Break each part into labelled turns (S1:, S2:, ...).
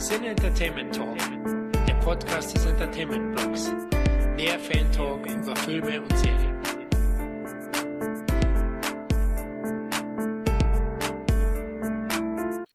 S1: Sin Entertainment Talk, der Podcast des Entertainment Blogs. Mehr Fan Talk über Filme und Serien.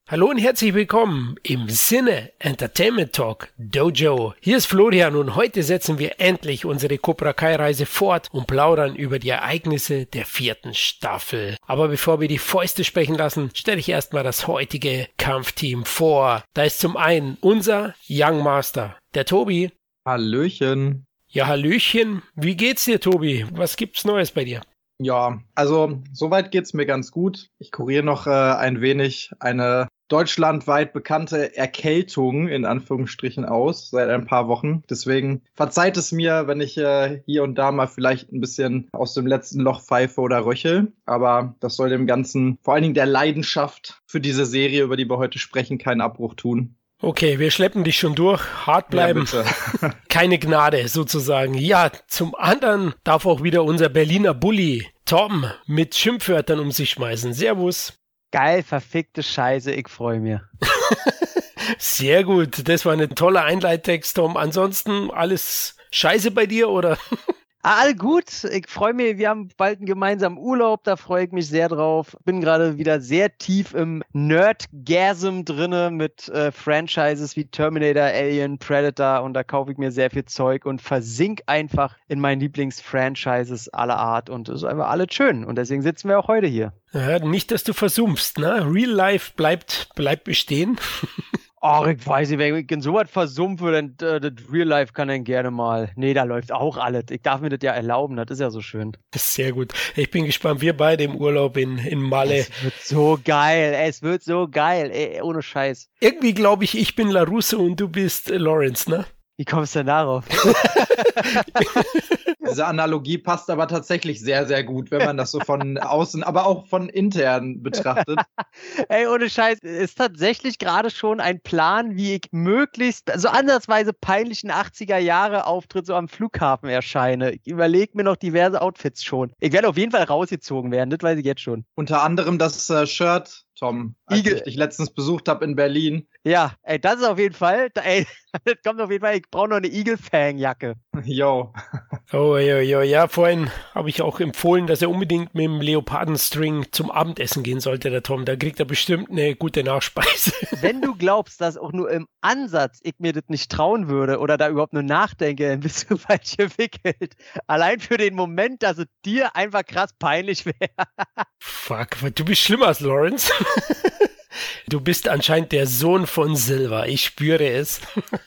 S1: Hallo und herzlich willkommen im Sinne Entertainment Talk Dojo. Hier ist Florian und heute setzen wir endlich unsere Cobra Kai Reise fort und plaudern über die Ereignisse der vierten Staffel. Aber bevor wir die Fäuste sprechen lassen, stelle ich erstmal das heutige Kampfteam vor. Da ist zum einen unser Young Master, der Tobi.
S2: Hallöchen.
S1: Ja, Hallöchen. Wie geht's dir, Tobi? Was gibt's Neues bei dir?
S2: Ja, also soweit geht's mir ganz gut. Ich kuriere noch äh, ein wenig eine deutschlandweit bekannte Erkältung in Anführungsstrichen aus seit ein paar Wochen. Deswegen verzeiht es mir, wenn ich äh, hier und da mal vielleicht ein bisschen aus dem letzten Loch pfeife oder röchel. Aber das soll dem Ganzen, vor allen Dingen der Leidenschaft für diese Serie, über die wir heute sprechen, keinen Abbruch tun.
S1: Okay, wir schleppen dich schon durch. Hart bleiben. Ja, Keine Gnade sozusagen. Ja, zum anderen darf auch wieder unser Berliner Bully Tom mit Schimpfwörtern um sich schmeißen. Servus.
S3: Geil, verfickte Scheiße, ich freue mich.
S1: Sehr gut, das war ein toller Einleittext, Tom. Ansonsten alles Scheiße bei dir oder?
S3: All gut. Ich freue mich, wir haben bald einen gemeinsamen Urlaub, da freue ich mich sehr drauf. Bin gerade wieder sehr tief im Nerdgasm drinne mit äh, Franchises wie Terminator, Alien, Predator und da kaufe ich mir sehr viel Zeug und versink einfach in meinen Lieblingsfranchises aller Art und es ist einfach alles schön und deswegen sitzen wir auch heute hier.
S1: Ja, nicht, dass du versumpfst, ne? Real Life bleibt, bleibt bestehen.
S3: Ach, ich weiß nicht, wenn ich in sowas versumpfe, dann äh, das Real Life kann dann gerne mal. Nee, da läuft auch alles. Ich darf mir das ja erlauben, das ist ja so schön.
S1: Das ist sehr gut. Ich bin gespannt, wir beide im Urlaub in, in Malle.
S3: Es wird so geil, es wird so geil, ey, ohne Scheiß.
S1: Irgendwie glaube ich, ich bin LaRusso und du bist Lawrence, ne?
S3: Wie kommst du denn darauf?
S2: Diese Analogie passt aber tatsächlich sehr, sehr gut, wenn man das so von außen, aber auch von intern betrachtet.
S3: Ey, ohne Scheiß, ist tatsächlich gerade schon ein Plan, wie ich möglichst, so ansatzweise peinlichen 80er Jahre Auftritt so am Flughafen erscheine. Ich überlege mir noch diverse Outfits schon. Ich werde auf jeden Fall rausgezogen werden, das weiß ich jetzt schon.
S2: Unter anderem das äh, Shirt Tom, als Igel. ich dich letztens besucht habe in Berlin.
S3: Ja, ey, das ist auf jeden Fall, ey, das kommt auf jeden Fall, ich brauche noch eine Eagle-Fang-Jacke.
S2: Jo.
S1: oh, jo, jo, ja, vorhin habe ich auch empfohlen, dass er unbedingt mit dem Leopardenstring zum Abendessen gehen sollte, der Tom. Da kriegt er bestimmt eine gute Nachspeise.
S3: Wenn du glaubst, dass auch nur im Ansatz ich mir das nicht trauen würde oder da überhaupt nur nachdenke, dann bist du falsch gewickelt. Allein für den Moment, dass es dir einfach krass peinlich wäre.
S1: Fuck, du bist schlimmer als Lawrence. Du bist anscheinend der Sohn von Silver. Ich spüre es.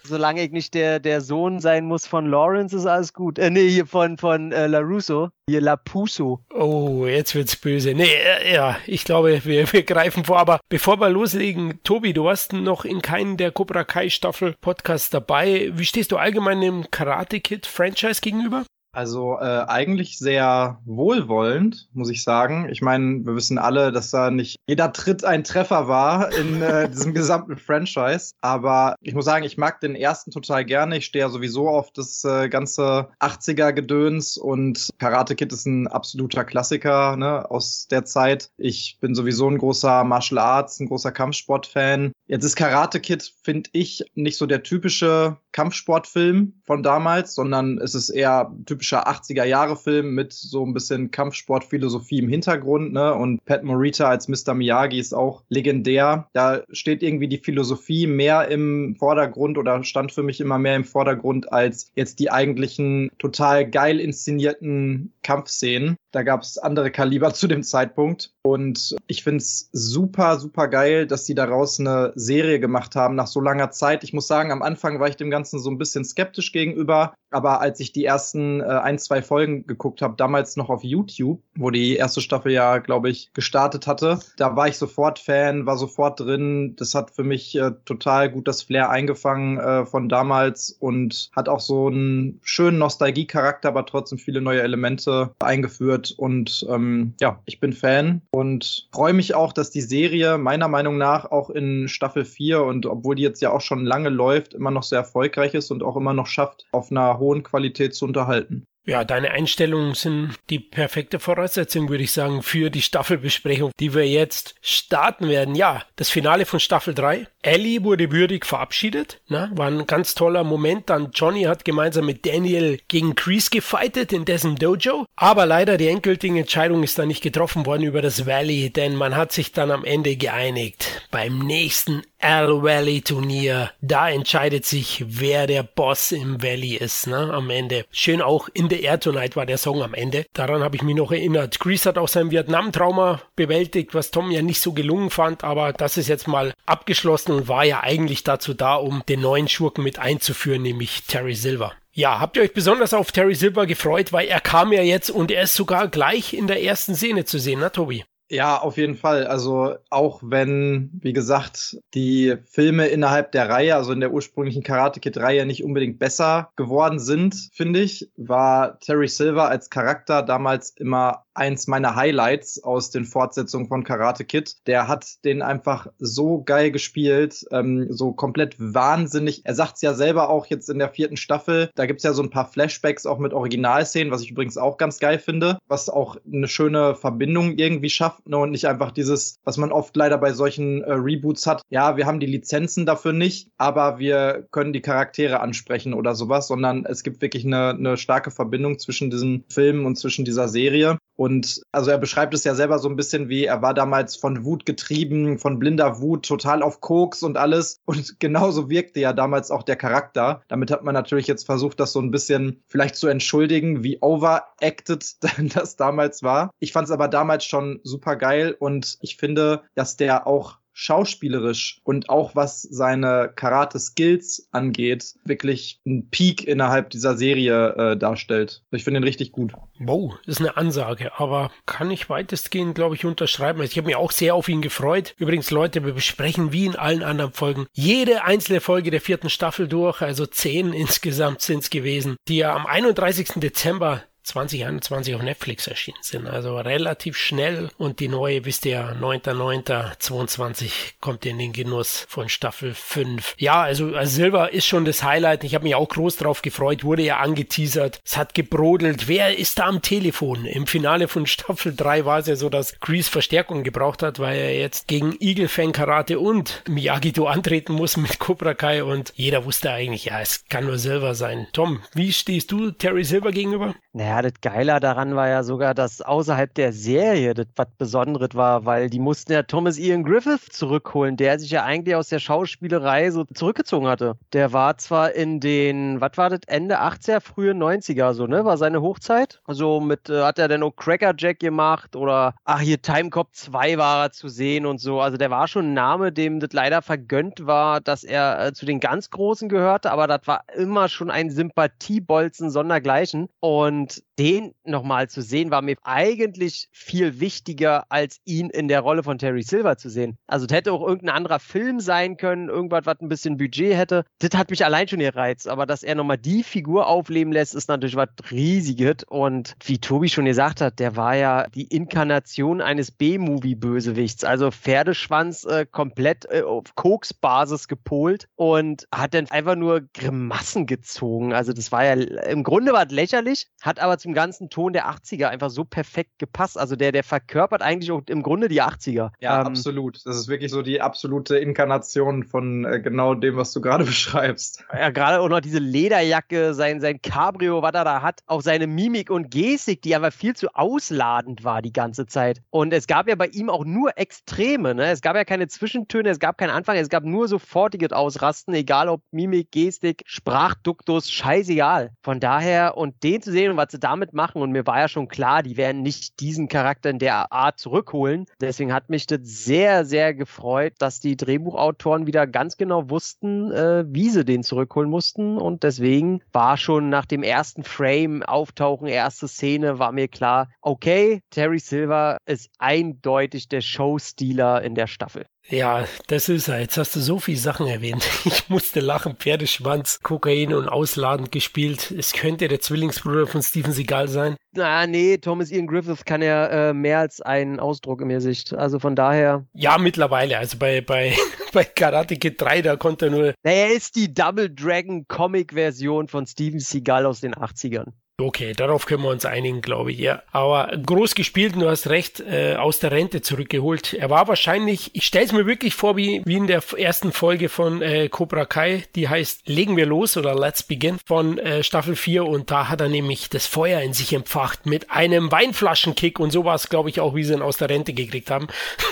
S3: Solange ich nicht der, der Sohn sein muss von Lawrence, ist alles gut. Äh, nee, hier von, von äh, LaRusso. Hier Lapuso.
S1: Oh, jetzt wird's böse. Nee, äh, ja, ich glaube, wir, wir greifen vor. Aber bevor wir loslegen, Tobi, du warst noch in keinem der Cobra Kai Staffel Podcasts dabei. Wie stehst du allgemein dem Karate Kid Franchise gegenüber?
S2: Also äh, eigentlich sehr wohlwollend, muss ich sagen. Ich meine, wir wissen alle, dass da nicht jeder Tritt ein Treffer war in äh, diesem gesamten Franchise. Aber ich muss sagen, ich mag den ersten total gerne. Ich stehe ja sowieso auf das äh, ganze 80er-Gedöns und Karate Kid ist ein absoluter Klassiker ne, aus der Zeit. Ich bin sowieso ein großer Martial Arts, ein großer Kampfsport-Fan. Jetzt ist Karate Kid, finde ich, nicht so der typische Kampfsportfilm von damals, sondern es ist eher typisch typischer 80er-Jahre-Film mit so ein bisschen Kampfsportphilosophie im Hintergrund, ne? Und Pat Morita als Mr. Miyagi ist auch legendär. Da steht irgendwie die Philosophie mehr im Vordergrund oder stand für mich immer mehr im Vordergrund als jetzt die eigentlichen total geil inszenierten Kampfszenen. Da gab es andere Kaliber zu dem Zeitpunkt. Und ich finde es super, super geil, dass sie daraus eine Serie gemacht haben nach so langer Zeit. Ich muss sagen, am Anfang war ich dem Ganzen so ein bisschen skeptisch gegenüber. Aber als ich die ersten äh, ein, zwei Folgen geguckt habe, damals noch auf YouTube, wo die erste Staffel ja, glaube ich, gestartet hatte, da war ich sofort Fan, war sofort drin. Das hat für mich äh, total gut das Flair eingefangen äh, von damals und hat auch so einen schönen Nostalgie-Charakter, aber trotzdem viele neue Elemente eingeführt. Und ähm, ja, ich bin Fan und freue mich auch, dass die Serie meiner Meinung nach auch in Staffel 4 und obwohl die jetzt ja auch schon lange läuft, immer noch sehr erfolgreich ist und auch immer noch schafft, auf einer hohen Qualität zu unterhalten.
S1: Ja, deine Einstellungen sind die perfekte Voraussetzung, würde ich sagen, für die Staffelbesprechung, die wir jetzt starten werden. Ja, das Finale von Staffel 3. Ellie wurde würdig verabschiedet. Na, war ein ganz toller Moment. Dann Johnny hat gemeinsam mit Daniel gegen Kreese gefightet in dessen Dojo. Aber leider die endgültige Entscheidung ist da nicht getroffen worden über das Valley, denn man hat sich dann am Ende geeinigt. Beim nächsten Al Valley Turnier, da entscheidet sich, wer der Boss im Valley ist, ne, am Ende. Schön auch in the Air Tonight war der Song am Ende. Daran habe ich mich noch erinnert. Grease hat auch sein Vietnam-Trauma bewältigt, was Tom ja nicht so gelungen fand, aber das ist jetzt mal abgeschlossen und war ja eigentlich dazu da, um den neuen Schurken mit einzuführen, nämlich Terry Silver. Ja, habt ihr euch besonders auf Terry Silver gefreut, weil er kam ja jetzt und er ist sogar gleich in der ersten Szene zu sehen, ne, Tobi?
S2: Ja, auf jeden Fall. Also auch wenn, wie gesagt, die Filme innerhalb der Reihe, also in der ursprünglichen Karate Kid Reihe nicht unbedingt besser geworden sind, finde ich, war Terry Silver als Charakter damals immer eins meiner Highlights aus den Fortsetzungen von Karate Kid. Der hat den einfach so geil gespielt, ähm, so komplett wahnsinnig. Er sagt es ja selber auch jetzt in der vierten Staffel. Da gibt's ja so ein paar Flashbacks auch mit Originalszenen, was ich übrigens auch ganz geil finde, was auch eine schöne Verbindung irgendwie schafft ne, und nicht einfach dieses, was man oft leider bei solchen äh, Reboots hat. Ja, wir haben die Lizenzen dafür nicht, aber wir können die Charaktere ansprechen oder sowas, sondern es gibt wirklich eine, eine starke Verbindung zwischen diesen Filmen und zwischen dieser Serie. Und also er beschreibt es ja selber so ein bisschen wie, er war damals von Wut getrieben, von blinder Wut, total auf Koks und alles. Und genauso wirkte ja damals auch der Charakter. Damit hat man natürlich jetzt versucht, das so ein bisschen vielleicht zu entschuldigen, wie overacted das damals war. Ich fand es aber damals schon super geil und ich finde, dass der auch schauspielerisch und auch was seine Karate-Skills angeht, wirklich ein Peak innerhalb dieser Serie äh, darstellt. Ich finde ihn richtig gut.
S1: Wow, ist eine Ansage, aber kann ich weitestgehend, glaube ich, unterschreiben. Also ich habe mich auch sehr auf ihn gefreut. Übrigens, Leute, wir besprechen wie in allen anderen Folgen jede einzelne Folge der vierten Staffel durch, also zehn insgesamt sind es gewesen, die ja am 31. Dezember 2021 auf Netflix erschienen sind. Also relativ schnell und die neue, wisst ihr, 9.9.22 kommt in den Genuss von Staffel 5. Ja, also, also Silver ist schon das Highlight. Ich habe mich auch groß drauf gefreut, wurde ja angeteasert. Es hat gebrodelt. Wer ist da am Telefon? Im Finale von Staffel 3 war es ja so, dass Grease Verstärkung gebraucht hat, weil er jetzt gegen Eagle Fang Karate und Miyagi-Do antreten muss mit Cobra Kai und jeder wusste eigentlich, ja, es kann nur Silver sein. Tom, wie stehst du Terry Silver gegenüber?
S3: Naja, das Geile daran war ja sogar, dass außerhalb der Serie das was Besonderes war, weil die mussten ja Thomas Ian Griffith zurückholen, der sich ja eigentlich aus der Schauspielerei so zurückgezogen hatte. Der war zwar in den, was war das, Ende 80er, frühe 90er so, ne? War seine Hochzeit. Also mit, äh, hat er dann auch Cracker Jack gemacht oder, ach hier, Timecop 2 war er zu sehen und so. Also der war schon ein Name, dem das leider vergönnt war, dass er äh, zu den ganz Großen gehörte, aber das war immer schon ein Sympathiebolzen sondergleichen. Und den nochmal zu sehen, war mir eigentlich viel wichtiger, als ihn in der Rolle von Terry Silver zu sehen. Also es hätte auch irgendein anderer Film sein können, irgendwas, was ein bisschen Budget hätte. Das hat mich allein schon gereizt. Aber dass er nochmal die Figur aufleben lässt, ist natürlich was Riesiges. Und wie Tobi schon gesagt hat, der war ja die Inkarnation eines B-Movie-Bösewichts. Also Pferdeschwanz äh, komplett äh, auf Koks-Basis gepolt und hat dann einfach nur Grimassen gezogen. Also das war ja, im Grunde war es lächerlich, hat aber zum zum ganzen Ton der 80er einfach so perfekt gepasst. Also der, der verkörpert eigentlich auch im Grunde die 80er.
S2: Ja, ähm, absolut. Das ist wirklich so die absolute Inkarnation von äh, genau dem, was du gerade beschreibst.
S3: Ja, gerade auch noch diese Lederjacke, sein, sein Cabrio, was er da hat, auch seine Mimik und Gestik, die aber viel zu ausladend war die ganze Zeit. Und es gab ja bei ihm auch nur Extreme. Ne? Es gab ja keine Zwischentöne, es gab keinen Anfang, es gab nur sofortiges Ausrasten, egal ob Mimik, Gestik, Sprachduktus, scheißegal. Von daher, und den zu sehen und was sie damit machen. Und mir war ja schon klar, die werden nicht diesen Charakter in der Art zurückholen. Deswegen hat mich das sehr, sehr gefreut, dass die Drehbuchautoren wieder ganz genau wussten, äh, wie sie den zurückholen mussten. Und deswegen war schon nach dem ersten Frame, Auftauchen, erste Szene, war mir klar, okay, Terry Silver ist eindeutig der Showstealer in der Staffel.
S1: Ja, das ist er. Jetzt hast du so viele Sachen erwähnt. Ich musste lachen. Pferdeschwanz, Kokain und ausladend gespielt. Es könnte der Zwillingsbruder von Steven Seagal sein.
S3: Na, nee, Thomas Ian Griffith kann ja äh, mehr als einen Ausdruck in mir Sicht. Also von daher.
S1: Ja, mittlerweile. Also bei, bei, bei Karate Kid 3, da konnte er nur.
S3: Na, er ist die Double Dragon Comic Version von Steven Seagal aus den 80ern.
S1: Okay, darauf können wir uns einigen, glaube ich, ja. Aber groß gespielt, du hast recht, äh, aus der Rente zurückgeholt. Er war wahrscheinlich, ich stelle es mir wirklich vor, wie, wie in der ersten Folge von äh, Cobra Kai, die heißt Legen wir los oder Let's Begin von äh, Staffel 4 und da hat er nämlich das Feuer in sich empfacht mit einem Weinflaschenkick und so war es, glaube ich, auch, wie sie ihn aus der Rente gekriegt haben.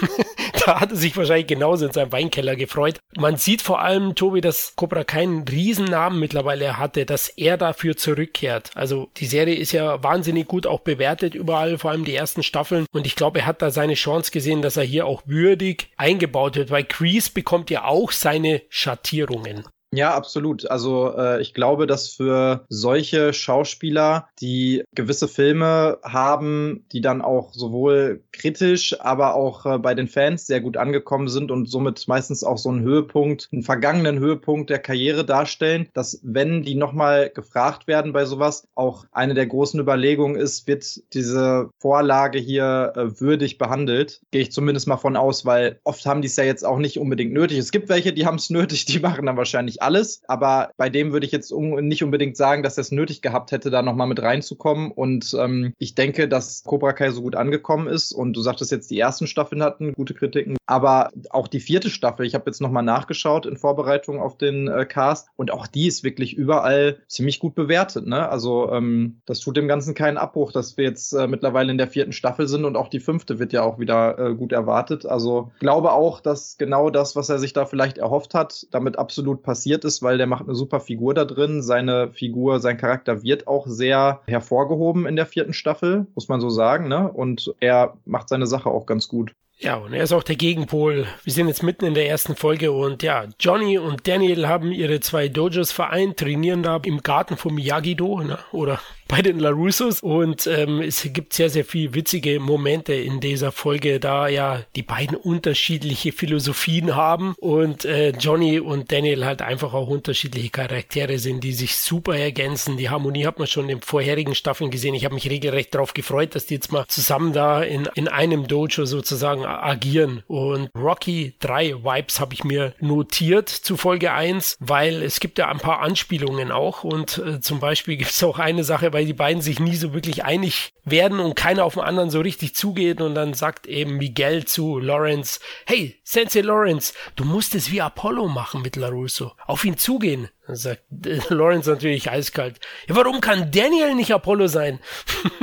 S1: da hat er sich wahrscheinlich genauso in seinem Weinkeller gefreut. Man sieht vor allem, Tobi, dass Cobra keinen Riesennamen mittlerweile hatte, dass er dafür zurückkehrt. Also die Serie ist ja wahnsinnig gut auch bewertet überall, vor allem die ersten Staffeln. Und ich glaube, er hat da seine Chance gesehen, dass er hier auch würdig eingebaut wird, weil Crease bekommt ja auch seine Schattierungen.
S2: Ja, absolut. Also äh, ich glaube, dass für solche Schauspieler, die gewisse Filme haben, die dann auch sowohl kritisch, aber auch äh, bei den Fans sehr gut angekommen sind und somit meistens auch so einen Höhepunkt, einen vergangenen Höhepunkt der Karriere darstellen, dass wenn die nochmal gefragt werden bei sowas, auch eine der großen Überlegungen ist, wird diese Vorlage hier äh, würdig behandelt. Gehe ich zumindest mal von aus, weil oft haben die es ja jetzt auch nicht unbedingt nötig. Es gibt welche, die haben es nötig, die machen dann wahrscheinlich nicht alles, aber bei dem würde ich jetzt un nicht unbedingt sagen, dass er es nötig gehabt hätte, da nochmal mit reinzukommen. Und ähm, ich denke, dass Cobra Kai so gut angekommen ist. Und du sagtest jetzt, die ersten Staffeln hatten gute Kritiken, aber auch die vierte Staffel, ich habe jetzt nochmal nachgeschaut in Vorbereitung auf den äh, Cast und auch die ist wirklich überall ziemlich gut bewertet. Ne? Also ähm, das tut dem Ganzen keinen Abbruch, dass wir jetzt äh, mittlerweile in der vierten Staffel sind und auch die fünfte wird ja auch wieder äh, gut erwartet. Also glaube auch, dass genau das, was er sich da vielleicht erhofft hat, damit absolut passiert passiert ist, weil der macht eine super Figur da drin. Seine Figur, sein Charakter wird auch sehr hervorgehoben in der vierten Staffel, muss man so sagen, ne? Und er macht seine Sache auch ganz gut.
S1: Ja, und er ist auch der Gegenpol. Wir sind jetzt mitten in der ersten Folge und ja, Johnny und Daniel haben ihre zwei Dojos vereint, trainieren da im Garten vom Miyagi-Do ne? oder bei den LaRussos und ähm, es gibt sehr, sehr viel witzige Momente in dieser Folge, da ja die beiden unterschiedliche Philosophien haben und äh, Johnny und Daniel halt einfach auch unterschiedliche Charaktere sind, die sich super ergänzen. Die Harmonie hat man schon in den vorherigen Staffeln gesehen. Ich habe mich regelrecht darauf gefreut, dass die jetzt mal zusammen da in, in einem Dojo sozusagen agieren. Und Rocky 3 Vibes habe ich mir notiert zu Folge 1, weil es gibt ja ein paar Anspielungen auch und äh, zum Beispiel gibt es auch eine Sache, weil die beiden sich nie so wirklich einig werden und keiner auf den anderen so richtig zugeht und dann sagt eben Miguel zu Lawrence, hey, Sensei Lawrence, du musst es wie Apollo machen mit LaRusso. Auf ihn zugehen. Dann sagt Lawrence natürlich eiskalt. Ja, warum kann Daniel nicht Apollo sein?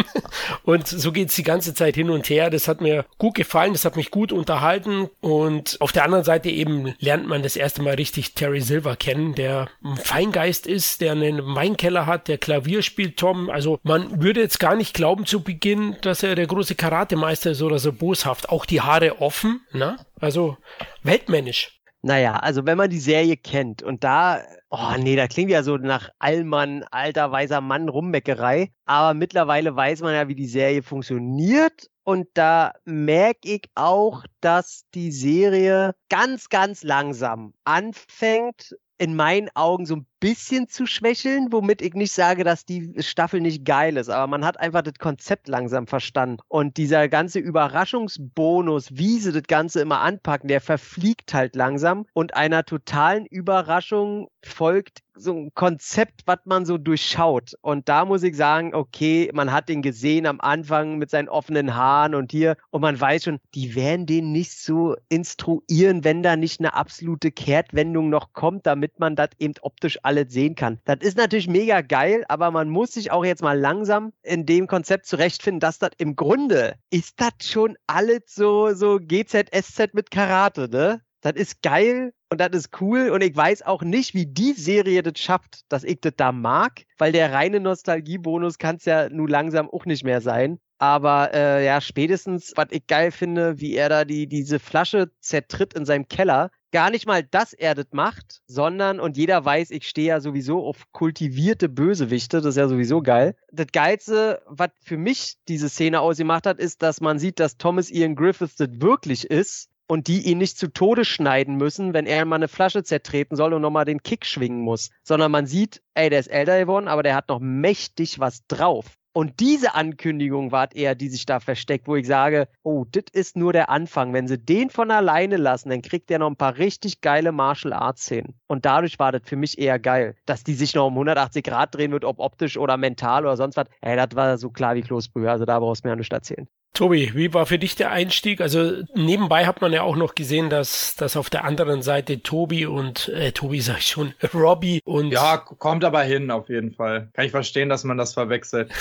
S1: und so geht's die ganze Zeit hin und her. Das hat mir gut gefallen, das hat mich gut unterhalten. Und auf der anderen Seite eben lernt man das erste Mal richtig Terry Silver kennen, der ein Feingeist ist, der einen Weinkeller hat, der Klavier spielt, Tom. Also man würde jetzt gar nicht glauben zu Beginn, dass er der große Karatemeister ist oder so boshaft. Auch die Haare offen, ne? Also weltmännisch.
S3: Naja, also wenn man die Serie kennt und da, oh nee, da klingt ja so nach Allmann, alter weiser Mann Rummeckerei. Aber mittlerweile weiß man ja, wie die Serie funktioniert. Und da merke ich auch, dass die Serie ganz, ganz langsam anfängt, in meinen Augen so ein bisschen zu schwächeln, womit ich nicht sage, dass die Staffel nicht geil ist, aber man hat einfach das Konzept langsam verstanden. Und dieser ganze Überraschungsbonus, wie sie das Ganze immer anpacken, der verfliegt halt langsam und einer totalen Überraschung folgt so ein Konzept, was man so durchschaut. Und da muss ich sagen, okay, man hat den gesehen am Anfang mit seinen offenen Haaren und hier und man weiß schon, die werden den nicht so instruieren, wenn da nicht eine absolute Kehrtwendung noch kommt, damit man das eben optisch alles alles sehen kann. Das ist natürlich mega geil, aber man muss sich auch jetzt mal langsam in dem Konzept zurechtfinden, dass das im Grunde ist das schon alles so, so GZSZ mit Karate, ne? Das ist geil und das ist cool und ich weiß auch nicht, wie die Serie das schafft, dass ich das da mag, weil der reine Nostalgiebonus kann es ja nun langsam auch nicht mehr sein. Aber äh, ja, spätestens, was ich geil finde, wie er da die, diese Flasche zertritt in seinem Keller, gar nicht mal, das macht, sondern, und jeder weiß, ich stehe ja sowieso auf kultivierte Bösewichte, das ist ja sowieso geil. Das Geilste, was für mich diese Szene ausgemacht hat, ist, dass man sieht, dass Thomas Ian Griffiths das wirklich ist und die ihn nicht zu Tode schneiden müssen, wenn er mal eine Flasche zertreten soll und nochmal den Kick schwingen muss, sondern man sieht, ey, der ist älter geworden, aber der hat noch mächtig was drauf. Und diese Ankündigung war eher, die sich da versteckt, wo ich sage, oh, das ist nur der Anfang. Wenn sie den von alleine lassen, dann kriegt der noch ein paar richtig geile Martial Arts Szenen. Und dadurch war das für mich eher geil, dass die sich noch um 180 Grad drehen wird, ob optisch oder mental oder sonst was. Ey, das war so klar wie Kloßbrühe. Also da brauchst du mir ja nicht erzählen.
S1: Tobi, wie war für dich der Einstieg? Also nebenbei hat man ja auch noch gesehen, dass, dass auf der anderen Seite Tobi und äh, Tobi sag ich schon, Robbie und
S2: ja, kommt aber hin auf jeden Fall. Kann ich verstehen, dass man das verwechselt.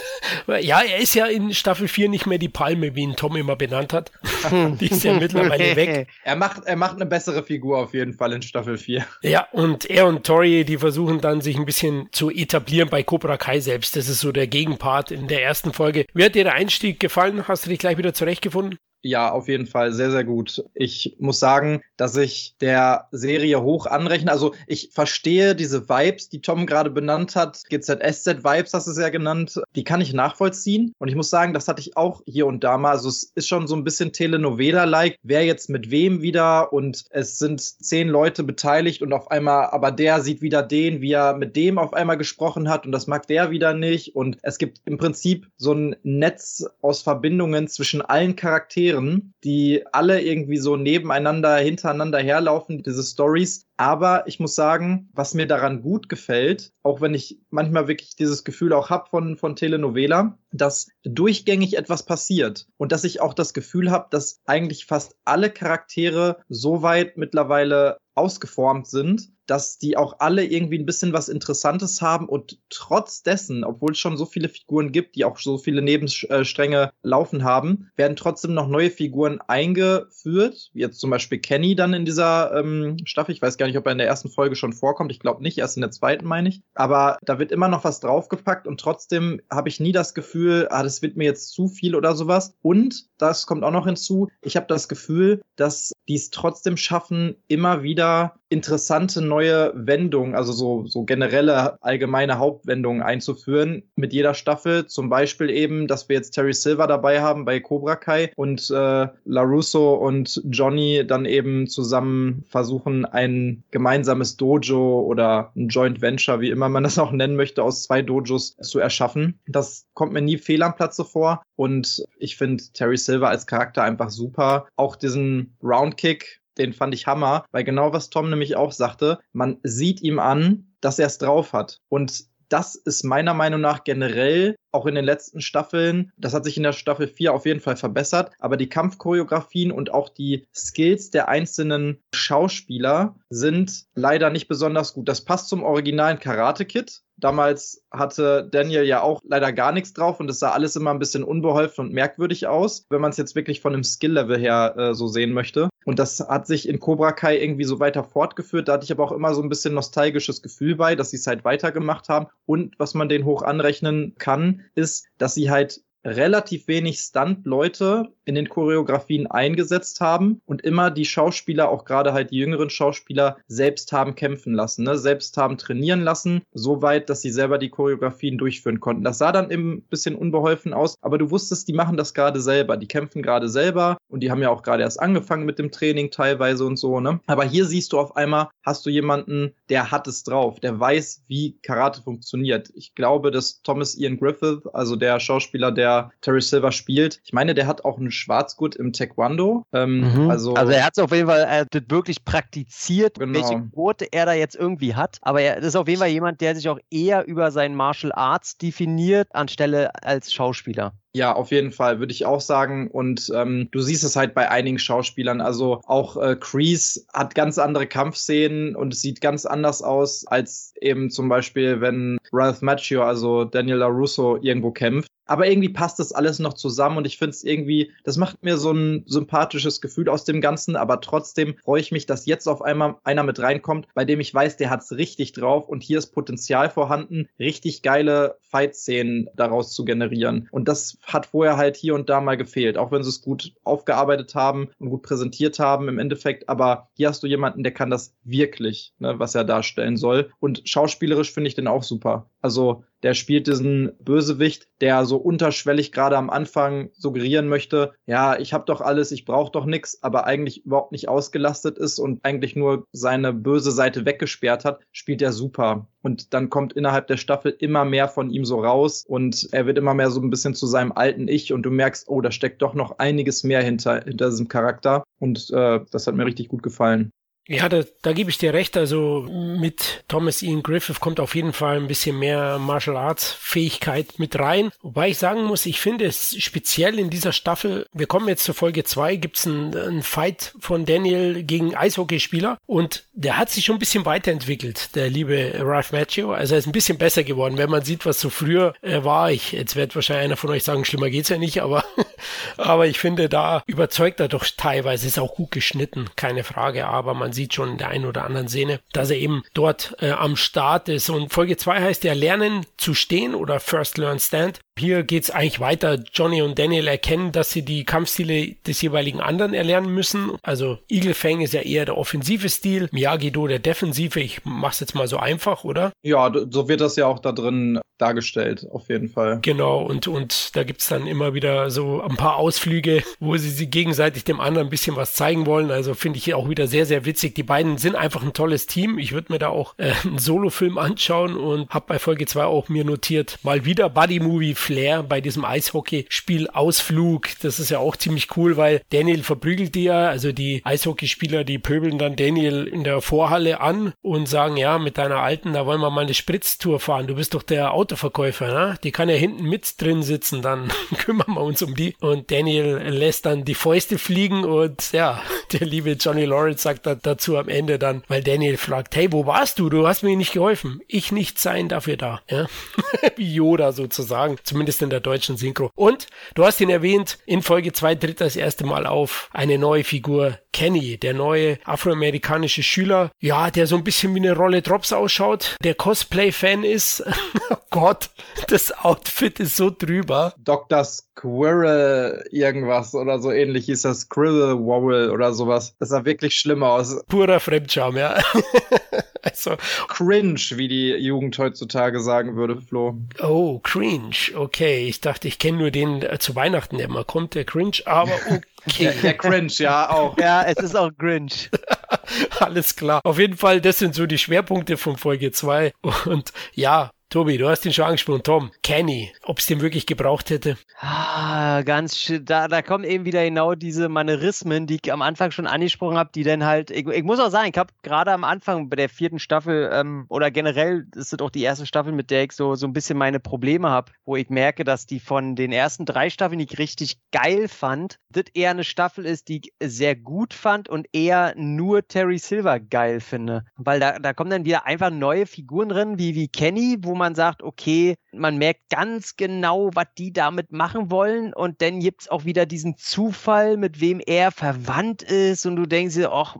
S1: ja, er ist ja in Staffel 4 nicht mehr die Palme, wie ihn Tom immer benannt hat. die ist ja mittlerweile weg.
S2: Er macht, er macht eine bessere Figur auf jeden Fall in Staffel 4.
S1: Ja, und er und Tori, die versuchen dann sich ein bisschen zu etablieren bei Cobra Kai selbst. Das ist so der Gegenpart in der ersten Folge. Wie hat dir der Einstieg gefallen? Hast du dich gleich wieder zurechtgefunden?
S2: Ja, auf jeden Fall sehr, sehr gut. Ich muss sagen, dass ich der Serie hoch anrechne. Also ich verstehe diese Vibes, die Tom gerade benannt hat. GZSZ-Vibes hast du es ja genannt. Die kann ich nachvollziehen. Und ich muss sagen, das hatte ich auch hier und da mal. Also es ist schon so ein bisschen Telenovela-like. Wer jetzt mit wem wieder und es sind zehn Leute beteiligt und auf einmal, aber der sieht wieder den, wie er mit dem auf einmal gesprochen hat und das mag der wieder nicht. Und es gibt im Prinzip so ein Netz aus Verbindungen zwischen allen Charakteren Charakteren, die alle irgendwie so nebeneinander, hintereinander herlaufen, diese Stories. Aber ich muss sagen, was mir daran gut gefällt, auch wenn ich manchmal wirklich dieses Gefühl auch habe von, von Telenovela, dass durchgängig etwas passiert und dass ich auch das Gefühl habe, dass eigentlich fast alle Charaktere so weit mittlerweile ausgeformt sind, dass die auch alle irgendwie ein bisschen was Interessantes haben und trotz dessen, obwohl es schon so viele Figuren gibt, die auch so viele Nebenstränge laufen haben, werden trotzdem noch neue Figuren eingeführt, jetzt zum Beispiel Kenny dann in dieser ähm, Staffel. Ich weiß gar nicht, ob er in der ersten Folge schon vorkommt. Ich glaube nicht, erst in der zweiten meine ich. Aber da wird immer noch was draufgepackt und trotzdem habe ich nie das Gefühl, ah, das wird mir jetzt zu viel oder sowas. Und das kommt auch noch hinzu, ich habe das Gefühl, dass die es trotzdem schaffen, immer wieder interessante neue Wendungen, also so, so generelle allgemeine Hauptwendungen einzuführen mit jeder Staffel. Zum Beispiel eben, dass wir jetzt Terry Silver dabei haben bei Cobra Kai und äh, LaRusso und Johnny dann eben zusammen versuchen, ein gemeinsames Dojo oder ein Joint Venture, wie immer man das auch nennen möchte, aus zwei Dojos zu erschaffen. Das kommt mir nie fehl am Platze vor und ich finde Terry Silver als Charakter einfach super. Auch diesen Roundkick, den fand ich Hammer, weil genau was Tom nämlich auch sagte, man sieht ihm an, dass er es drauf hat. Und das ist meiner Meinung nach generell auch in den letzten Staffeln, das hat sich in der Staffel 4 auf jeden Fall verbessert, aber die Kampfchoreografien und auch die Skills der einzelnen Schauspieler sind leider nicht besonders gut. Das passt zum originalen Karate Kid, Damals hatte Daniel ja auch leider gar nichts drauf und es sah alles immer ein bisschen unbeholfen und merkwürdig aus, wenn man es jetzt wirklich von dem Skill-Level her äh, so sehen möchte. Und das hat sich in Cobra Kai irgendwie so weiter fortgeführt. Da hatte ich aber auch immer so ein bisschen nostalgisches Gefühl bei, dass sie es halt weitergemacht haben. Und was man denen hoch anrechnen kann, ist, dass sie halt relativ wenig Stunt-Leute in den Choreografien eingesetzt haben und immer die Schauspieler, auch gerade halt die jüngeren Schauspieler, selbst haben kämpfen lassen, ne? selbst haben trainieren lassen, so weit, dass sie selber die Choreografien durchführen konnten. Das sah dann eben ein bisschen unbeholfen aus, aber du wusstest, die machen das gerade selber, die kämpfen gerade selber und die haben ja auch gerade erst angefangen mit dem Training teilweise und so, ne? Aber hier siehst du auf einmal, hast du jemanden, der hat es drauf, der weiß, wie Karate funktioniert. Ich glaube, dass Thomas Ian Griffith, also der Schauspieler, der Terry Silver spielt, ich meine, der hat auch einen Schwarzgurt im Taekwondo.
S3: Ähm, mhm. also, also er hat es auf jeden Fall er wirklich praktiziert, genau. welche Quote er da jetzt irgendwie hat. Aber er ist auf jeden Fall jemand, der sich auch eher über seinen Martial Arts definiert, anstelle als Schauspieler.
S2: Ja, auf jeden Fall, würde ich auch sagen. Und ähm, du siehst es halt bei einigen Schauspielern. Also auch äh, Crease hat ganz andere Kampfszenen und es sieht ganz anders aus als eben zum Beispiel, wenn Ralph Macchio, also Daniel LaRusso, irgendwo kämpft. Aber irgendwie passt das alles noch zusammen und ich finde es irgendwie, das macht mir so ein sympathisches Gefühl aus dem Ganzen, aber trotzdem freue ich mich, dass jetzt auf einmal einer mit reinkommt, bei dem ich weiß, der hat es richtig drauf und hier ist Potenzial vorhanden, richtig geile Fight-Szenen daraus zu generieren. Und das hat vorher halt hier und da mal gefehlt, auch wenn sie es gut aufgearbeitet haben und gut präsentiert haben im Endeffekt. Aber hier hast du jemanden, der kann das wirklich, ne, was er darstellen soll. Und schauspielerisch finde ich den auch super. Also Der spielt diesen Bösewicht, der so unterschwellig gerade am Anfang suggerieren möchte, ja, ich habe doch alles, ich brauche doch nichts, aber eigentlich überhaupt nicht ausgelastet ist und eigentlich nur seine böse Seite weggesperrt hat, spielt er super. Und dann kommt innerhalb der Staffel immer mehr von ihm so raus und er wird immer mehr so ein bisschen zu seinem alten Ich und du merkst, oh, da steckt doch noch einiges mehr hinter, hinter diesem Charakter. Und äh, das hat mir richtig gut gefallen.
S1: Ja, da, da gebe ich dir recht. Also mit Thomas Ian Griffith kommt auf jeden Fall ein bisschen mehr Martial Arts Fähigkeit mit rein. Wobei ich sagen muss, ich finde es speziell in dieser Staffel, wir kommen jetzt zur Folge zwei, gibt's einen, einen Fight von Daniel gegen Eishockeyspieler und der hat sich schon ein bisschen weiterentwickelt, der liebe Ralph Macchio. Also er ist ein bisschen besser geworden, wenn man sieht, was so früher äh, war. Ich, jetzt wird wahrscheinlich einer von euch sagen, schlimmer geht's ja nicht, aber, aber ich finde, da überzeugt er doch teilweise, ist auch gut geschnitten, keine Frage, aber man sieht schon in der einen oder anderen Szene, dass er eben dort äh, am Start ist. Und Folge 2 heißt ja Lernen zu stehen oder First Learn Stand. Hier geht's eigentlich weiter. Johnny und Daniel erkennen, dass sie die Kampfstile des jeweiligen anderen erlernen müssen. Also Eagle Fang ist ja eher der offensive Stil, Miyagi-Do der defensive. Ich mach's jetzt mal so einfach, oder?
S2: Ja, so wird das ja auch da drin dargestellt, auf jeden Fall.
S1: Genau, und, und da gibt's dann immer wieder so ein paar Ausflüge, wo sie sich gegenseitig dem anderen ein bisschen was zeigen wollen. Also finde ich auch wieder sehr, sehr witzig. Die beiden sind einfach ein tolles Team. Ich würde mir da auch äh, einen Solo-Film anschauen und habe bei Folge 2 auch mir notiert, mal wieder Buddy-Movie Flair bei diesem Eishockeyspiel Ausflug. Das ist ja auch ziemlich cool, weil Daniel verprügelt die ja, also die Eishockeyspieler, die pöbeln dann Daniel in der Vorhalle an und sagen, ja, mit deiner Alten, da wollen wir mal eine Spritztour fahren. Du bist doch der Autoverkäufer, ne? Die kann ja hinten mit drin sitzen, dann kümmern wir uns um die. Und Daniel lässt dann die Fäuste fliegen und ja, der liebe Johnny Lawrence sagt dann dazu am Ende dann, weil Daniel fragt, hey, wo warst du? Du hast mir nicht geholfen. Ich nicht sein dafür da. Ja? Wie Yoda sozusagen. Zum zumindest in der deutschen Synchro. Und du hast ihn erwähnt, in Folge 2 tritt das erste Mal auf eine neue Figur, Kenny, der neue afroamerikanische Schüler, ja, der so ein bisschen wie eine Rolle Drops ausschaut, der Cosplay-Fan ist. oh Gott, das Outfit ist so drüber.
S2: Dr. Squirrel irgendwas oder so ähnlich hieß das, Squirrel Wobble oder sowas. Das sah wirklich schlimm aus.
S1: Purer Fremdscham, ja.
S2: also, cringe, wie die Jugend heutzutage sagen würde, Flo.
S1: Oh, cringe. Okay, ich dachte, ich kenne nur den äh, zu Weihnachten, der immer kommt, der cringe, aber okay.
S2: der, der cringe, ja, auch.
S3: Ja, es ist auch cringe.
S1: Alles klar. Auf jeden Fall, das sind so die Schwerpunkte von Folge 2. Und ja, Tobi, du hast ihn schon angesprochen. Tom, Kenny, ob es den wirklich gebraucht hätte?
S3: Ah, ganz schön. Da, da kommen eben wieder genau diese Manierismen, die ich am Anfang schon angesprochen habe, die dann halt. Ich, ich muss auch sagen, ich habe gerade am Anfang bei der vierten Staffel ähm, oder generell ist es auch die erste Staffel, mit der ich so, so ein bisschen meine Probleme habe, wo ich merke, dass die von den ersten drei Staffeln, die ich richtig geil fand, das eher eine Staffel ist, die ich sehr gut fand und eher nur Terry Silver geil finde. Weil da, da kommen dann wieder einfach neue Figuren drin, wie, wie Kenny, wo man sagt, okay, man merkt ganz genau, was die damit machen wollen und dann gibt es auch wieder diesen Zufall, mit wem er verwandt ist und du denkst dir, ach,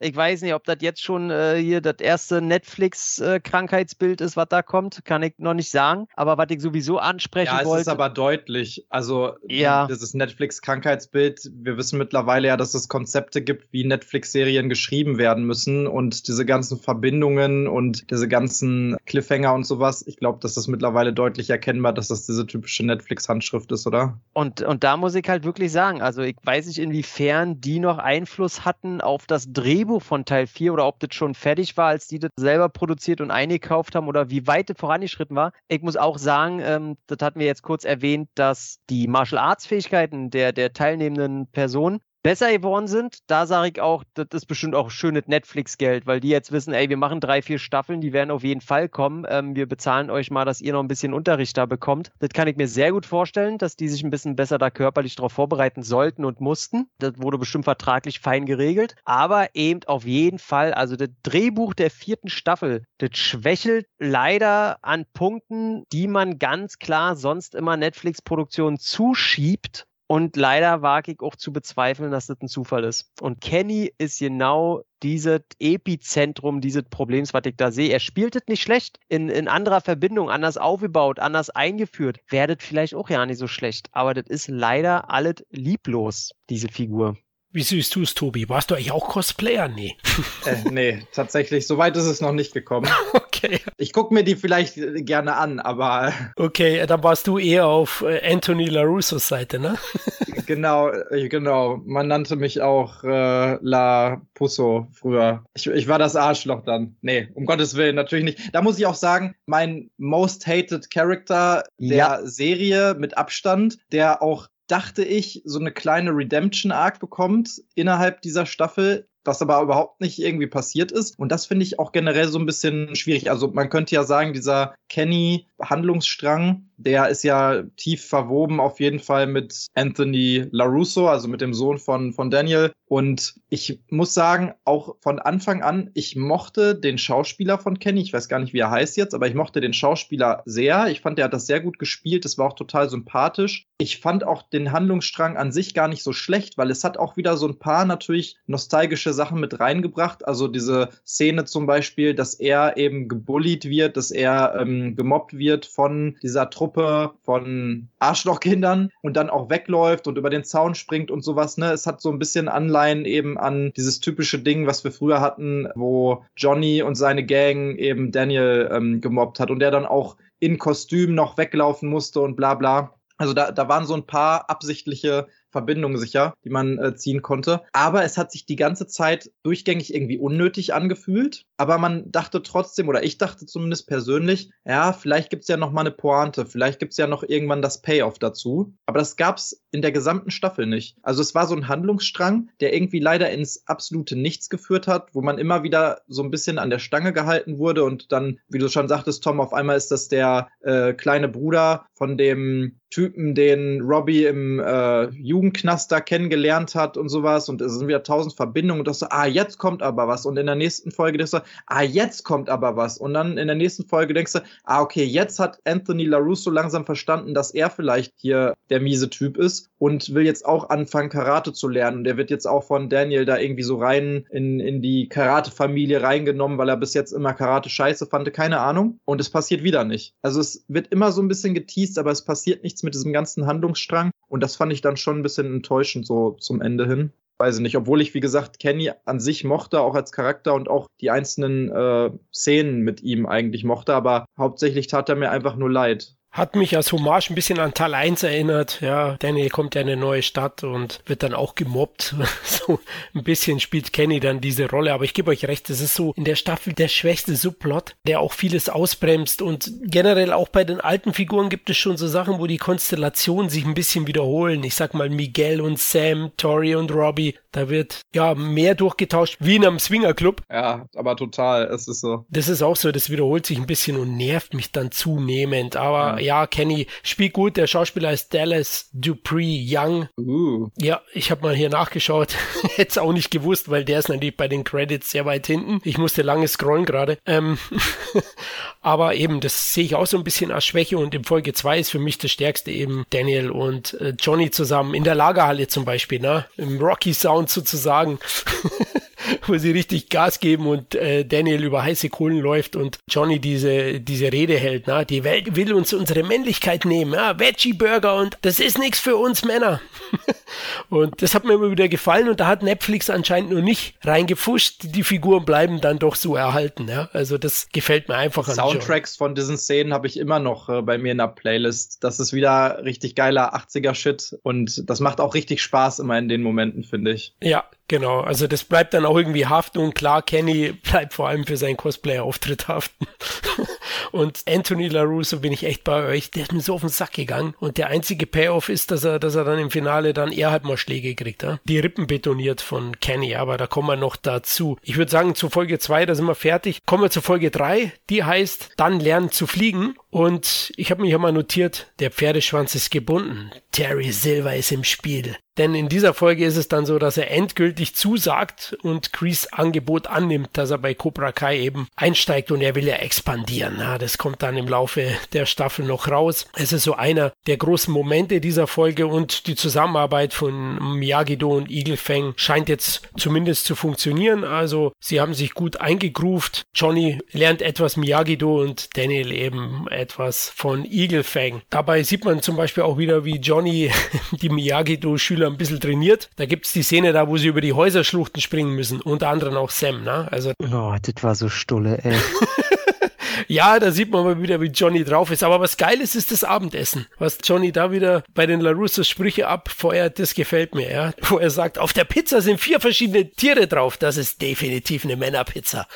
S3: ich weiß nicht, ob das jetzt schon äh, hier das erste Netflix-Krankheitsbild ist, was da kommt, kann ich noch nicht sagen, aber was ich sowieso ansprechen wollte. Ja, es wollte, ist
S2: aber deutlich, also ja. dieses Netflix-Krankheitsbild, wir wissen mittlerweile ja, dass es Konzepte gibt, wie Netflix-Serien geschrieben werden müssen und diese ganzen Verbindungen und diese ganzen Cliffhanger und sowas, ich glaube, dass das mittlerweile deutlich erkennbar, dass das diese typische Netflix-Handschrift ist, oder?
S3: Und, und da muss ich halt wirklich sagen, also ich weiß nicht, inwiefern die noch Einfluss hatten auf das Drehbuch von Teil 4 oder ob das schon fertig war, als die das selber produziert und eingekauft haben oder wie weit das vorangeschritten war. Ich muss auch sagen, ähm, das hatten wir jetzt kurz erwähnt, dass die Martial Arts Fähigkeiten der, der teilnehmenden Personen besser geworden sind, da sage ich auch, das ist bestimmt auch schönes Netflix-Geld, weil die jetzt wissen, ey, wir machen drei, vier Staffeln, die werden auf jeden Fall kommen. Ähm, wir bezahlen euch mal, dass ihr noch ein bisschen Unterricht da bekommt. Das kann ich mir sehr gut vorstellen, dass die sich ein bisschen besser da körperlich darauf vorbereiten sollten und mussten. Das wurde bestimmt vertraglich fein geregelt. Aber eben auf jeden Fall, also das Drehbuch der vierten Staffel, das schwächelt leider an Punkten, die man ganz klar sonst immer Netflix-Produktionen zuschiebt und leider wage ich auch zu bezweifeln, dass das ein Zufall ist. Und Kenny ist genau dieses Epizentrum dieses Problems, was ich da sehe. Er spielt es nicht schlecht, in, in anderer Verbindung, anders aufgebaut, anders eingeführt. Werdet vielleicht auch ja nicht so schlecht. Aber das ist leider alles lieblos, diese Figur.
S1: Wie siehst du es, Tobi? Warst du eigentlich auch Cosplayer? Nee.
S2: äh, nee, tatsächlich. So weit ist es noch nicht gekommen. okay. Ich gucke mir die vielleicht gerne an, aber.
S1: Okay, dann warst du eher auf äh, Anthony LaRussos Seite, ne?
S2: genau, äh, genau. Man nannte mich auch äh, La Pusso früher. Ich, ich war das Arschloch dann. Nee, um Gottes Willen, natürlich nicht. Da muss ich auch sagen, mein most hated Character der ja. Serie mit Abstand, der auch dachte ich, so eine kleine Redemption-Arc bekommt innerhalb dieser Staffel, was aber überhaupt nicht irgendwie passiert ist. Und das finde ich auch generell so ein bisschen schwierig. Also man könnte ja sagen, dieser Kenny-Handlungsstrang, der ist ja tief verwoben auf jeden Fall mit Anthony LaRusso, also mit dem Sohn von, von Daniel. Und ich muss sagen, auch von Anfang an, ich mochte den Schauspieler von Kenny. Ich weiß gar nicht, wie er heißt jetzt, aber ich mochte den Schauspieler sehr. Ich fand, der hat das sehr gut gespielt. Es war auch total sympathisch. Ich fand auch den Handlungsstrang an sich gar nicht so schlecht, weil es hat auch wieder so ein paar natürlich nostalgische Sachen mit reingebracht. Also diese Szene zum Beispiel, dass er eben gebullied wird, dass er ähm, gemobbt wird von dieser Truppe von Arschlochkindern und dann auch wegläuft und über den Zaun springt und sowas. Ne? Es hat so ein bisschen Anleihen eben an dieses typische Ding, was wir früher hatten, wo Johnny und seine Gang eben Daniel ähm, gemobbt hat und der dann auch in Kostüm noch weglaufen musste und bla bla. Also da, da waren so ein paar absichtliche Verbindung sicher, die man äh, ziehen konnte. Aber es hat sich die ganze Zeit durchgängig irgendwie unnötig angefühlt. Aber man dachte trotzdem, oder ich dachte zumindest persönlich, ja, vielleicht gibt's ja noch mal eine Pointe, vielleicht gibt's ja noch irgendwann das Payoff dazu. Aber das gab's in der gesamten Staffel nicht. Also es war so ein Handlungsstrang, der irgendwie leider ins absolute Nichts geführt hat, wo man immer wieder so ein bisschen an der Stange gehalten wurde und dann, wie du schon sagtest, Tom, auf einmal ist das der äh, kleine Bruder von dem Typen, den Robbie im äh, Jugendknast da kennengelernt hat und sowas und es sind wieder tausend Verbindungen und das so, ah, jetzt kommt aber was. Und in der nächsten Folge denkst du, ah, jetzt kommt aber was. Und dann in der nächsten Folge denkst du, ah, okay, jetzt hat Anthony LaRusso langsam verstanden, dass er vielleicht hier der miese Typ ist und will jetzt auch anfangen, Karate zu lernen. Und er wird jetzt auch von Daniel da irgendwie so rein in, in die Karate-Familie reingenommen, weil er bis jetzt immer Karate scheiße fand, keine Ahnung. Und es passiert wieder nicht. Also es wird immer so ein bisschen geteased, aber es passiert nichts mit diesem ganzen Handlungsstrang. Und das fand ich dann schon ein bisschen enttäuschend so zum Ende hin. Weiß ich nicht, obwohl ich, wie gesagt, Kenny an sich mochte, auch als Charakter und auch die einzelnen äh, Szenen mit ihm eigentlich mochte, aber hauptsächlich tat er mir einfach nur leid.
S1: Hat mich als Hommage ein bisschen an Teil 1 erinnert. Ja, Daniel kommt ja in eine neue Stadt und wird dann auch gemobbt. so ein bisschen spielt Kenny dann diese Rolle. Aber ich gebe euch recht, das ist so in der Staffel der schwächste Subplot, der auch vieles ausbremst. Und generell auch bei den alten Figuren gibt es schon so Sachen, wo die Konstellationen sich ein bisschen wiederholen. Ich sag mal Miguel und Sam, Tori und Robbie. Da wird ja mehr durchgetauscht wie in einem Swingerclub.
S2: Ja, aber total. Es ist so.
S1: Das ist auch so. Das wiederholt sich ein bisschen und nervt mich dann zunehmend. Aber ja, Kenny spielt gut. Der Schauspieler ist Dallas Dupree Young. Uh. Ja, ich habe mal hier nachgeschaut. Hätte es auch nicht gewusst, weil der ist natürlich bei den Credits sehr weit hinten. Ich musste lange scrollen gerade. Ähm aber eben, das sehe ich auch so ein bisschen als Schwäche. Und in Folge 2 ist für mich das Stärkste eben Daniel und äh, Johnny zusammen in der Lagerhalle zum Beispiel, ne? Im Rocky Sound sozusagen. wo sie richtig Gas geben und äh, Daniel über heiße Kohlen läuft und Johnny diese, diese Rede hält. Na? Die Welt will uns unsere Männlichkeit nehmen. Ja? Veggie-Burger und das ist nichts für uns Männer. und das hat mir immer wieder gefallen und da hat Netflix anscheinend nur nicht reingefuscht. Die Figuren bleiben dann doch so erhalten. Ja? Also das gefällt mir einfach
S2: an Soundtracks John. von diesen Szenen habe ich immer noch äh, bei mir in der Playlist. Das ist wieder richtig geiler 80er-Shit und das macht auch richtig Spaß immer in den Momenten, finde ich.
S1: Ja, Genau, also das bleibt dann auch irgendwie haften und klar, Kenny bleibt vor allem für seinen Cosplayer-Auftritt haften. Und Anthony LaRusso bin ich echt bei euch, der ist mir so auf den Sack gegangen und der einzige Payoff ist, dass er, dass er dann im Finale dann eher halt mal Schläge kriegt, ja? die Rippen betoniert von Kenny, aber da kommen wir noch dazu. Ich würde sagen, zu Folge 2, da sind wir fertig. Kommen wir zu Folge 3, die heißt Dann lernen zu fliegen und ich habe mich ja mal notiert, der Pferdeschwanz ist gebunden. Terry Silver ist im Spiel. Denn in dieser Folge ist es dann so, dass er endgültig zusagt und Chris Angebot annimmt, dass er bei Cobra Kai eben einsteigt und er will ja expandieren. Ja, das kommt dann im Laufe der Staffel noch raus. Es ist so einer der großen Momente dieser Folge und die Zusammenarbeit von Miyagi-Do und Eagle Fang scheint jetzt zumindest zu funktionieren. Also sie haben sich gut eingegroovt. Johnny lernt etwas Miyagi-Do und Daniel eben etwas von Eagle Fang. Dabei sieht man zum Beispiel auch wieder, wie Johnny die Miyagi-Do-Schüler ein bisschen trainiert. Da gibt es die Szene da, wo sie über die Häuserschluchten springen müssen. Unter anderem auch Sam, ne?
S3: Also. Oh, das war so stulle, ey.
S1: ja, da sieht man mal wieder, wie Johnny drauf ist. Aber was geil ist, ist das Abendessen. Was Johnny da wieder bei den LaRussos Sprüche abfeuert, das gefällt mir, ja. Wo er sagt, auf der Pizza sind vier verschiedene Tiere drauf. Das ist definitiv eine Männerpizza.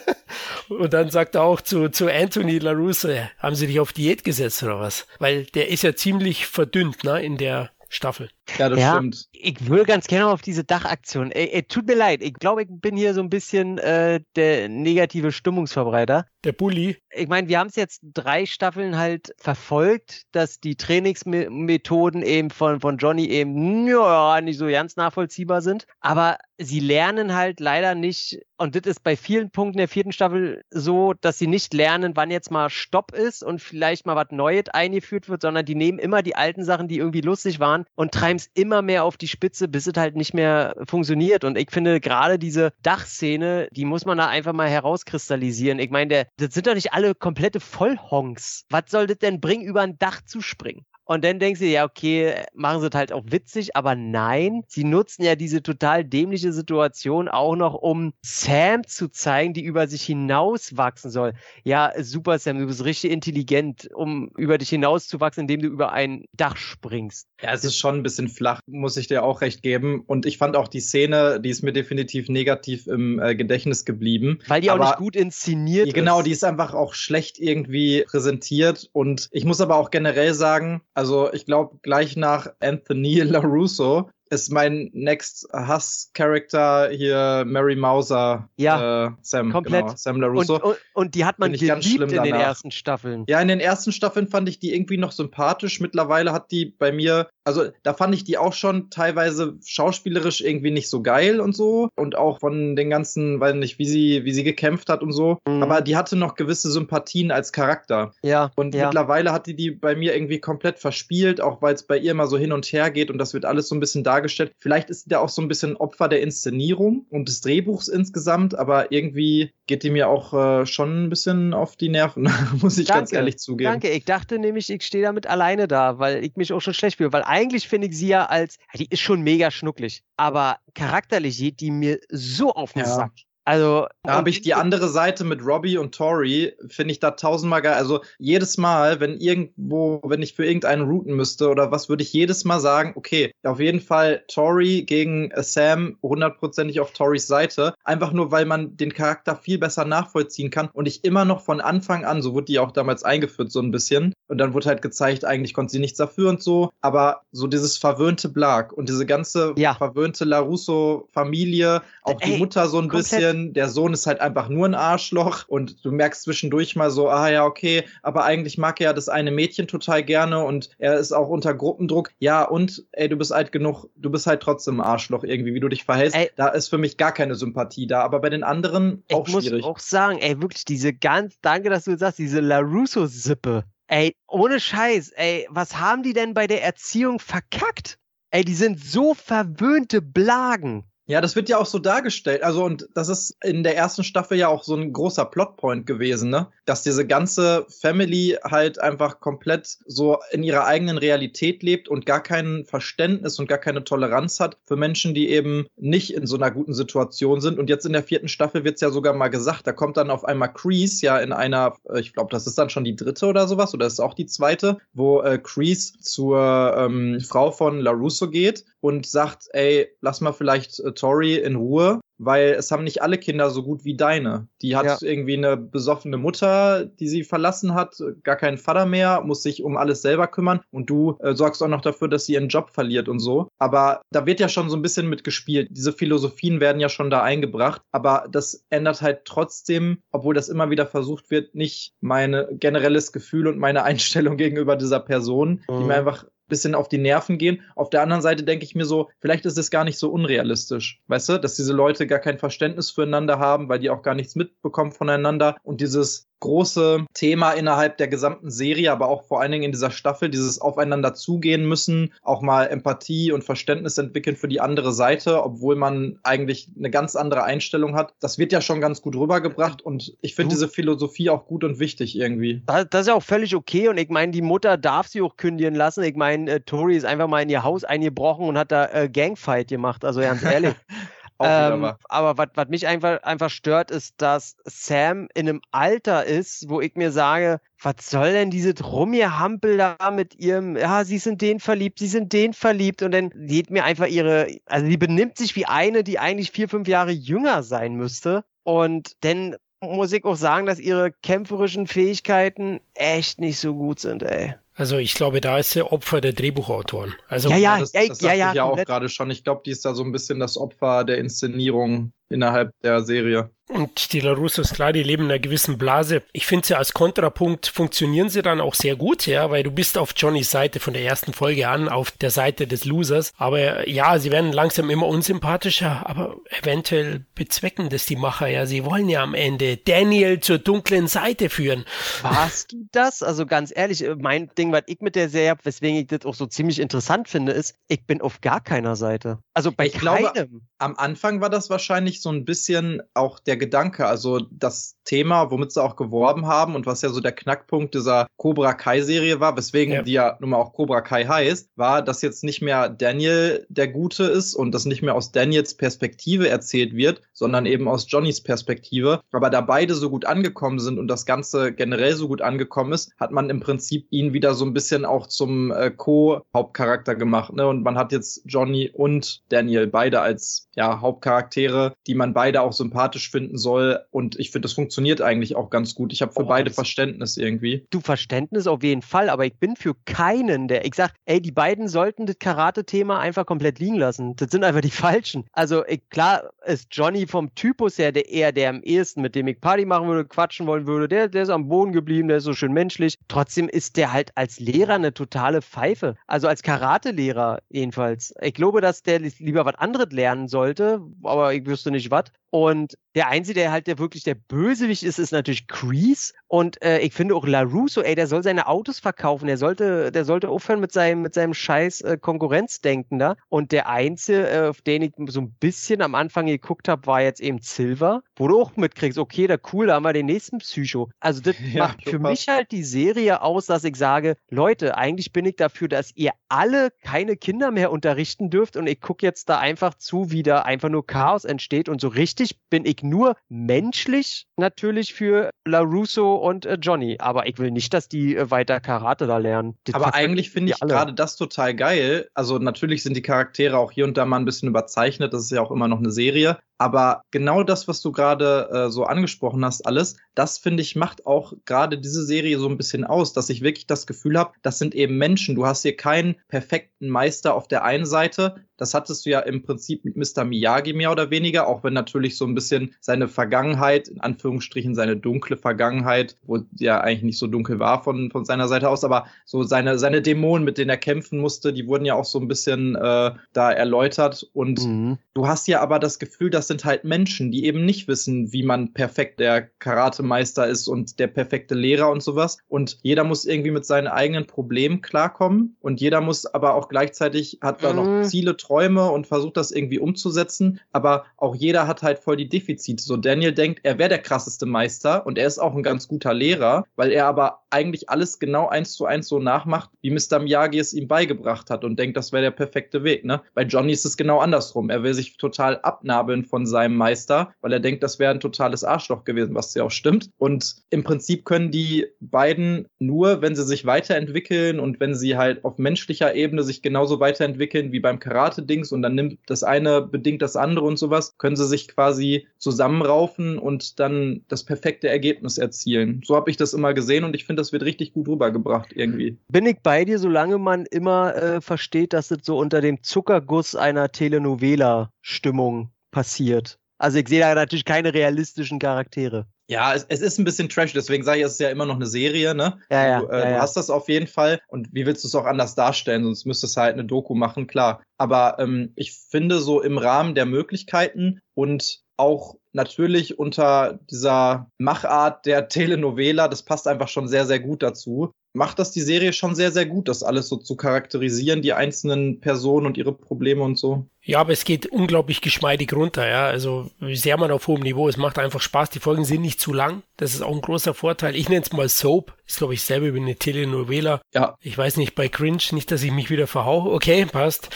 S1: Und dann sagt er auch zu, zu Anthony LaRusso, haben sie dich auf Diät gesetzt oder was? Weil der ist ja ziemlich verdünnt, ne, in der Staffel.
S2: Ja, das
S3: Ja.
S2: stimmt.
S3: Ich würde ganz gerne auf diese Dachaktion. Ey, ey, tut mir leid, ich glaube, ich bin hier so ein bisschen äh, der negative Stimmungsverbreiter.
S1: Der Bully.
S3: Ich meine, wir haben es jetzt drei Staffeln halt verfolgt, dass die Trainingsmethoden eben von, von Johnny eben ja, nicht so ganz nachvollziehbar sind. Aber sie lernen halt leider nicht, und das ist bei vielen Punkten der vierten Staffel so, dass sie nicht lernen, wann jetzt mal Stopp ist und vielleicht mal was Neues eingeführt wird, sondern die nehmen immer die alten Sachen, die irgendwie lustig waren und treiben es immer mehr auf die Spitze, bis es halt nicht mehr funktioniert. Und ich finde gerade diese Dachszene, die muss man da einfach mal herauskristallisieren. Ich meine, das sind doch nicht alle komplette Vollhonks. Was soll das denn bringen, über ein Dach zu springen? Und dann denkst du, ja, okay, machen sie es halt auch witzig, aber nein, sie nutzen ja diese total dämliche Situation auch noch, um Sam zu zeigen, die über sich hinauswachsen soll. Ja, super, Sam, du bist richtig intelligent, um über dich hinauszuwachsen, indem du über ein Dach springst.
S2: Ja, es ist schon ein bisschen flach, muss ich dir auch recht geben. Und ich fand auch die Szene, die ist mir definitiv negativ im äh, Gedächtnis geblieben.
S3: Weil die auch
S2: Aber-
S3: nicht gut inszeniert
S2: Genau,
S3: ist.
S2: die ist einfach auch schlecht irgendwie präsentiert. Und ich muss aber auch generell sagen, also ich glaube, gleich nach Anthony LaRusso ist mein next Hass-Charakter hier Mary Mauser.
S3: Ja,
S2: äh, Sam,
S3: komplett.
S2: Genau, Sam
S3: Und,
S2: LaRusso.
S3: und, und die hat man
S2: ganz
S3: geliebt
S2: schlimm
S3: in den
S2: danach.
S3: ersten Staffeln.
S2: Ja, in den ersten Staffeln fand ich die irgendwie noch sympathisch. Mittlerweile hat die bei mir, also da fand ich die auch schon teilweise schauspielerisch irgendwie nicht so geil und so. Und auch von den ganzen, weiß nicht, wie sie, wie sie gekämpft hat und so.
S3: Mhm.
S2: Aber die hatte noch gewisse Sympathien als Charakter.
S3: Ja,
S2: Und
S3: ja.
S2: mittlerweile hat die die bei mir irgendwie komplett verspielt, auch weil es bei ihr immer so hin und her geht und das wird alles so ein bisschen dargestellt. Vielleicht ist sie da auch so ein bisschen Opfer der Inszenierung und des Drehbuchs insgesamt, aber irgendwie geht die mir auch äh, schon ein bisschen auf die Nerven, muss ich ganz
S3: Danke,
S2: ehrlich zugeben.
S3: Danke, ich dachte nämlich, ich stehe damit alleine da, weil ich mich auch schon schlecht fühle. Weil eigentlich finde ich sie ja als, die ist schon mega schnucklig, aber charakterlich geht die mir so auf den
S2: Ja.
S3: Sack. Also,
S2: Da habe ich die andere Seite mit Robbie und Tori, finde ich da tausendmal geil. Also jedes Mal, wenn irgendwo, wenn ich für irgendeinen routen müsste oder was, würde ich jedes Mal sagen, okay, auf jeden Fall Tori gegen Sam, hundertprozentig auf Toris Seite. Einfach nur, weil man den Charakter viel besser nachvollziehen kann und ich immer noch von Anfang an, so wurde die auch damals eingeführt, so ein bisschen. Und dann wurde halt gezeigt, eigentlich konnte sie nichts dafür und so. Aber so dieses verwöhnte Blag und diese ganze
S3: Ja.
S2: verwöhnte LaRusso-Familie, auch die
S3: Ey,
S2: Mutter so ein
S3: komplett.
S2: Bisschen, der Sohn ist halt einfach nur ein Arschloch und du merkst zwischendurch mal so, ah ja, okay, aber eigentlich mag er ja das eine Mädchen total gerne und er ist auch unter Gruppendruck. Ja, und ey, du bist alt genug, du bist halt trotzdem ein Arschloch irgendwie, wie du dich verhältst.
S3: Ey.
S2: Da ist für mich gar keine Sympathie da, aber bei den anderen
S3: ich
S2: auch
S3: muss
S2: schwierig.
S3: auch sagen, ey, wirklich diese ganz, danke, dass du das sagst, diese LaRusso-Sippe. Ey, ohne Scheiß, ey, was haben die denn bei der Erziehung verkackt? Ey, die sind so verwöhnte Blagen.
S2: Ja, das wird ja auch so dargestellt. Also, und das ist in der ersten Staffel ja auch so ein großer Plotpoint gewesen, ne? Dass diese ganze Family halt einfach komplett so in ihrer eigenen Realität lebt und gar kein Verständnis und gar keine Toleranz hat für Menschen, die eben nicht in so einer guten Situation sind. Und jetzt in der vierten Staffel wird's ja sogar mal gesagt, da kommt dann auf einmal Crease ja in einer, äh, ich glaube, das ist dann schon die dritte oder sowas, oder ist auch die zweite, wo äh, Crease zur ähm, Frau von LaRusso geht und sagt, ey, lass mal vielleicht äh, Tori in Ruhe, weil es haben nicht alle Kinder so gut wie deine. Die hat
S3: Ja.
S2: irgendwie eine besoffene Mutter, die sie verlassen hat, gar keinen Vater mehr, muss sich um alles selber kümmern und du äh, sorgst auch noch dafür, dass sie ihren Job verliert und so. Aber da wird ja schon so ein bisschen mitgespielt. Diese Philosophien werden ja schon da eingebracht, aber das ändert halt trotzdem, obwohl das immer wieder versucht wird, nicht meine generelles Gefühl und meine Einstellung gegenüber dieser Person, die
S3: Mhm.
S2: mir einfach bisschen auf die Nerven gehen. Auf der anderen Seite denke ich mir so, vielleicht ist es gar nicht so unrealistisch, weißt du, dass diese Leute gar kein Verständnis füreinander haben, weil die auch gar nichts mitbekommen voneinander und dieses große Thema innerhalb der gesamten Serie, aber auch vor allen Dingen in dieser Staffel, dieses aufeinander zugehen müssen, auch mal Empathie und Verständnis entwickeln für die andere Seite, obwohl man eigentlich eine ganz andere Einstellung hat. Das wird ja schon ganz gut rübergebracht und ich finde diese Philosophie auch gut und wichtig irgendwie.
S3: Das, das ist ja auch völlig okay und ich meine, die Mutter darf sie auch kündigen lassen. Ich meine, äh, Tori ist einfach mal in ihr Haus eingebrochen und hat da äh, Gangfight gemacht, also ganz ehrlich. Ähm, aber was mich einfach, einfach stört, ist, dass Sam in einem Alter ist, wo ich mir sage, was soll denn diese Rumgehampel da mit ihrem, ja, sie sind den verliebt, sie sind den verliebt und dann geht mir einfach ihre, also die benimmt sich wie eine, die eigentlich vier, fünf Jahre jünger sein müsste. Und dann muss ich auch sagen, dass ihre kämpferischen Fähigkeiten echt nicht so gut sind, ey.
S1: Also ich glaube, da ist sie Opfer der Drehbuchautoren. Also
S3: ja, ja,
S2: das,
S3: ja,
S2: das
S3: ja, ja,
S2: ich ja auch gerade schon. Ich glaube, die ist da so ein bisschen das Opfer der Inszenierung innerhalb der Serie.
S1: Und die LaRussos, klar, die leben in einer gewissen Blase. Ich finde sie als Kontrapunkt funktionieren sie dann auch sehr gut, ja, weil du bist auf Johnnys Seite von der ersten Folge an, auf der Seite des Losers. Aber ja, sie werden langsam immer unsympathischer, aber eventuell bezwecken das die Macher, ja. Sie wollen ja am Ende Daniel zur dunklen Seite führen.
S3: Warst du das? Also ganz ehrlich, äh, mein Ding, was ich mit der Serie habe, weswegen ich das auch so ziemlich interessant finde, ist, ich bin auf gar keiner Seite. Also bei
S2: Ich glaube,
S3: keinem.
S2: Am Anfang war das wahrscheinlich so ein bisschen auch der Gedanke, also das Thema, womit sie auch geworben haben und was ja so der Knackpunkt dieser Cobra Kai Serie war, weswegen
S1: Ja.
S2: die ja nun mal auch Cobra Kai heißt, war, dass jetzt nicht mehr Daniel der Gute ist und das nicht mehr aus Daniels Perspektive erzählt wird, sondern eben aus Johnnys Perspektive. Aber da beide so gut angekommen sind und das Ganze generell so gut angekommen ist, hat man im Prinzip ihn wieder so ein bisschen auch zum äh, Co-Hauptcharakter gemacht. Ne? Und man hat jetzt Johnny und Daniel beide als ja, Hauptcharaktere, die man beide auch sympathisch finden soll. Und ich finde, das funktioniert eigentlich auch ganz gut. Ich habe für
S3: Oh,
S2: beide Verständnis irgendwie.
S3: Du Verständnis auf jeden Fall, aber ich bin für keinen, der, ich sag, ey, die beiden sollten das Karate-Thema einfach komplett liegen lassen. Das sind einfach die Falschen. Also, ich, klar ist Johnny vom Typus her der eher der am ehesten, mit dem ich Party machen würde, quatschen wollen würde. Der, der ist am Boden geblieben, der ist so schön menschlich. Trotzdem ist der halt als Lehrer eine totale Pfeife. Also als Karate-Lehrer jedenfalls. Ich glaube, dass der lieber was anderes lernen sollte, aber ich wüsste nicht was. Und der Einzige, der halt der wirklich der Bösewicht ist, ist natürlich Kreese. Und äh, ich finde auch LaRusso, ey, der soll seine Autos verkaufen. Der sollte, der sollte aufhören mit seinem, mit seinem scheiß äh, Konkurrenzdenken da. Und der Einzige, äh, auf den ich so ein bisschen am Anfang geguckt habe, war jetzt eben Silver, wo du auch mitkriegst, okay, da cool, da haben wir den nächsten Psycho. Also das
S2: Ja,
S3: macht
S2: so
S3: für mich halt die Serie aus, dass ich sage, Leute, eigentlich bin ich dafür, dass ihr alle keine Kinder mehr unterrichten dürft und ich gucke jetzt da einfach zu, wie da einfach nur Chaos entsteht und so richtig bin ich nur menschlich natürlich für LaRusso und äh, Johnny, aber ich will nicht, dass die äh, weiter Karate da lernen. Das
S2: Aber eigentlich finde ich gerade das total geil. Also natürlich sind die Charaktere auch hier und da mal ein bisschen überzeichnet. Das ist ja auch immer noch eine Serie. Aber genau das, was du gerade äh, so angesprochen hast, alles, das finde ich macht auch gerade diese Serie so ein bisschen aus, dass ich wirklich das Gefühl habe, das sind eben Menschen. Du hast hier keinen perfekten Meister auf der einen Seite. Das hattest du ja im Prinzip mit Mr. Miyagi mehr oder weniger, auch wenn natürlich so ein bisschen seine Vergangenheit, in Anführungsstrichen seine dunkle Vergangenheit, wo ja eigentlich nicht so dunkel war von, von seiner Seite aus, aber so seine, seine Dämonen, mit denen er kämpfen musste, die wurden ja auch so ein bisschen äh, da erläutert. Und
S3: Mhm.
S2: Du hast ja aber das Gefühl, das sind halt Menschen, die eben nicht wissen, wie man perfekt der Karatemeister ist und der perfekte Lehrer und sowas. Und jeder muss irgendwie mit seinen eigenen Problemen klarkommen. Und jeder muss aber auch gleichzeitig, hat da
S3: Mhm.
S2: noch Ziele, Träume und versucht das irgendwie umzusetzen. Aber auch jeder hat halt voll die Defizite. So Daniel denkt, er wäre der krasseste Meister und er ist auch ein ganz guter Lehrer, weil er aber eigentlich alles genau eins zu eins so nachmacht, wie Mr. Miyagi es ihm beigebracht hat und denkt, das wäre der perfekte Weg. Ne? Bei Johnny ist es genau andersrum. Er will sich total abnabeln von seinem Meister, weil er denkt, das wäre ein totales Arschloch gewesen, was ja auch stimmt. Und im Prinzip können die beiden nur, wenn sie sich weiterentwickeln und wenn sie halt auf menschlicher Ebene sich genauso weiterentwickeln wie beim Karate-Dings und dann nimmt das eine bedingt das andere und sowas, können sie sich quasi zusammenraufen und dann das perfekte Ergebnis erzielen. So habe ich das immer gesehen und ich finde, das wird richtig gut rübergebracht irgendwie.
S3: Bin ich bei dir, solange man immer äh, versteht, dass es so unter dem Zuckerguss einer Telenovela-Stimmung passiert. Also ich sehe da natürlich keine realistischen Charaktere.
S2: Ja, es, es ist ein bisschen trash, deswegen sage ich, es ist ja immer noch eine Serie, ne?
S3: Ja, ja,
S2: du, äh,
S3: ja,
S2: du
S3: ja.
S2: hast das auf jeden Fall und wie willst du es auch anders darstellen? Sonst müsstest du halt eine Doku machen, klar. Aber ähm, ich finde so im Rahmen der Möglichkeiten und auch natürlich unter dieser Machart der Telenovela, das passt einfach schon sehr, sehr gut dazu. Macht das die Serie schon sehr, sehr gut, das alles so zu charakterisieren, die einzelnen Personen und ihre Probleme und so.
S1: Ja, aber es geht unglaublich geschmeidig runter, ja. Also sehr man auf hohem Niveau. Es macht einfach Spaß. Die Folgen sind nicht zu lang. Das ist auch ein großer Vorteil. Ich nenne es mal Soap. Ist, glaube ich, selber wie eine Telenovela.
S2: Ja.
S1: Ich weiß nicht, bei Cringe, nicht, dass ich mich wieder verhau. Okay, passt.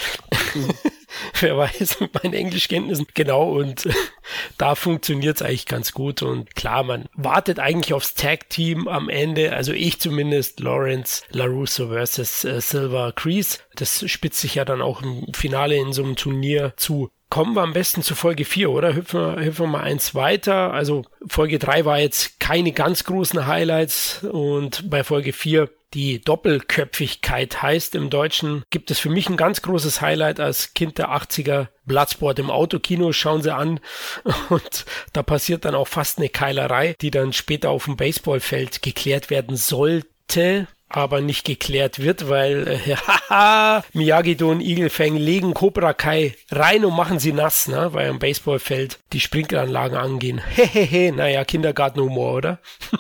S1: Wer weiß, mit meinen Englischkenntnissen. Genau, und da funktioniert es eigentlich ganz gut. Und klar, man wartet eigentlich aufs Tag-Team am Ende. Also ich zumindest, Lawrence LaRusso versus äh, Silver Crease. Das spitzt sich ja dann auch im Finale in so einem Turnier zu. Kommen wir am besten zu Folge 4, oder? Hüpfen wir, hüpfen wir mal eins weiter. Also Folge 3 war jetzt keine ganz großen Highlights und bei Folge 4 die Doppelköpfigkeit heißt im Deutschen, gibt es für mich ein ganz großes Highlight als Kind der 80er. Bloodsport im Autokino, schauen Sie an. Und da passiert dann auch fast eine Keilerei, die dann später auf dem Baseballfeld geklärt werden sollte aber nicht geklärt wird, weil äh, haha, Miyagi-Do und Igelfang legen Cobra Kai rein und machen sie nass, ne? weil am Baseballfeld die Sprinkleranlagen angehen. Hehehe, naja, Kindergartenhumor, oder?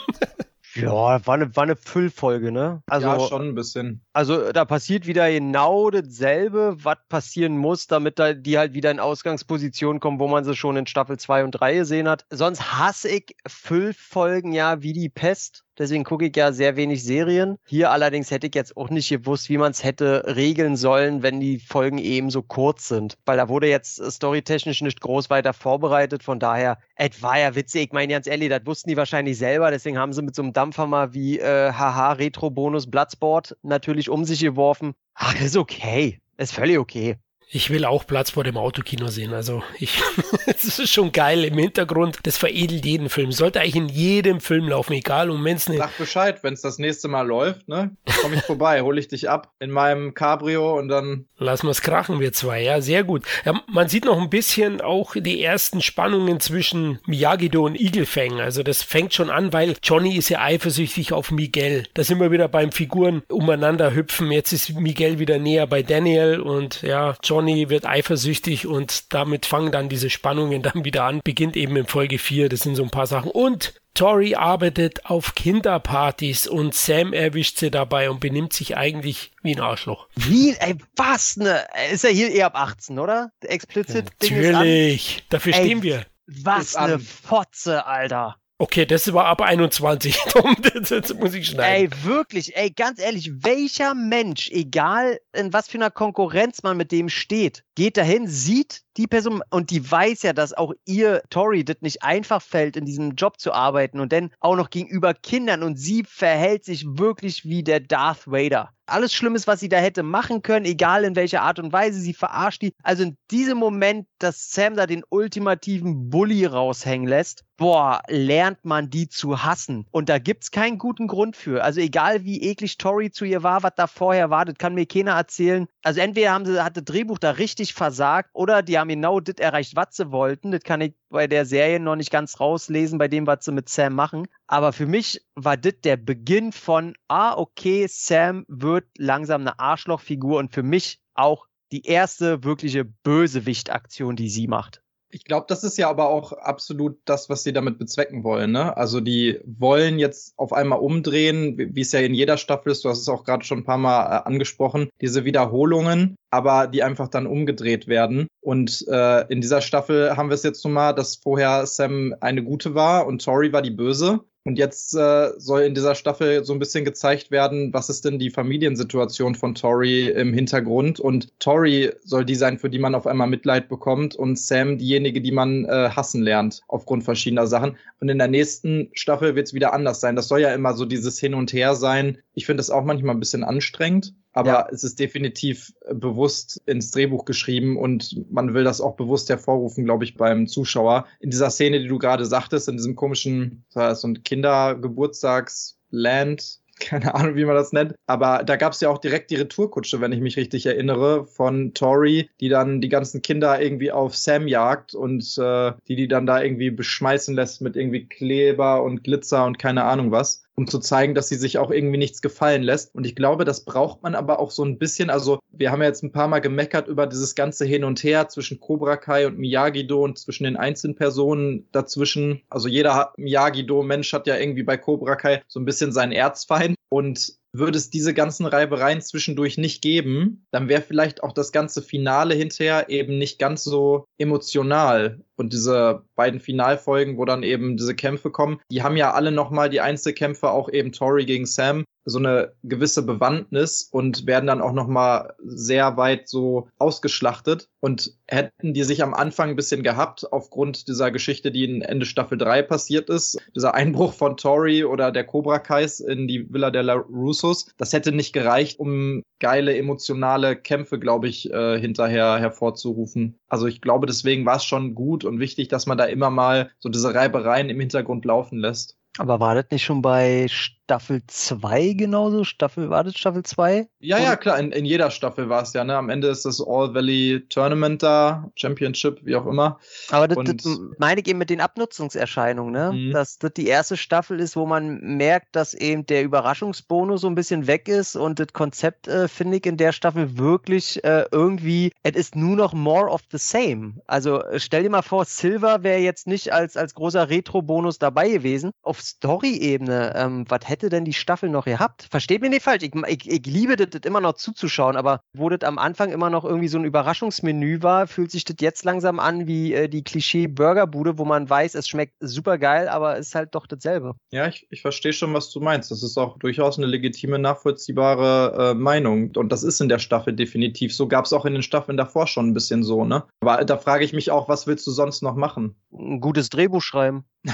S3: Ja, war eine, war eine Füllfolge, ne?
S2: Also, ja, schon ein bisschen.
S3: Also da passiert wieder genau dasselbe, was passieren muss, damit da die halt wieder in Ausgangsposition kommen, wo man sie schon in Staffel 2 und 3 gesehen hat. Sonst hasse ich Füllfolgen ja wie die Pest. Deswegen gucke ich ja sehr wenig Serien. Hier allerdings hätte ich jetzt auch nicht gewusst, wie man es hätte regeln sollen, wenn die Folgen eben so kurz sind. Weil da wurde jetzt storytechnisch nicht groß weiter vorbereitet. Von daher, es war ja witzig. Ich meine ganz ehrlich, das wussten die wahrscheinlich selber. Deswegen haben sie mit so einem Dampfer mal wie äh, Haha Retro Bonus Bloodsport natürlich um sich geworfen. Ach, ist okay. Ist völlig okay.
S1: Ich will auch Platz vor dem Autokino sehen. Also ich, es ist schon geil im Hintergrund. Das veredelt jeden Film. Sollte eigentlich in jedem Film laufen, egal um wenn es
S2: Sag Bescheid, wenn es das nächste Mal läuft, ne? Komm ich vorbei, hole ich dich ab in meinem Cabrio und dann.
S1: Lassen wir es krachen, wir zwei. Ja, sehr gut. Ja, man sieht noch ein bisschen auch die ersten Spannungen zwischen Miyagi-Do und Igelfang. Also das fängt schon an, weil Johnny ist ja eifersüchtig auf Miguel. Da sind wir wieder beim Figuren umeinander hüpfen. Jetzt ist Miguel wieder näher bei Daniel und ja, Johnny Johnny wird eifersüchtig und damit fangen dann diese Spannungen dann wieder an. Beginnt eben in Folge 4, das sind so ein paar Sachen. Und Tori arbeitet auf Kinderpartys und Sam erwischt sie dabei und benimmt sich eigentlich wie ein Arschloch.
S3: Wie? Ey, was ne? Ist er hier eher ab 18, oder? Explizit.
S1: Natürlich. Dafür ey, stehen wir.
S3: Was eine Fotze, Alter.
S1: Okay, das war ab 21. das muss ich schneiden.
S3: Ey, wirklich, ey, ganz ehrlich, welcher Mensch, egal in was für einer Konkurrenz man mit dem steht, geht dahin, sieht die Person und die weiß ja, dass auch ihr Tori das nicht einfach fällt, in diesem Job zu arbeiten und dann auch noch gegenüber Kindern und sie verhält sich wirklich wie der Darth Vader alles Schlimmes, was sie da hätte machen können, egal in welcher Art und Weise, sie verarscht die. Also in diesem Moment, dass Sam da den ultimativen Bully raushängen lässt, boah, lernt man die zu hassen. Und da gibt's keinen guten Grund für. Also egal wie eklig Tori zu ihr war, was da vorher war, das kann mir keiner erzählen. Also entweder haben sie, hat das Drehbuch da richtig versagt oder die haben genau das erreicht, was sie wollten. Das kann ich bei der Serie noch nicht ganz rauslesen, bei dem, was sie mit Sam machen. Aber für mich war das der Beginn von, ah, okay, Sam wird langsam eine Arschlochfigur und für mich auch die erste wirkliche Bösewicht-Aktion, die sie macht.
S2: Ich glaube, das ist ja aber auch absolut das, was sie damit bezwecken wollen. Ne? Also die wollen jetzt auf einmal umdrehen, wie es ja in jeder Staffel ist. Du hast es auch gerade schon ein paar Mal äh, angesprochen. Diese Wiederholungen, aber die einfach dann umgedreht werden. Und äh, in dieser Staffel haben wir es jetzt nun mal, dass vorher Sam eine gute war und Tori war die böse. Und jetzt äh, soll in dieser Staffel so ein bisschen gezeigt werden, was ist denn die Familiensituation von Tori im Hintergrund. Und Tori soll die sein, für die man auf einmal Mitleid bekommt und Sam diejenige, die man äh, hassen lernt aufgrund verschiedener Sachen. Und in der nächsten Staffel wird es wieder anders sein. Das soll ja immer so dieses Hin und Her sein. Ich finde das auch manchmal ein bisschen anstrengend. Aber ja. es ist definitiv äh, bewusst ins Drehbuch geschrieben und man will das auch bewusst hervorrufen, glaube ich, beim Zuschauer. In dieser Szene, die du gerade sagtest, in diesem komischen, so ein Kindergeburtstagsland, keine Ahnung, wie man das nennt. Aber da gab es ja auch direkt die Retourkutsche, wenn ich mich richtig erinnere, von Tori, die dann die ganzen Kinder irgendwie auf Sam jagt und äh, die die dann da irgendwie beschmeißen lässt mit irgendwie Kleber und Glitzer und keine Ahnung was um zu zeigen, dass sie sich auch irgendwie nichts gefallen lässt. Und ich glaube, das braucht man aber auch so ein bisschen. Also, wir haben ja jetzt ein paar Mal gemeckert über dieses ganze Hin und Her zwischen Cobra Kai und Miyagi-Do und zwischen den einzelnen Personen dazwischen. Also, jeder Miyagi-Do-Mensch hat ja irgendwie bei Cobra Kai so ein bisschen seinen Erzfeind. Und würde es diese ganzen Reibereien zwischendurch nicht geben, dann wäre vielleicht auch das ganze Finale hinterher eben nicht ganz so emotional. Und diese beiden Finalfolgen, wo dann eben diese Kämpfe kommen, die haben ja alle nochmal die Einzelkämpfe, auch eben Tori gegen Sam, so eine gewisse Bewandtnis und werden dann auch nochmal sehr weit so ausgeschlachtet. Und hätten die sich am Anfang ein bisschen gehabt, aufgrund dieser Geschichte, die in Ende Staffel 3 passiert ist, dieser Einbruch von Tori oder der Cobra Kais in die Villa der La Russos, das hätte nicht gereicht, um geile emotionale Kämpfe, glaube ich, äh, hinterher hervorzurufen. Also ich glaube, deswegen war es schon gut und wichtig, dass man da immer mal so diese Reibereien im Hintergrund laufen lässt.
S3: Aber war das nicht schon bei Staffel 2 genauso? Staffel, war das Staffel 2?
S2: Ja, ja, klar, in, in jeder Staffel war es ja, ne? Am Ende ist das All Valley Tournament da, Championship, wie auch immer.
S3: Aber das, das meine ich eben mit den Abnutzungserscheinungen, ne? Mhm. Dass das die erste Staffel ist, wo man merkt, dass eben der Überraschungsbonus so ein bisschen weg ist und das Konzept, äh, finde ich, in der Staffel wirklich äh, irgendwie, es ist nur noch more of the same. Also stell dir mal vor, Silver wäre jetzt nicht als, als großer Retro-Bonus dabei gewesen. Auf Story-Ebene, ähm, was hätte hätte denn die Staffel noch gehabt? Versteht mir nicht falsch, ich, ich, ich liebe das, das, immer noch zuzuschauen, aber wo das am Anfang immer noch irgendwie so ein Überraschungsmenü war, fühlt sich das jetzt langsam an wie äh, die Klischee-Burgerbude, wo man weiß, es schmeckt super geil, aber ist halt doch dasselbe.
S2: Ja, ich, ich verstehe schon, was du meinst. Das ist auch durchaus eine legitime, nachvollziehbare äh, Meinung. Und das ist in der Staffel definitiv so. Gab es auch in den Staffeln davor schon ein bisschen so, ne? Aber da frage ich mich auch, was willst du sonst noch machen?
S3: Ein gutes Drehbuch schreiben.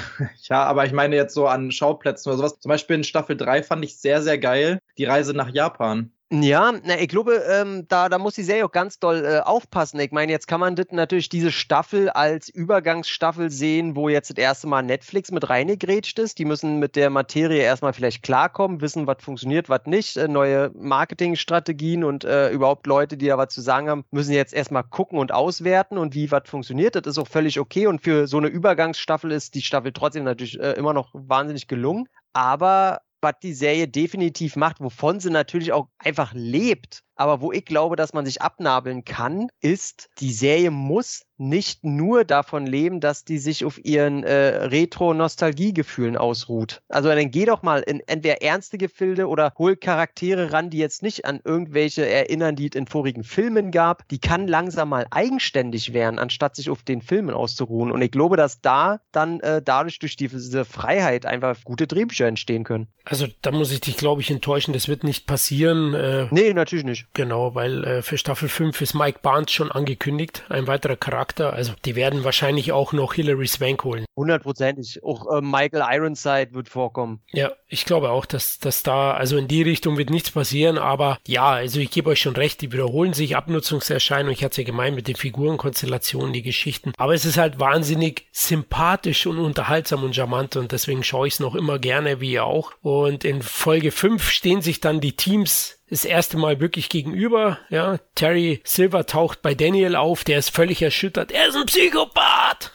S2: ja, aber ich meine jetzt so an Schauplätzen oder sowas. Zum Beispiel in Staffel 3 fand ich sehr, sehr geil die Reise nach Japan.
S3: Ja, na, ich glaube, ähm, da, da muss die Serie auch ganz doll äh, aufpassen. Ich meine, jetzt kann man das natürlich diese Staffel als Übergangsstaffel sehen, wo jetzt das erste Mal Netflix mit reingegrätscht ist. Die müssen mit der Materie erstmal vielleicht klarkommen, wissen, was funktioniert, was nicht. Äh, neue Marketingstrategien und äh, überhaupt Leute, die da was zu sagen haben, müssen jetzt erstmal gucken und auswerten und wie was funktioniert. Das ist auch völlig okay. Und für so eine Übergangsstaffel ist die Staffel trotzdem natürlich äh, immer noch wahnsinnig gelungen. Aber was die Serie definitiv macht, wovon sie natürlich auch einfach lebt, aber wo ich glaube, dass man sich abnabeln kann, ist, die Serie muss nicht nur davon leben, dass die sich auf ihren äh, Retro-Nostalgie-Gefühlen ausruht. Also dann geh doch mal in entweder ernste Gefilde oder hol Charaktere ran, die jetzt nicht an irgendwelche erinnern, die es in vorigen Filmen gab. Die kann langsam mal eigenständig werden, anstatt sich auf den Filmen auszuruhen. Und ich glaube, dass da dann äh, dadurch durch diese Freiheit einfach gute Drehbücher entstehen können.
S1: Also da muss ich dich, glaube ich, enttäuschen. Das wird nicht passieren.
S3: Äh, nee, natürlich nicht.
S1: Genau, weil äh, für Staffel 5 ist Mike Barnes schon angekündigt, ein weiterer Charakter. Also die werden wahrscheinlich auch noch Hilary Swank holen.
S3: Hundertprozentig. Auch äh, Michael Ironside wird vorkommen.
S1: Ja, ich glaube auch, dass, dass da, also in die Richtung wird nichts passieren, aber ja, also ich gebe euch schon recht, die wiederholen sich, Abnutzungserscheinungen, ich hatte es ja gemeint mit den Figurenkonstellationen, die Geschichten, aber es ist halt wahnsinnig sympathisch und unterhaltsam und charmant und deswegen schaue ich es noch immer gerne, wie ihr auch. Und in Folge 5 stehen sich dann die Teams das erste Mal wirklich gegenüber. Ja, Terry Silver taucht bei Daniel auf, der ist völlig erschüttert. Er ist ein Psychopath!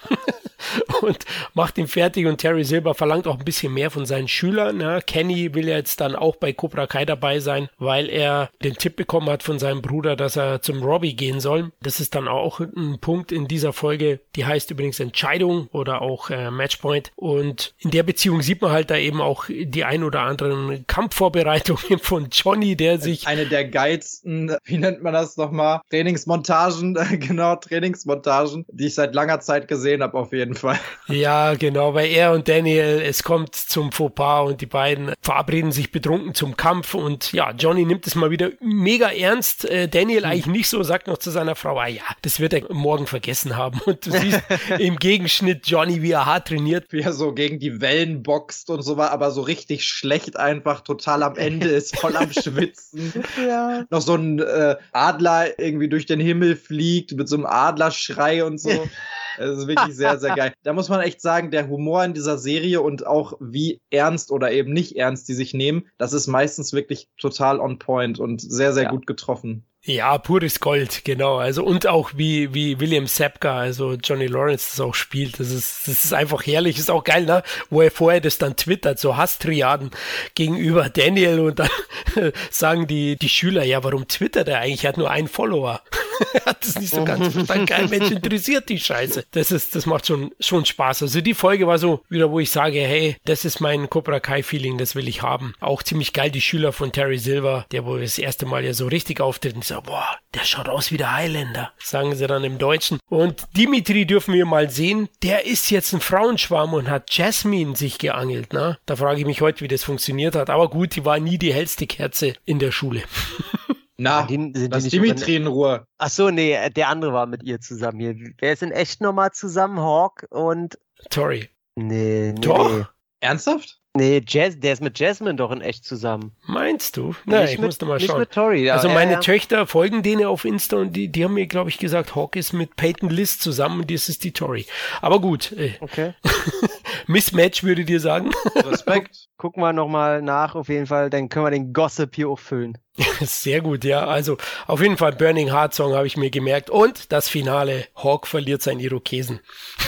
S1: und macht ihn fertig und Terry Silver verlangt auch ein bisschen mehr von seinen Schülern. Ja. Kenny will jetzt dann auch bei Cobra Kai dabei sein, weil er den Tipp bekommen hat von seinem Bruder, dass er zum Robbie gehen soll. Das ist dann auch ein Punkt in dieser Folge, die heißt übrigens Entscheidung oder auch äh, Matchpoint. Und in der Beziehung sieht man halt da eben auch die ein oder anderen Kampfvorbereitungen von Johnny, der sich...
S2: Eine der geilsten, wie nennt man das nochmal? Trainingsmontagen, genau, Trainingsmontagen, die ich seit langer Zeit gesehen habe auf jeden Fall. Fall.
S1: Ja, genau, weil er und Daniel, es kommt zum Fauxpas und die beiden verabreden sich betrunken zum Kampf und ja, Johnny nimmt es mal wieder mega ernst. Äh, Daniel eigentlich nicht so, sagt noch zu seiner Frau, ah ja, das wird er morgen vergessen haben. Und du siehst im Gegenschnitt Johnny, wie er hart trainiert.
S2: Wie er so gegen die Wellen boxt und so war, aber so richtig schlecht einfach, total am Ende ist, voll am Schwitzen. ja. Noch so ein äh, Adler irgendwie durch den Himmel fliegt mit so einem Adlerschrei und so. Es ist wirklich sehr, sehr geil. Da muss man echt sagen, der Humor in dieser Serie und auch wie ernst oder eben nicht ernst die sich nehmen, das ist meistens wirklich total on point und sehr, sehr ja. gut getroffen.
S1: Ja, pures Gold, genau. Also und auch wie wie William Sapka, also Johnny Lawrence das auch spielt. Das ist das ist einfach herrlich, ist auch geil, ne? Wo er vorher das dann twittert, so Hasstriaden gegenüber Daniel und dann sagen die die Schüler, ja, warum twittert er eigentlich? Er hat nur einen Follower. hat das nicht so ganz verstanden. Kein Mensch interessiert die Scheiße. Das ist, das macht schon, schon Spaß. Also die Folge war so wieder, wo ich sage, hey, das ist mein Cobra Kai Feeling, das will ich haben. Auch ziemlich geil, die Schüler von Terry Silver, der wohl das erste Mal ja so richtig auftritt und sagt, boah, der schaut aus wie der Highlander, sagen sie dann im Deutschen. Und Dimitri dürfen wir mal sehen, der ist jetzt ein Frauenschwarm und hat Jasmine sich geangelt, ne? Da frage ich mich heute, wie das funktioniert hat. Aber gut, die war nie die hellste Kerze in der Schule.
S2: Na, die, die lass Dimitri in Ruhe.
S3: Ach so, nee, der andere war mit ihr zusammen hier. Wer ist in echt nochmal zusammen? Hawk und...
S1: Tori.
S3: Nee, nee.
S2: Doch? Ernsthaft?
S3: Nee, Jazz, der ist mit Jasmine doch in echt zusammen.
S1: Meinst du? Nein, ich mit, musste mal schauen.
S3: Tori,
S1: ja, also meine
S3: ja,
S1: Töchter folgen denen auf Insta und die, die haben mir, glaube ich, gesagt, Hawk ist mit Peyton List zusammen und das ist die Tori. Aber gut. Äh,
S3: okay.
S1: Mismatch würde dir sagen.
S2: Respekt.
S3: Gucken wir nochmal nach, auf jeden Fall, dann können wir den Gossip hier auffüllen.
S1: Sehr gut, ja. Also auf jeden Fall Burning Heart Song habe ich mir gemerkt. Und das Finale, Hawk verliert seinen Irokesen.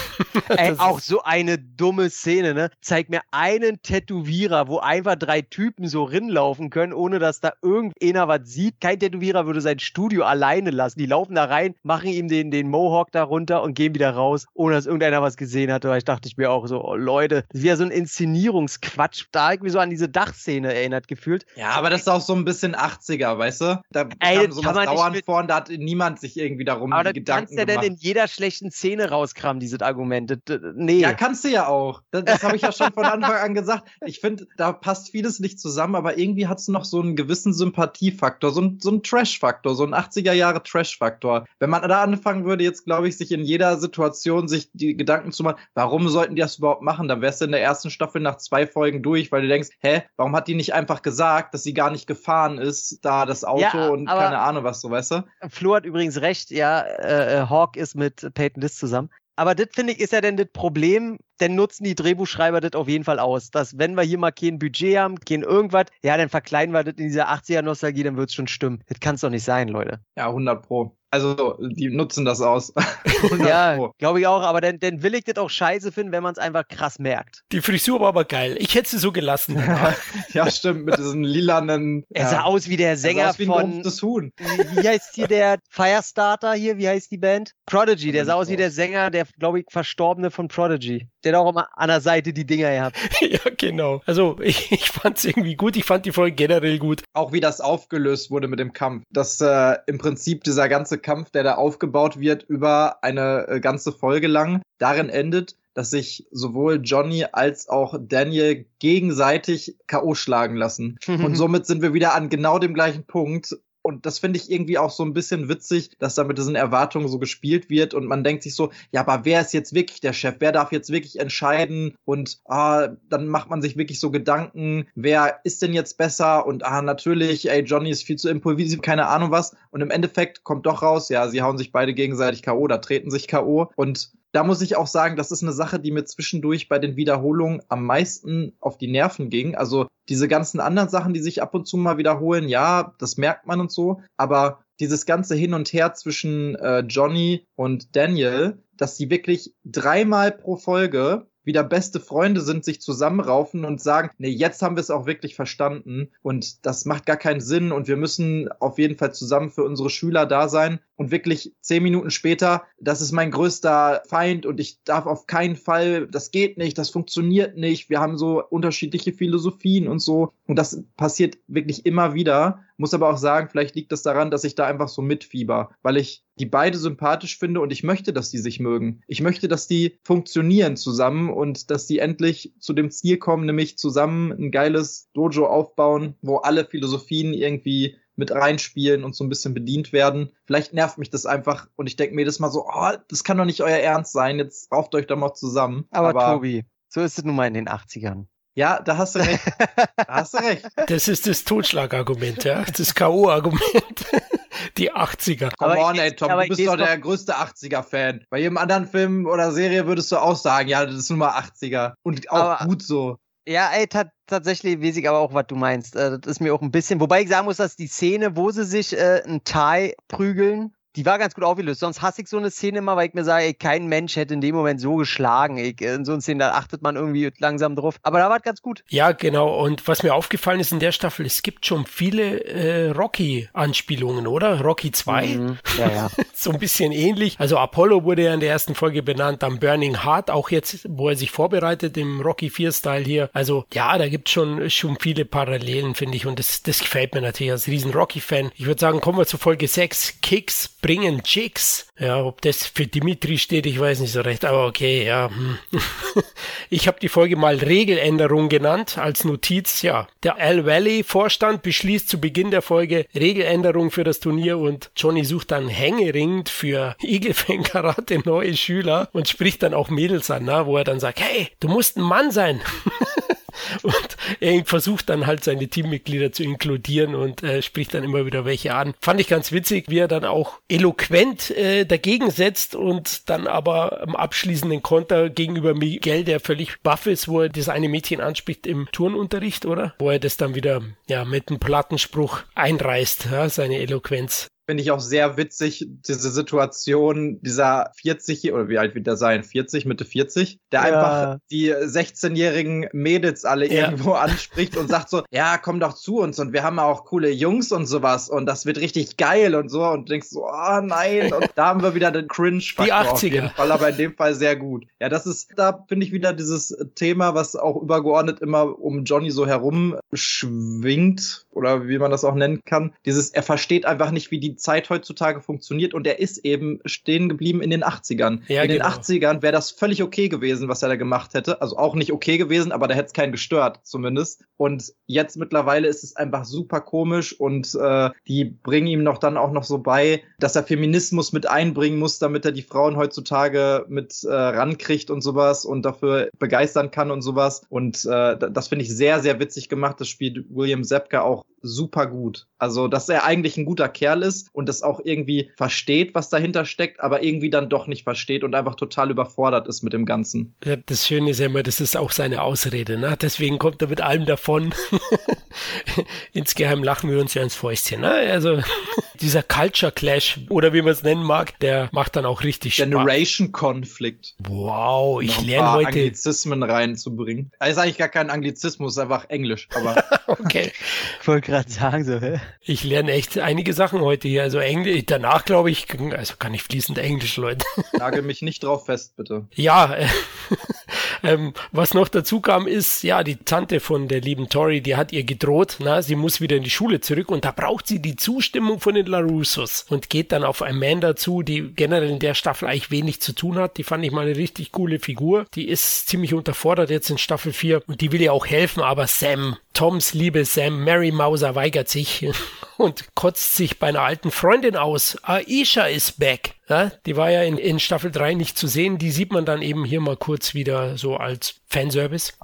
S3: Ey, auch so eine dumme Szene, ne? Zeig mir einen Tätowierer, wo einfach drei Typen so rinlaufen können, ohne dass da irgendeiner was sieht. Kein Tätowierer würde sein Studio alleine lassen. Die laufen da rein, machen ihm den, den Mohawk da runter und gehen wieder raus, ohne dass irgendeiner was gesehen hat. Da dachte ich mir auch so, oh Leute, das ist ja so ein Inszenierungsquatsch. Da ich mich so an diese Dachszene erinnert gefühlt.
S2: Ja, aber das ist auch so ein bisschen 80er, weißt du? Da
S3: Ey,
S2: kam sowas dauernd vor und da hat niemand sich irgendwie darum
S3: aber Gedanken kannst du ja denn in jeder schlechten Szene rauskramen, dieses Argument. Nee.
S2: Ja, kannst du ja auch. Das, das habe ich ja schon von Anfang an gesagt. Ich finde, da passt vieles nicht zusammen, aber irgendwie hat es noch so einen gewissen Sympathiefaktor, so, ein, so einen Trash-Faktor, so einen 80er Jahre Trash-Faktor. Wenn man da anfangen würde, jetzt glaube ich, sich in jeder Situation sich die Gedanken zu machen, warum sollten die das überhaupt machen, dann wärst du in der ersten Staffel nach zwei Folgen durch, weil du denkst, hä, warum hat die nicht einfach gesagt, dass sie gar nicht gefahren ist, da das Auto ja, und keine Ahnung was, so weißt du?
S3: Flo hat übrigens recht, ja, äh, äh Hawk ist mit Peyton List zusammen. Aber das finde ich ist ja dann das Problem, denn nutzen die Drehbuchschreiber das auf jeden Fall aus. Dass wenn wir hier mal kein Budget haben, kein irgendwas, ja, dann verkleinen wir das in dieser 80er-Nostalgie, dann wird es schon stimmen. Das kann es doch nicht sein, Leute.
S2: Ja, 100 Pro. Also, die nutzen das aus.
S3: ja, glaube ich auch, aber dann, dann will ich das auch scheiße finden, wenn man es einfach krass merkt.
S1: Die Frisur war aber geil. Ich hätte sie so gelassen.
S2: ja, stimmt, mit diesen lilanen.
S3: Er sah
S2: ja.
S3: aus wie der Sänger
S2: wie
S3: von.
S2: Huhn.
S3: Wie, wie heißt hier der Firestarter hier? Wie heißt die Band? Prodigy. Der sah aus wie der Sänger, der, glaube ich, Verstorbene von Prodigy. Der auch immer an der Seite die Dinger gehabt.
S1: ja, genau. Also, ich, ich fand es irgendwie gut. Ich fand die Folge generell gut.
S2: Auch wie das aufgelöst wurde mit dem Kampf. Dass äh, im Prinzip dieser ganze Kampf, der da aufgebaut wird über eine äh, ganze Folge lang, darin endet, dass sich sowohl Johnny als auch Daniel gegenseitig K.O. schlagen lassen. Und somit sind wir wieder an genau dem gleichen Punkt, und das finde ich irgendwie auch so ein bisschen witzig, dass da mit diesen Erwartungen so gespielt wird und man denkt sich so, ja, aber wer ist jetzt wirklich der Chef? Wer darf jetzt wirklich entscheiden? Und ah, dann macht man sich wirklich so Gedanken, wer ist denn jetzt besser? Und ah, natürlich, ey, Johnny ist viel zu impulsiv, keine Ahnung was. Und im Endeffekt kommt doch raus, ja, sie hauen sich beide gegenseitig K.O. oder treten sich K.O. Und da muss ich auch sagen, das ist eine Sache, die mir zwischendurch bei den Wiederholungen am meisten auf die Nerven ging. Also diese ganzen anderen Sachen, die sich ab und zu mal wiederholen, ja, das merkt man und so. Aber dieses ganze Hin und Her zwischen äh, Johnny und Daniel, dass sie wirklich dreimal pro Folge wieder beste Freunde sind, sich zusammenraufen und sagen, nee, jetzt haben wir es auch wirklich verstanden und das macht gar keinen Sinn und wir müssen auf jeden Fall zusammen für unsere Schüler da sein und wirklich zehn Minuten später, das ist mein größter Feind und ich darf auf keinen Fall, das geht nicht, das funktioniert nicht, wir haben so unterschiedliche Philosophien und so und das passiert wirklich immer wieder muss aber auch sagen, vielleicht liegt das daran, dass ich da einfach so mitfieber, weil ich die beide sympathisch finde und ich möchte, dass die sich mögen. Ich möchte, dass die funktionieren zusammen und dass die endlich zu dem Ziel kommen, nämlich zusammen ein geiles Dojo aufbauen, wo alle Philosophien irgendwie mit reinspielen und so ein bisschen bedient werden. Vielleicht nervt mich das einfach und ich denke mir das mal so, oh, das kann doch nicht euer Ernst sein, jetzt rauft euch doch mal zusammen.
S3: Aber, Aber Tobi, so ist es nun mal in den 80ern.
S2: Ja, da hast du recht. Da hast du recht.
S1: Das ist das Totschlagargument, ja. Das K.O.-Argument. Die 80er.
S2: Come on, ey, Tom, du bist doch der größte 80er-Fan. Bei jedem anderen Film oder Serie würdest du auch sagen, ja, das ist nun mal 80er. Und auch aber, gut so.
S3: Ja, ey, tatsächlich weiß ich aber auch, was du meinst. Äh, das ist mir auch ein bisschen, wobei ich sagen muss, dass die Szene, wo sie sich äh, ein Thai prügeln, die war ganz gut aufgelöst. Sonst hasse ich so eine Szene immer, weil ich mir sage, ey, kein Mensch hätte in dem Moment so geschlagen. Ich, in so einer Szene, da achtet man irgendwie langsam drauf. Aber da war es ganz gut.
S1: Ja, genau. Und was mir aufgefallen ist in der Staffel, es gibt schon viele äh, Rocky-Anspielungen, oder? Rocky 2. Mhm. Ja, ja. so ein bisschen ähnlich. Also Apollo wurde ja in der ersten Folge benannt, dann Burning Heart, auch jetzt, wo er sich vorbereitet im Rocky 4-Style hier. Also ja, da gibt es schon, schon viele Parallelen, finde ich. Und das, das gefällt mir natürlich als riesen Rocky-Fan. Ich würde sagen, kommen wir zu Folge 6. Kicks bringen Chicks. Ja, ob das für Dimitri steht, ich weiß nicht so recht, aber okay, ja. Hm. Ich habe die Folge mal Regeländerung genannt als Notiz. Ja, der Al Valley Vorstand beschließt zu Beginn der Folge Regeländerung für das Turnier und Johnny sucht dann hängeringend für Igelfang Karate neue Schüler und spricht dann auch Mädels an, na, wo er dann sagt, hey, du musst ein Mann sein. Und er versucht dann halt seine Teammitglieder zu inkludieren und äh, spricht dann immer wieder welche an. Fand ich ganz witzig, wie er dann auch eloquent äh, dagegen setzt und dann aber am abschließenden Konter gegenüber Miguel, der völlig baff ist, wo er das eine Mädchen anspricht im Turnunterricht, oder? Wo er das dann wieder ja mit einem Plattenspruch einreißt, ja, seine Eloquenz
S2: finde ich auch sehr witzig, diese Situation dieser 40, oder wie alt wird der sein? 40, Mitte 40, der ja. einfach die 16-jährigen Mädels alle ja. irgendwo anspricht und sagt so, ja, komm doch zu uns und wir haben auch coole Jungs und sowas und das wird richtig geil und so und denkst so, oh nein, und da haben wir wieder den Cringe-Faktor.
S1: Die 80er. Auf jeden
S2: Fall, aber in dem Fall sehr gut. Ja, das ist, da finde ich wieder dieses Thema, was auch übergeordnet immer um Johnny so herum schwingt oder wie man das auch nennen kann. Dieses, er versteht einfach nicht, wie die Zeit heutzutage funktioniert und er ist eben stehen geblieben in den 80ern. Ja, in genau. den 80ern wäre das völlig okay gewesen, was er da gemacht hätte. Also auch nicht okay gewesen, aber da hätte es keinen gestört, zumindest. Und jetzt mittlerweile ist es einfach super komisch und äh, die bringen ihm noch dann auch noch so bei, dass er Feminismus mit einbringen muss, damit er die Frauen heutzutage mit äh, rankriegt und sowas und dafür begeistern kann und sowas. Und äh, das finde ich sehr, sehr witzig gemacht. Das spielt William Zepka auch super gut. Also, dass er eigentlich ein guter Kerl ist und das auch irgendwie versteht, was dahinter steckt, aber irgendwie dann doch nicht versteht und einfach total überfordert ist mit dem Ganzen.
S1: Das Schöne ist ja immer, das ist auch seine Ausrede. Ne? Deswegen kommt er mit allem davon. Insgeheim lachen wir uns ja ins Fäustchen. Ne? Also dieser Culture Clash oder wie man es nennen mag, der macht dann auch richtig
S2: Spaß. Generation Konflikt.
S1: Wow, ich lerne heute
S2: Anglizismen reinzubringen. Das ist eigentlich gar kein Anglizismus, einfach Englisch. Aber
S1: okay.
S3: Ich wollte gerade sagen so. Hä?
S1: Ich lerne echt einige Sachen heute hier. Also Englisch. Danach glaube ich, also kann ich fließend Englisch, Leute.
S2: Nagel mich nicht drauf fest, bitte.
S1: Ja. Äh, ähm, was noch dazu kam, ist, ja, die Tante von der lieben Tori, die hat ihr gedroht, na, sie muss wieder in die Schule zurück und da braucht sie die Zustimmung von den LaRussos und geht dann auf Amanda zu, die generell in der Staffel eigentlich wenig zu tun hat. Die fand ich mal eine richtig coole Figur. Die ist ziemlich unterfordert jetzt in Staffel 4 und die will ihr auch helfen, aber Sam, Toms liebe Sam, Mary Mauser weigert sich und kotzt sich bei einer alten Freundin aus. Aisha ist back. Ja, die war ja in, in Staffel 3 nicht zu sehen. Die sieht man dann eben hier mal kurz wieder so als Fanservice.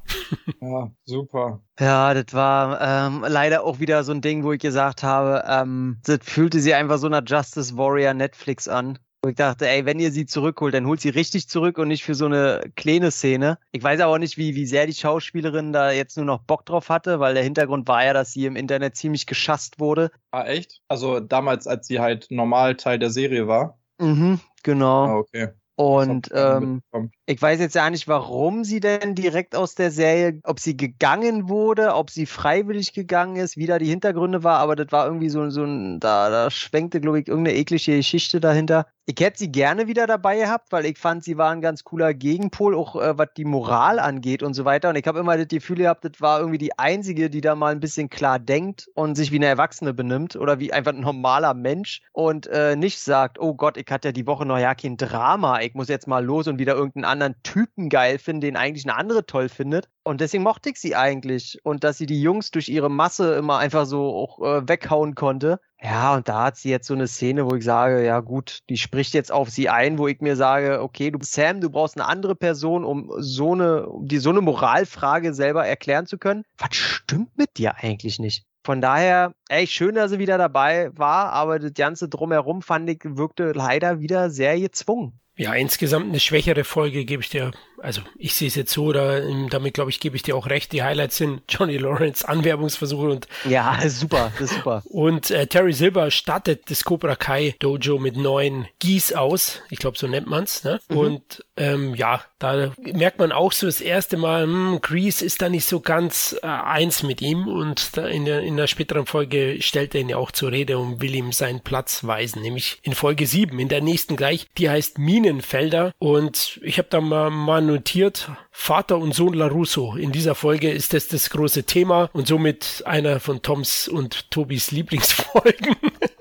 S2: Ja, super.
S3: Ja, das war ähm, leider auch wieder so ein Ding, wo ich gesagt habe, ähm, das fühlte sich einfach so einer Justice Warrior Netflix an. Wo ich dachte, ey, wenn ihr sie zurückholt, dann holt sie richtig zurück und nicht für so eine kleine Szene. Ich weiß aber nicht, wie, wie sehr die Schauspielerin da jetzt nur noch Bock drauf hatte, weil der Hintergrund war ja, dass sie im Internet ziemlich geschasst wurde.
S2: Ah, echt? Also damals, als sie halt normal Teil der Serie war?
S3: Mhm, genau.
S2: Ah, okay.
S3: Und ähm, ich weiß jetzt ja nicht, warum sie denn direkt aus der Serie, ob sie gegangen wurde, ob sie freiwillig gegangen ist, wie da die Hintergründe war, aber das war irgendwie so, so ein, da, da schwenkte, glaube ich, irgendeine eklige Geschichte dahinter. Ich hätte sie gerne wieder dabei gehabt, weil ich fand, sie war ein ganz cooler Gegenpol, auch äh, was die Moral angeht und so weiter. Und ich habe immer das Gefühl gehabt, das war irgendwie die Einzige, die da mal ein bisschen klar denkt und sich wie eine Erwachsene benimmt oder wie einfach ein normaler Mensch und äh, nicht sagt, oh Gott, ich hatte ja die Woche noch ja kein Drama, ich muss jetzt mal los und wieder irgendeinen anderen Typen geil finden, den eigentlich eine andere toll findet. Und deswegen mochte ich sie eigentlich. Und dass sie die Jungs durch ihre Masse immer einfach so auch äh, weghauen konnte. Ja, und da hat sie jetzt so eine Szene, wo ich sage, ja gut, die spricht jetzt auf sie ein, wo ich mir sage, okay, du Sam, du brauchst eine andere Person, um so eine, um die so eine Moralfrage selber erklären zu können. Was stimmt mit dir eigentlich nicht? Von daher, echt schön, dass sie wieder dabei war, aber das Ganze drumherum fand ich, wirkte leider wieder sehr gezwungen.
S1: Ja, insgesamt eine schwächere Folge, gebe ich dir also ich sehe es jetzt so, da, damit glaube ich, gebe ich dir auch recht. Die Highlights sind Johnny Lawrence Anwerbungsversuche und
S3: ja, super, das ist super.
S1: Und äh, Terry Silver startet das Cobra Kai Dojo mit neun Gies aus. Ich glaube, so nennt man's. Ne? Mhm. Und ähm, ja, da merkt man auch so das erste Mal, hm, Grease ist da nicht so ganz äh, eins mit ihm und in der, in der späteren Folge stellt er ihn ja auch zur Rede und will ihm seinen Platz weisen, nämlich in Folge 7, in der nächsten gleich, die heißt Minenfelder und ich habe da mal, mal notiert, Vater und Sohn LaRusso. In dieser Folge ist das das große Thema und somit einer von Toms und Tobis Lieblingsfolgen.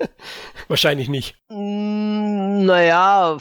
S1: Wahrscheinlich nicht.
S3: Mm, naja,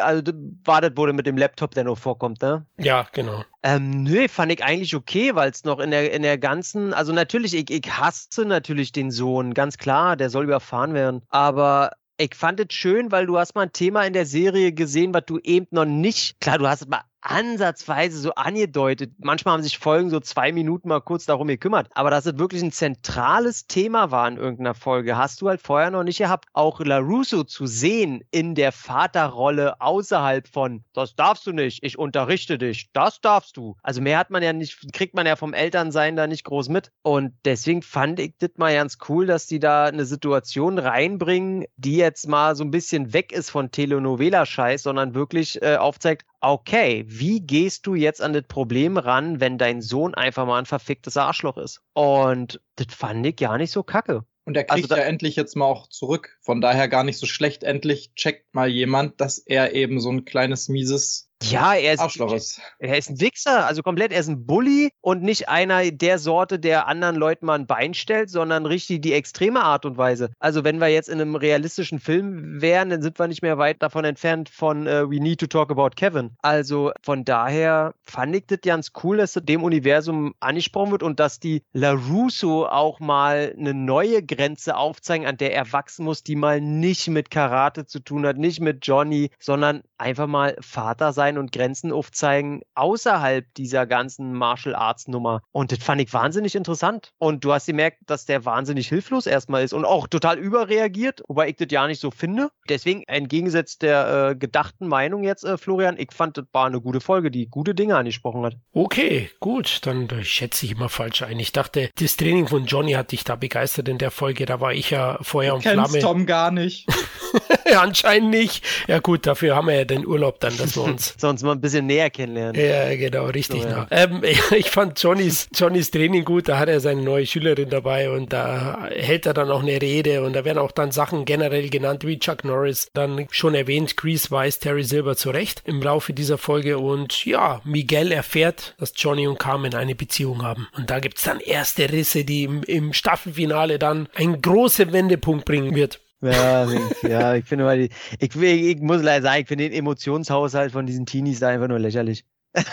S3: also wartet wurde mit dem Laptop, der noch vorkommt, ne?
S1: Ja, genau.
S3: Ähm, nö, fand ich eigentlich okay, weil es noch in der, in der ganzen, also natürlich, ich, ich hasse natürlich den Sohn, ganz klar, der soll überfahren werden. Aber ich fand es schön, weil du hast mal ein Thema in der Serie gesehen, was du eben noch nicht, klar, du hast mal ansatzweise so angedeutet. Manchmal haben sich Folgen so zwei Minuten mal kurz darum gekümmert. Aber dass es wirklich ein zentrales Thema war in irgendeiner Folge, hast du halt vorher noch nicht gehabt. Auch LaRusso zu sehen in der Vaterrolle außerhalb von, das darfst du nicht, ich unterrichte dich, das darfst du. Also mehr hat man ja nicht, kriegt man ja vom Elternsein da nicht groß mit. Und deswegen fand ich das mal ganz cool, dass die da eine Situation reinbringen, die jetzt mal so ein bisschen weg ist von Telenovela-Scheiß, sondern wirklich äh, aufzeigt, okay, wie gehst du jetzt an das Problem ran, wenn dein Sohn einfach mal ein verficktes Arschloch ist? Und das fand ich gar nicht so kacke.
S2: Und er kriegt also ja endlich jetzt mal auch zurück. Von daher gar nicht so schlecht. Endlich checkt mal jemand, dass er eben so ein kleines, mieses
S3: ja, er ist, er ist ein Wichser, also komplett, er ist ein Bully und nicht einer der Sorte, der anderen Leuten mal ein Bein stellt, sondern richtig die extreme Art und Weise. Also wenn wir jetzt in einem realistischen Film wären, dann sind wir nicht mehr weit davon entfernt von uh, We Need to Talk About Kevin. Also von daher fand ich das ganz cool, dass das dem Universum angesprochen wird und dass die LaRusso auch mal eine neue Grenze aufzeigen, an der er wachsen muss, die mal nicht mit Karate zu tun hat, nicht mit Johnny, sondern einfach mal Vater sein sein und Grenzen aufzeigen außerhalb dieser ganzen Martial Arts Nummer. Und das fand ich wahnsinnig interessant. Und du hast gemerkt, dass der wahnsinnig hilflos erstmal ist und auch total überreagiert, wobei ich das ja nicht so finde. Deswegen entgegengesetzt der äh, gedachten Meinung jetzt, äh, Florian, ich fand, das war eine gute Folge, die gute Dinge angesprochen hat.
S1: Okay, gut, dann schätze ich immer falsch ein. Ich dachte, das Training von Johnny hat dich da begeistert in der Folge. Da war ich ja vorher und Flamme.
S2: Tom gar nicht.
S1: Anscheinend nicht. Ja gut, dafür haben wir ja den Urlaub dann, dass wir uns
S3: sonst mal ein bisschen näher kennenlernen.
S1: Ja, genau, richtig. So, ja. Ähm, ich fand Johnnys, Johnnys Training gut, da hat er seine neue Schülerin dabei und da hält er dann auch eine Rede und da werden auch dann Sachen generell genannt, wie Chuck Norris dann schon erwähnt, Grease weiß Terry Silver zurecht im Laufe dieser Folge und ja, Miguel erfährt, dass Johnny und Carmen eine Beziehung haben. Und da gibt es dann erste Risse, die im, im Staffelfinale dann einen großen Wendepunkt bringen wird.
S3: Ja, ja, ich finde mal, ich, ich, ich muss leider sagen, ich finde den Emotionshaushalt von diesen Teenies da einfach nur lächerlich.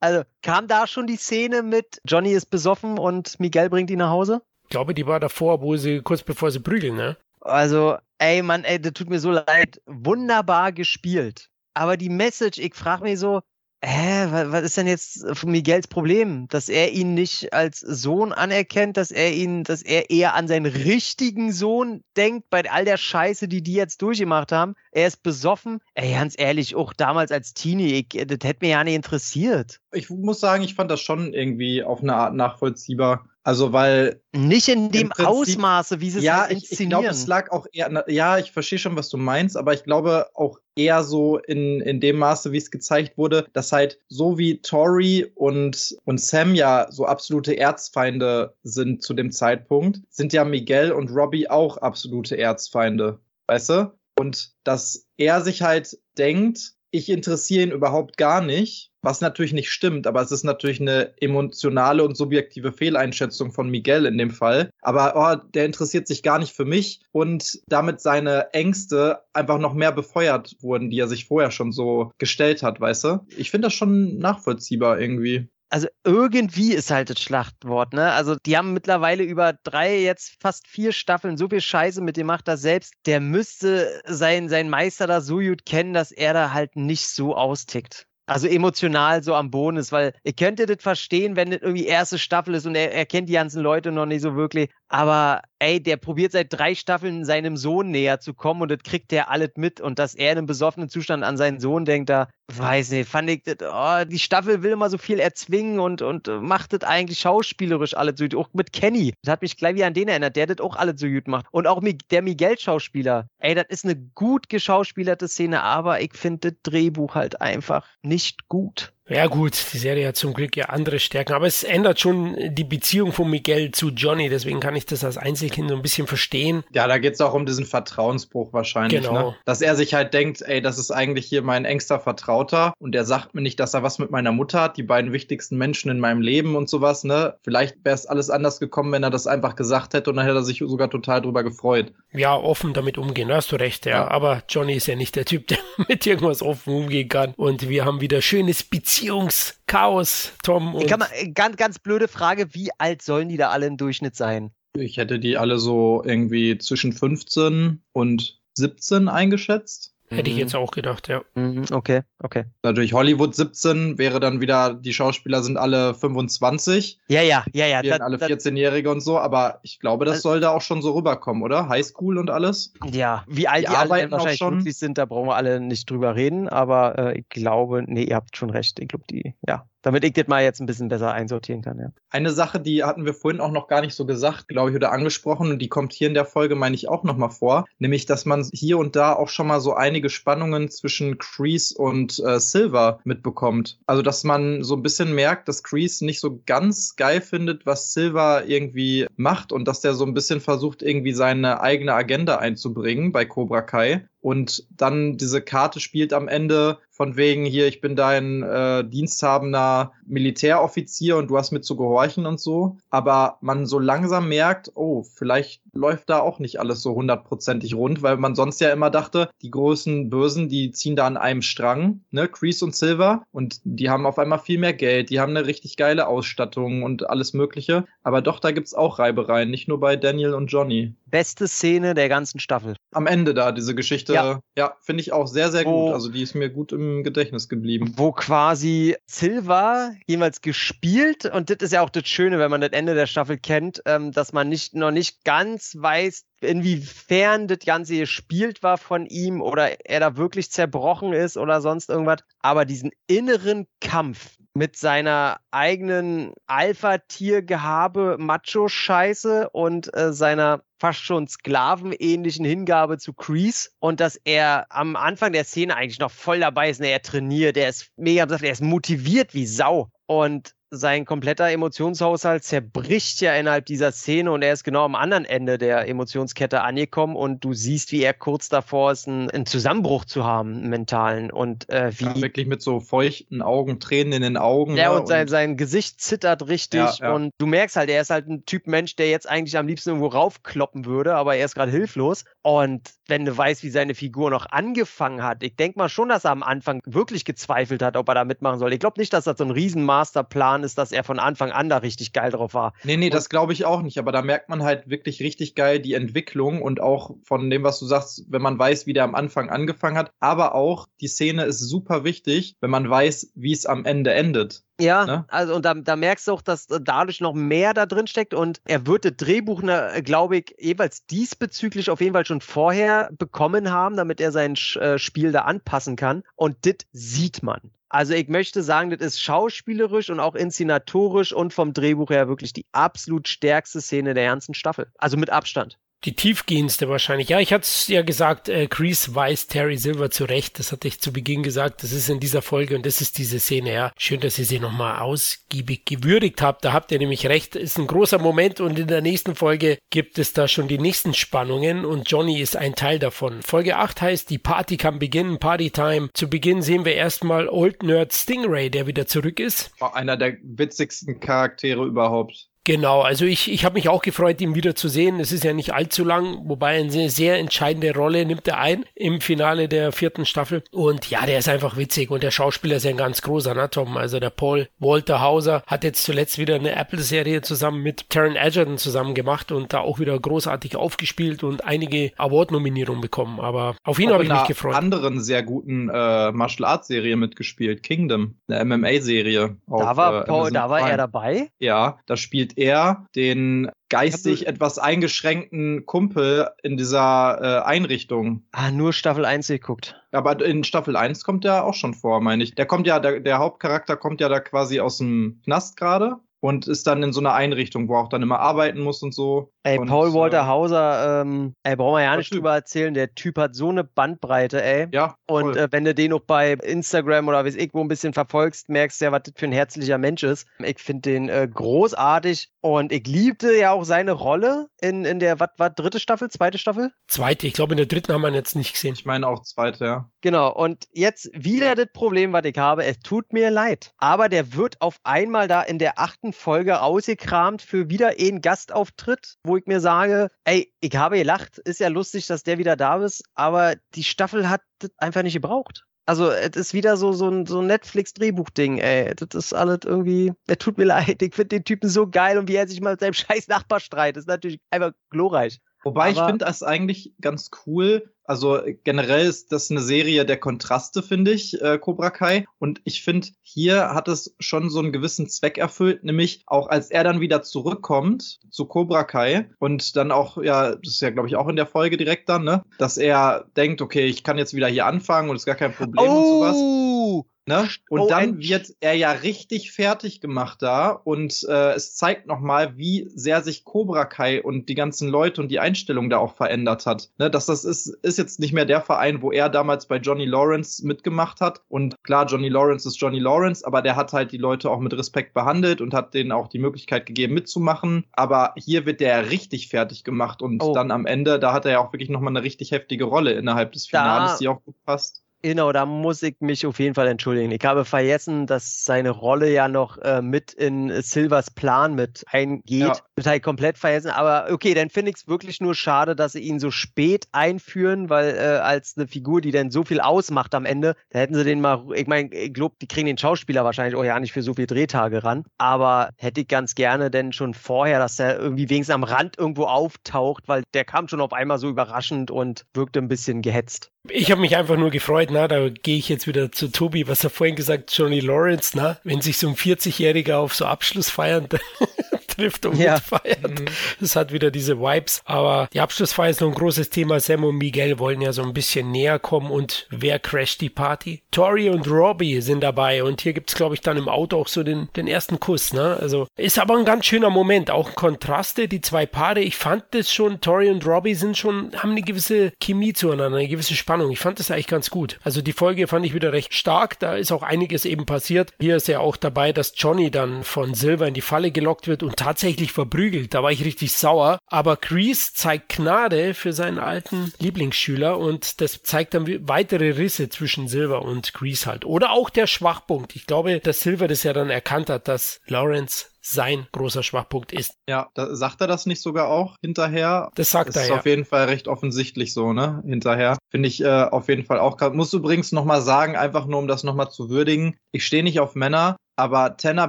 S3: also kam da schon die Szene mit Johnny ist besoffen und Miguel bringt ihn nach Hause?
S1: Ich glaube, die war davor, wo sie kurz bevor sie prügeln, ne?
S3: Also, ey, Mann, ey, das tut mir so leid. Wunderbar gespielt. Aber die Message, ich frage mich so, hä, was ist denn jetzt Miguels Problem? Dass er ihn nicht als Sohn anerkennt, dass er ihn, dass er eher an seinen richtigen Sohn denkt, bei all der Scheiße, die die jetzt durchgemacht haben. Er ist besoffen. Ey, ganz ehrlich, auch damals als Teenie, ich, das hätte mich ja nicht interessiert.
S2: Ich muss sagen, ich fand das schon irgendwie auf eine Art nachvollziehbar. Also, weil.
S3: Nicht in dem Prinzip, Ausmaße, wie sie es
S2: ja, halt inszenieren. Ich, ich glaube, es lag auch eher. Ja, ich verstehe schon, was du meinst, aber ich glaube auch eher so in, in dem Maße, wie es gezeigt wurde, dass halt so wie Tori und, und Sam ja so absolute Erzfeinde sind zu dem Zeitpunkt, sind ja Miguel und Robbie auch absolute Erzfeinde. Weißt du? Und dass er sich halt denkt, ich interessiere ihn überhaupt gar nicht, was natürlich nicht stimmt, aber es ist natürlich eine emotionale und subjektive Fehleinschätzung von Miguel in dem Fall. Aber oh, der interessiert sich gar nicht für mich und damit seine Ängste einfach noch mehr befeuert wurden, die er sich vorher schon so gestellt hat, weißt du? Ich finde das schon nachvollziehbar irgendwie
S3: also irgendwie ist halt das Schlachtwort, ne? Also die haben mittlerweile über drei, jetzt fast vier Staffeln so viel Scheiße mit dem macht er selbst. Der müsste sein, sein Meister da so gut kennen, dass er da halt nicht so austickt also emotional so am Boden ist, weil ihr könntet das verstehen, wenn das irgendwie erste Staffel ist und er, er kennt die ganzen Leute noch nicht so wirklich. Aber ey, der probiert seit drei Staffeln seinem Sohn näher zu kommen und das kriegt der alles mit und dass er in einem besoffenen Zustand an seinen Sohn denkt, da weiß nicht, fand ich, das, oh, die Staffel will immer so viel erzwingen und, und macht das eigentlich schauspielerisch alles so gut. Auch mit Kenny. Das hat mich gleich wieder an den erinnert, der das auch alles so gut macht. Und auch der Miguel-Schauspieler. Ey, das ist eine gut geschauspielerte Szene, aber ich finde das Drehbuch halt einfach nicht gut.
S1: Ja gut, die Serie hat zum Glück ja andere Stärken, aber es ändert schon die Beziehung von Miguel zu Johnny, deswegen kann ich das als Einzelkind so ein bisschen verstehen.
S2: Ja, da geht es auch um diesen Vertrauensbruch wahrscheinlich,
S1: genau.
S2: ne? dass er sich halt denkt, ey, das ist eigentlich hier mein engster Vertrauter und er sagt mir nicht, dass er was mit meiner Mutter hat, die beiden wichtigsten Menschen in meinem Leben und sowas, ne? Vielleicht wäre es alles anders gekommen, wenn er das einfach gesagt hätte und dann hätte er sich sogar total drüber gefreut.
S1: Ja, offen damit umgehen, da hast du recht, ja. ja. Aber Johnny ist ja nicht der Typ, der mit irgendwas offen umgehen kann und wir haben wieder schönes Beziehung Beziehungschaos, Tom.
S3: Und Kann man, ganz, ganz blöde Frage, wie alt sollen die da alle im Durchschnitt sein?
S2: Ich hätte die alle so irgendwie zwischen 15 und 17 eingeschätzt.
S1: Hätte ich mhm. jetzt auch gedacht, ja.
S3: Mhm, okay, okay.
S2: Natürlich Hollywood 17 wäre dann wieder, die Schauspieler sind alle 25.
S3: Ja, ja, ja, ja.
S2: Das, alle 14-Jährige und so, aber ich glaube, das soll da auch schon so rüberkommen, oder? Highschool und alles?
S3: Ja, wie alt die, die alle wahrscheinlich schon. sind, da brauchen wir alle nicht drüber reden, aber äh, ich glaube, nee, ihr habt schon recht. Ich glaube, die, ja, damit ich das mal jetzt ein bisschen besser einsortieren kann. Ja.
S2: Eine Sache, die hatten wir vorhin auch noch gar nicht so gesagt, glaube ich, oder angesprochen und die kommt hier in der Folge, meine ich, auch nochmal vor, nämlich, dass man hier und da auch schon mal so einige Spannungen zwischen Crease und äh, Silver mitbekommt. Also, dass man so ein bisschen merkt, dass Crease nicht so ganz geil findet, was Silver irgendwie macht und dass der so ein bisschen versucht, irgendwie seine eigene Agenda einzubringen bei Cobra Kai und dann diese Karte spielt am Ende von wegen hier, ich bin dein äh, diensthabender Militäroffizier und du hast mir zu gehorchen und so. Aber man so langsam merkt, oh, vielleicht läuft da auch nicht alles so hundertprozentig rund, weil man sonst ja immer dachte, die großen Bösen, die ziehen da an einem Strang, ne, Crease und Silver, und die haben auf einmal viel mehr Geld, die haben eine richtig geile Ausstattung und alles Mögliche. Aber doch, da gibt's auch Reibereien, nicht nur bei Daniel und Johnny.
S3: Beste Szene der ganzen Staffel.
S2: Am Ende da, diese Geschichte, ja, ja finde ich auch sehr, sehr wo, gut. Also die ist mir gut im Gedächtnis geblieben.
S3: Wo quasi Silver jemals gespielt, und das ist ja auch das Schöne, wenn man das Ende der Staffel kennt, ähm, dass man nicht noch nicht ganz weiß, inwiefern das Ganze gespielt war von ihm oder er da wirklich zerbrochen ist oder sonst irgendwas. Aber diesen inneren Kampf mit seiner eigenen Alpha-Tier-Gehabe, Macho-Scheiße und äh, seiner fast schon sklavenähnlichen Hingabe zu Crease und dass er am Anfang der Szene eigentlich noch voll dabei ist, ne, er trainiert, er ist mega, er ist motiviert wie Sau. Und sein kompletter Emotionshaushalt zerbricht ja innerhalb dieser Szene und er ist genau am anderen Ende der Emotionskette angekommen und du siehst, wie er kurz davor ist, einen, einen Zusammenbruch zu haben, einen mentalen und äh, wie. Ja,
S2: wirklich mit so feuchten Augen, Tränen in den Augen.
S3: Ja, ne, und, sein, sein Gesicht zittert richtig ja, ja. und du merkst halt, er ist halt ein Typ Mensch, der jetzt eigentlich am liebsten irgendwo raufkloppen würde, aber er ist gerade hilflos und wenn du weißt, wie seine Figur noch angefangen hat, ich denke mal schon, dass er am Anfang wirklich gezweifelt hat, ob er da mitmachen soll. Ich glaube nicht, dass das so ein riesen Masterplan ist, dass er von Anfang an da richtig geil drauf war.
S2: Nee, nee, und das glaube ich auch nicht, aber da merkt man halt wirklich richtig geil die Entwicklung und auch von dem, was du sagst, wenn man weiß, wie der am Anfang angefangen hat, aber auch die Szene ist super wichtig, wenn man weiß, wie es am Ende endet.
S3: Ja, ne? also und da, da, merkst du auch, dass dadurch noch mehr da drin steckt und er wird das Drehbuch, ne, glaube ich, jeweils diesbezüglich auf jeden Fall schon vorher bekommen haben, damit er sein äh, Spiel da anpassen kann. Und das sieht man. Also ich möchte sagen, das ist schauspielerisch und auch inszenatorisch und vom Drehbuch her wirklich die absolut stärkste Szene der ganzen Staffel. Also mit Abstand
S1: die tiefgehendste wahrscheinlich. Ja, ich hatte es ja gesagt, äh, Crease weist Terry Silver zurecht. Das hatte ich zu Beginn gesagt. Das ist in dieser Folge und das ist diese Szene. Ja, schön, dass ihr sie nochmal ausgiebig gewürdigt habt. Da habt ihr nämlich recht. Ist ein großer Moment und in der nächsten Folge gibt es da schon die nächsten Spannungen und Johnny ist ein Teil davon. Folge 8 heißt, die Party kann beginnen, Party Time. Zu Beginn sehen wir erstmal Old Nerd Stingray, der wieder zurück ist.
S2: Einer der witzigsten Charaktere überhaupt.
S1: Genau, also ich, ich habe mich auch gefreut, ihn wieder zu sehen. Es ist ja nicht allzu lang, wobei eine sehr entscheidende Rolle nimmt er ein im Finale der vierten Staffel. Und ja, der ist einfach witzig und der Schauspieler ist ja ein ganz großer, ne, Tom? Also der Paul Walter Hauser hat jetzt zuletzt wieder eine Apple-Serie zusammen mit Taron Egerton zusammen gemacht und da auch wieder großartig aufgespielt und einige Award-Nominierungen bekommen. Aber auf ihn habe ich mich gefreut.
S2: anderen sehr guten äh, Martial Arts-Serie mitgespielt, Kingdom, eine MMA-Serie.
S3: Da war, äh, Paul, da war er dabei?
S2: Ja, da spielt er den geistig etwas eingeschränkten Kumpel in dieser äh, Einrichtung.
S3: Ah, nur Staffel 1 geguckt.
S2: Aber in Staffel 1 kommt der auch schon vor, meine ich. Der kommt ja, der, der Hauptcharakter kommt ja da quasi aus dem Knast gerade und ist dann in so einer Einrichtung, wo er auch dann immer arbeiten muss und so.
S3: Ey,
S2: und,
S3: Paul Walter
S2: äh,
S3: Hauser, ähm, ey, brauchen wir ja nicht drüber erzählen. Der Typ hat so eine Bandbreite, ey.
S2: Ja.
S3: Und
S2: voll.
S3: äh, wenn du den auch bei Instagram oder wie ich wo ein bisschen verfolgst, merkst du ja, was das für ein herzlicher Mensch ist. Ich finde den äh, großartig und ich liebte ja auch seine Rolle in, in der, was war dritte Staffel, zweite Staffel?
S1: Zweite, ich glaube, in der dritten haben wir ihn jetzt nicht gesehen.
S2: ich meine auch zweite, ja.
S3: Genau, und jetzt wieder das Problem, was ich habe. Es tut mir leid. Aber der wird auf einmal da in der achten Folge rausgekramt für wieder einen Gastauftritt, wo ich mir sage, ey, ich habe gelacht, ist ja lustig, dass der wieder da ist, aber die Staffel hat einfach nicht gebraucht. Also, es ist wieder so, so ein, so ein Netflix-Drehbuch-Ding, ey. Das ist alles irgendwie, es tut mir leid. Ich finde den Typen so geil und wie er sich mal mit seinem scheiß Nachbar streitet, ist natürlich einfach glorreich.
S2: Wobei ich
S3: Aber-
S2: finde das eigentlich ganz cool. Also generell ist das eine Serie der Kontraste, finde ich, äh, Cobra Kai. Und ich finde, hier hat es schon so einen gewissen Zweck erfüllt, nämlich auch als er dann wieder zurückkommt zu Cobra Kai und dann auch, ja, das ist ja, glaube ich, auch in der Folge direkt dann, ne, dass er denkt, okay, ich kann jetzt wieder hier anfangen und ist gar kein Problem und sowas. Ne? Und
S3: Oh,
S2: dann wird er ja richtig fertig gemacht da und äh, es zeigt nochmal, wie sehr sich Cobra Kai und die ganzen Leute und die Einstellung da auch verändert hat. Ne? Dass das ist, ist jetzt nicht mehr der Verein, wo er damals bei Johnny Lawrence mitgemacht hat. Und klar, Johnny Lawrence ist Johnny Lawrence, aber der hat halt die Leute auch mit Respekt behandelt und hat denen auch die Möglichkeit gegeben, mitzumachen. Aber hier wird der richtig fertig gemacht und
S3: Oh.
S2: dann am Ende, da hat er ja auch wirklich nochmal eine richtig heftige Rolle innerhalb des Finales,
S3: Da-
S2: die auch gut passt.
S3: Genau, da muss ich mich auf jeden Fall entschuldigen. Ich habe vergessen, dass seine Rolle ja noch äh, mit in Silvers Plan mit eingeht.
S2: Ja.
S3: Das habe ich komplett vergessen. Aber okay, dann finde ich es wirklich nur schade, dass sie ihn so spät einführen, weil äh, als eine Figur, die dann so viel ausmacht am Ende, da hätten sie den mal, ich meine, ich glaube, die kriegen den Schauspieler wahrscheinlich auch ja nicht für so viele Drehtage ran. Aber hätte ich ganz gerne denn schon vorher, dass er irgendwie wenigstens am Rand irgendwo auftaucht, weil der kam schon auf einmal so überraschend und wirkte ein bisschen gehetzt.
S1: Ich habe mich einfach nur gefreut, na, da gehe ich jetzt wieder zu Tobi, was er vorhin gesagt, Johnny Lawrence, na, wenn sich so ein 40-Jähriger auf so Abschlussfeiern trifft und
S3: Ja.
S1: mitfeiert. Das hat wieder diese Vibes. Aber die Abschlussfeier ist noch ein großes Thema. Sam und Miguel wollen ja so ein bisschen näher kommen und wer crasht die Party? Tori und Robbie sind dabei und hier gibt's glaube ich, dann im Auto auch so den, den ersten Kuss, ne? Also ist aber ein ganz schöner Moment. Auch Kontraste, die zwei Paare. Ich fand das schon, Tori und Robbie sind schon, haben eine gewisse Chemie zueinander, eine gewisse Spannung. Ich fand das eigentlich ganz gut. Also die Folge fand ich wieder recht stark. Da ist auch einiges eben passiert. Hier ist ja auch dabei, dass Johnny dann von Silver in die Falle gelockt wird und tatsächlich verprügelt. Da war ich richtig sauer. Aber Crease zeigt Gnade für seinen alten Lieblingsschüler und das zeigt dann weitere Risse zwischen Silver und Crease halt. Oder auch der Schwachpunkt. Ich glaube, dass Silver das ja dann erkannt hat, dass Lawrence sein großer Schwachpunkt ist.
S2: Ja, da, sagt er das nicht sogar auch hinterher?
S1: Das sagt
S2: Das
S1: er
S2: ist
S1: ja.
S2: auf jeden Fall recht offensichtlich so, ne? Hinterher. Finde ich äh, auf jeden Fall auch krass. Muss übrigens nochmal sagen, einfach nur um das nochmal zu würdigen. Ich stehe nicht auf Männer, aber Tanner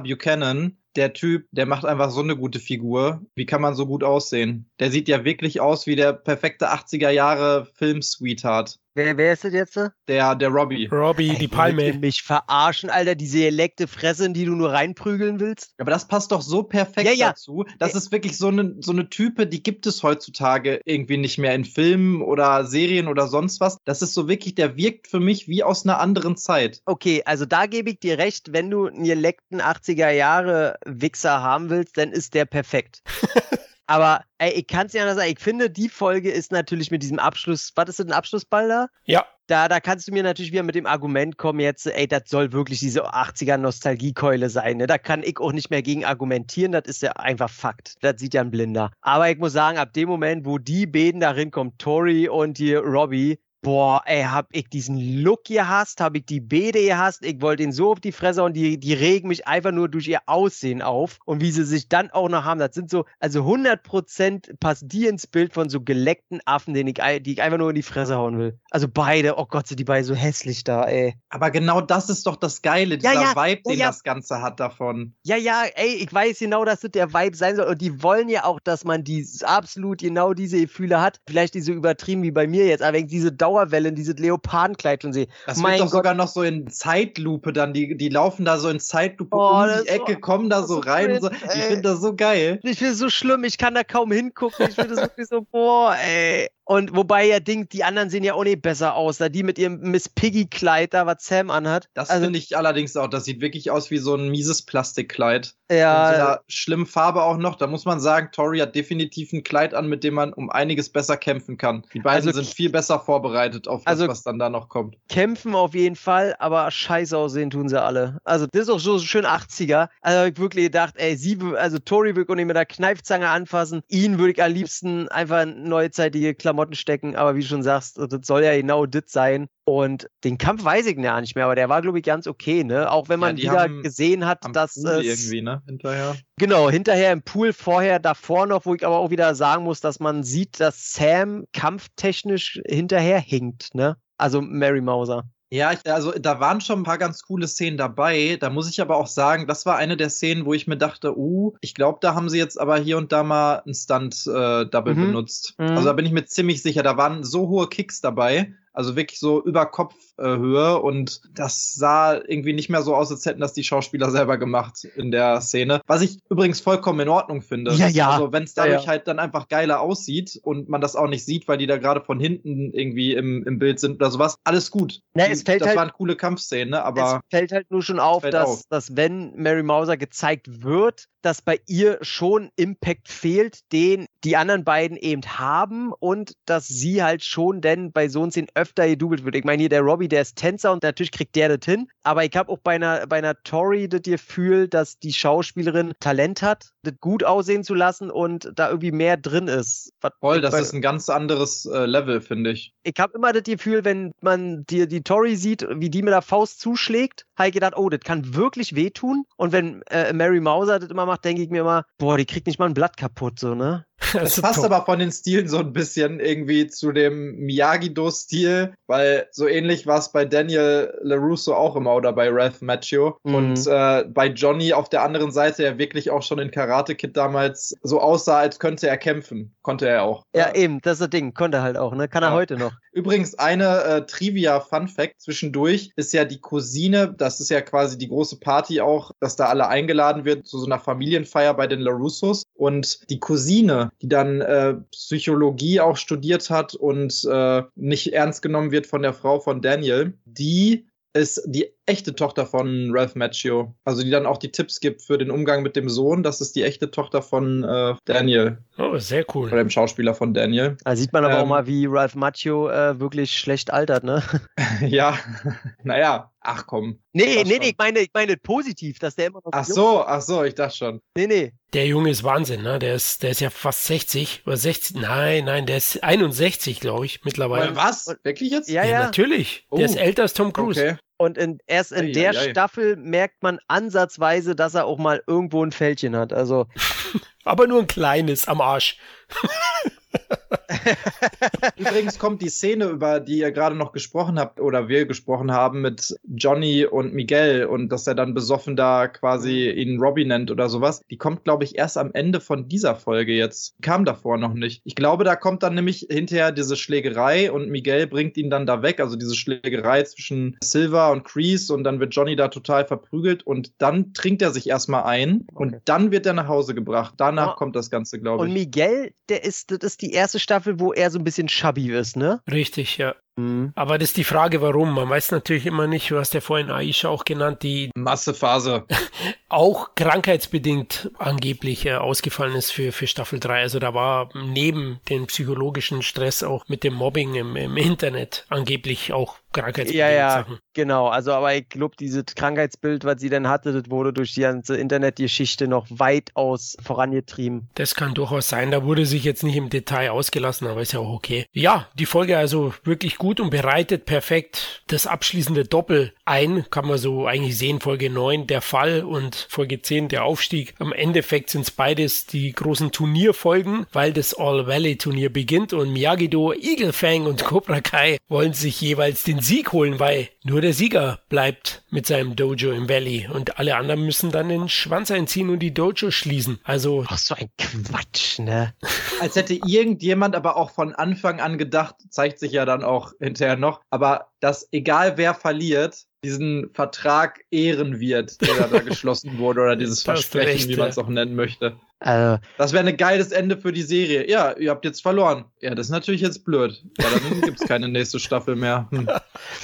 S2: Buchanan, der Typ, der macht einfach so eine gute Figur. Wie kann man so gut aussehen? Der sieht ja wirklich aus wie der perfekte 80er Jahre Film-Sweetheart.
S3: Wer, wer ist das jetzt?
S2: Der, der Robbie.
S1: Robbie,
S3: Ey,
S1: die Palme.
S3: mich verarschen, Alter, diese geleckte Fresse, in die du nur reinprügeln willst?
S2: Aber das passt doch so perfekt
S3: Ja, ja.
S2: dazu. Das
S3: Ja.
S2: ist wirklich so eine, so eine Type, die gibt es heutzutage irgendwie nicht mehr in Filmen oder Serien oder sonst was. Das ist so wirklich, der wirkt für mich wie aus einer anderen Zeit.
S3: Okay, also da gebe ich dir recht, wenn du einen geleckten 80er Jahre Wichser haben willst, dann ist der perfekt. Aber ey, ich kann es ja anders sagen. Ich finde, die Folge ist natürlich mit diesem Abschluss. Was ist das, ein Abschlussball da?
S1: Ja,
S3: Da, da kannst du mir natürlich wieder mit dem Argument kommen, jetzt, ey, das soll wirklich diese 80er Nostalgiekeule sein. Ne? Da kann ich auch nicht mehr gegen argumentieren, das ist ja einfach Fakt. Das sieht ja ein Blinder. Aber ich muss sagen, ab dem Moment, wo die beiden darin kommen, Tori und die Robbie, boah, ey, hab ich diesen Look gehasst, hab ich die Bede gehasst, ich wollte ihn so auf die Fresse und die, die regen mich einfach nur durch ihr Aussehen auf und wie sie sich dann auch noch haben, das sind so, also 100% passt die ins Bild von so geleckten Affen, den ich, die ich einfach nur in die Fresse hauen will. Also beide, oh Gott, sind die beide so hässlich da, ey.
S2: Aber genau das ist doch das Geile, dieser
S3: ja,
S2: Vibe,
S3: ja,
S2: den
S3: ja.
S2: das Ganze hat davon.
S3: Ja, ja, ey, ich weiß genau, dass das der Vibe sein soll. Und die wollen ja auch, dass man die absolut genau diese Gefühle hat. Vielleicht nicht so übertrieben wie bei mir jetzt, aber wenn ich diese Dauerwelle, dieses Leopardenkleid schon sehe.
S2: Das mein wird doch Gott. sogar noch so in Zeitlupe dann, die, die laufen da so in Zeitlupe oh, um die Ecke, so, kommen da so rein. So. Ich finde das so geil.
S3: Ich finde es so schlimm, ich kann da kaum hingucken. Ich finde das wirklich so, boah, ey. Und wobei ja Ding, die anderen sehen ja auch nicht besser aus, da die mit ihrem Miss Piggy-Kleid da, was Sam anhat.
S2: Das also, finde ich allerdings auch, das sieht wirklich aus wie so ein mieses Plastikkleid.
S3: Ja.
S2: In einer schlimmen Farbe auch noch. Da muss man sagen, Tori hat definitiv ein Kleid an, mit dem man um einiges besser kämpfen kann. Die beiden also, sind viel besser vorbereitet auf das, also, was dann da noch kommt.
S3: Kämpfen auf jeden Fall, aber scheiße aussehen tun sie alle. Also das ist auch so schön 80er. Also hab ich wirklich gedacht, ey, sie, also Tori würde auch nicht mit der Kneifzange anfassen. Ihn würde ich am liebsten einfach neuzeitige Klamotten Klamotten stecken, aber wie du schon sagst, das soll ja genau das sein. Und den Kampf weiß ich gar nicht mehr, aber der war, glaube ich, ganz okay, ne? Auch wenn man ja, wieder gesehen hat, dass
S2: Pool es. irgendwie, ne? Hinterher.
S3: Genau, hinterher im Pool, vorher, davor noch, wo ich aber auch wieder sagen muss, dass man sieht, dass Sam kampftechnisch hinterher hinkt, ne? Also Mary Mauser.
S2: Ja, ich, also da waren schon ein paar ganz coole Szenen dabei. Da muss ich aber auch sagen, das war eine der Szenen, wo ich mir dachte, uh, ich glaube, da haben sie jetzt aber hier und da mal einen Stunt-Double äh, mhm. benutzt. Mhm. Also da bin ich mir ziemlich sicher, da waren so hohe Kicks dabei. Also wirklich so über Kopfhöhe und das sah irgendwie nicht mehr so aus, als hätten das die Schauspieler selber gemacht in der Szene. Was ich übrigens vollkommen in Ordnung finde.
S3: Ja, ja.
S2: Also wenn es dadurch ja, ja. halt dann einfach geiler aussieht und man das auch nicht sieht, weil die da gerade von hinten irgendwie im, im Bild sind oder sowas, alles gut.
S3: Na, es fällt
S2: das
S3: halt,
S2: waren coole Kampfszenen, ne? aber.
S3: Es fällt halt nur schon auf, dass, auf. dass wenn Mary Mauser gezeigt wird, dass bei ihr schon Impact fehlt, den die anderen beiden eben haben und dass sie halt schon denn bei so Szenen öfter gedoubelt wird. Ich meine, hier der Robbie, der ist Tänzer und natürlich kriegt der das hin. Aber ich habe auch bei einer, bei einer Tori das Gefühl, dass die Schauspielerin Talent hat, das gut aussehen zu lassen und da irgendwie mehr drin ist.
S2: Voll, das ist ein ganz anderes äh, Level, finde ich.
S3: Ich habe immer das Gefühl, wenn man dir die Tori sieht, wie die mit der Faust zuschlägt, habe ich gedacht, oh, das kann wirklich wehtun. Und wenn äh, Mary Mauser das immer macht, denke ich mir immer, boah, die kriegt nicht mal ein Blatt kaputt, so, ne?
S2: Das passt top. aber von den Stilen so ein bisschen irgendwie zu dem Miyagi-Do-Stil, weil so ähnlich war es bei Daniel LaRusso auch immer oder bei Ralph Macchio. Mhm. Und äh, bei Johnny auf der anderen Seite ja wirklich auch schon in Karate Kid damals so aussah, als könnte er kämpfen. Konnte er auch.
S3: Ja, ja. eben, das ist das Ding. Konnte er halt auch, ne? Kann er heute noch.
S2: Übrigens, eine äh, Trivia-Fun-Fact zwischendurch ist ja die Cousine, das ist ja quasi die große Party auch, dass da alle eingeladen wird zu so einer Familienfeier bei den LaRussos. Und die Cousine, die dann äh, Psychologie auch studiert hat und äh, nicht ernst genommen wird von der Frau von Daniel, die ist die echte Tochter von Ralph Macchio. Also die dann auch die Tipps gibt für den Umgang mit dem Sohn. Das ist die echte Tochter von äh, Daniel.
S1: Oh, sehr cool.
S2: Oder dem Schauspieler von Daniel.
S3: Da sieht man aber ähm, auch mal, wie Ralph Macchio äh, wirklich schlecht altert, ne?
S2: ja, naja, ach komm.
S3: Nee, nee, nee, ich meine, ich meine positiv, dass der immer noch.
S2: Ach so, ach so, ich dachte schon.
S3: Nee, nee.
S1: Der Junge ist Wahnsinn, ne? Der ist, der ist ja fast 60 oder 60. Nein, nein, der ist 61, glaube ich, mittlerweile.
S2: Was? Wirklich jetzt?
S3: Ja, ja. ja.
S1: Natürlich. Oh. Der ist älter als Tom Cruise. Okay.
S3: Und in, erst in ei, der ei, ei. Staffel merkt man ansatzweise, dass er auch mal irgendwo ein Fältchen hat. Also.
S1: Aber nur ein kleines am Arsch.
S2: Übrigens kommt die Szene, über die ihr gerade noch gesprochen habt oder wir gesprochen haben mit Johnny und Miguel und dass er dann besoffen da quasi ihn Robbie nennt oder sowas. Die kommt, glaube ich, erst am Ende von dieser Folge jetzt. Kam davor noch nicht. Ich glaube, da kommt dann nämlich hinterher diese Schlägerei und Miguel bringt ihn dann da weg. Also diese Schlägerei zwischen Silver und Crease und dann wird Johnny da total verprügelt und dann trinkt er sich erstmal ein okay. und dann wird er nach Hause gebracht. Danach oh. kommt das Ganze, glaube ich.
S3: Und Miguel, der ist, das ist die erste Staffel, wo er so ein bisschen chubby ist, ne?
S1: Richtig, ja. Mhm. Aber das ist die Frage, warum. Man weiß natürlich immer nicht, du hast ja vorhin Aisha auch genannt, die
S2: Massephase
S1: auch krankheitsbedingt angeblich äh, ausgefallen ist für, für Staffel 3. Also da war neben dem psychologischen Stress auch mit dem Mobbing im, im Internet angeblich auch krankheitsbedingt
S3: ja, ja, Sachen. Genau, also aber ich glaube, dieses Krankheitsbild, was sie dann hatte, das wurde durch die ganze Internetgeschichte noch weitaus vorangetrieben.
S1: Das kann durchaus sein. Da wurde sich jetzt nicht im Detail ausgelassen, aber ist ja auch okay. Ja, die Folge also wirklich gut und bereitet perfekt das abschließende Doppel ein. Kann man so eigentlich sehen, Folge 9 der Fall und Folge 10 der Aufstieg. Am Endeffekt sind es beides die großen Turnierfolgen, weil das All Valley Turnier beginnt und Miyagi-Do, Eagle Fang und Cobra Kai wollen sich jeweils den Sieg holen, weil nur der Sieger bleibt mit seinem Dojo im Valley und alle anderen müssen dann den Schwanz einziehen und die Dojo schließen. Also.
S3: Ach, so ein Quatsch, ne?
S2: Als hätte irgendjemand aber auch von Anfang an gedacht, zeigt sich ja dann auch hinterher noch, aber dass egal wer verliert, diesen Vertrag ehren wird, der da geschlossen wurde, oder dieses Versprechen, recht, wie man es auch nennen möchte. Also, das wäre ein geiles Ende für die Serie. Ja, ihr habt jetzt verloren. Ja, das ist natürlich jetzt blöd. Ja, dann gibt es keine nächste Staffel mehr. Hm.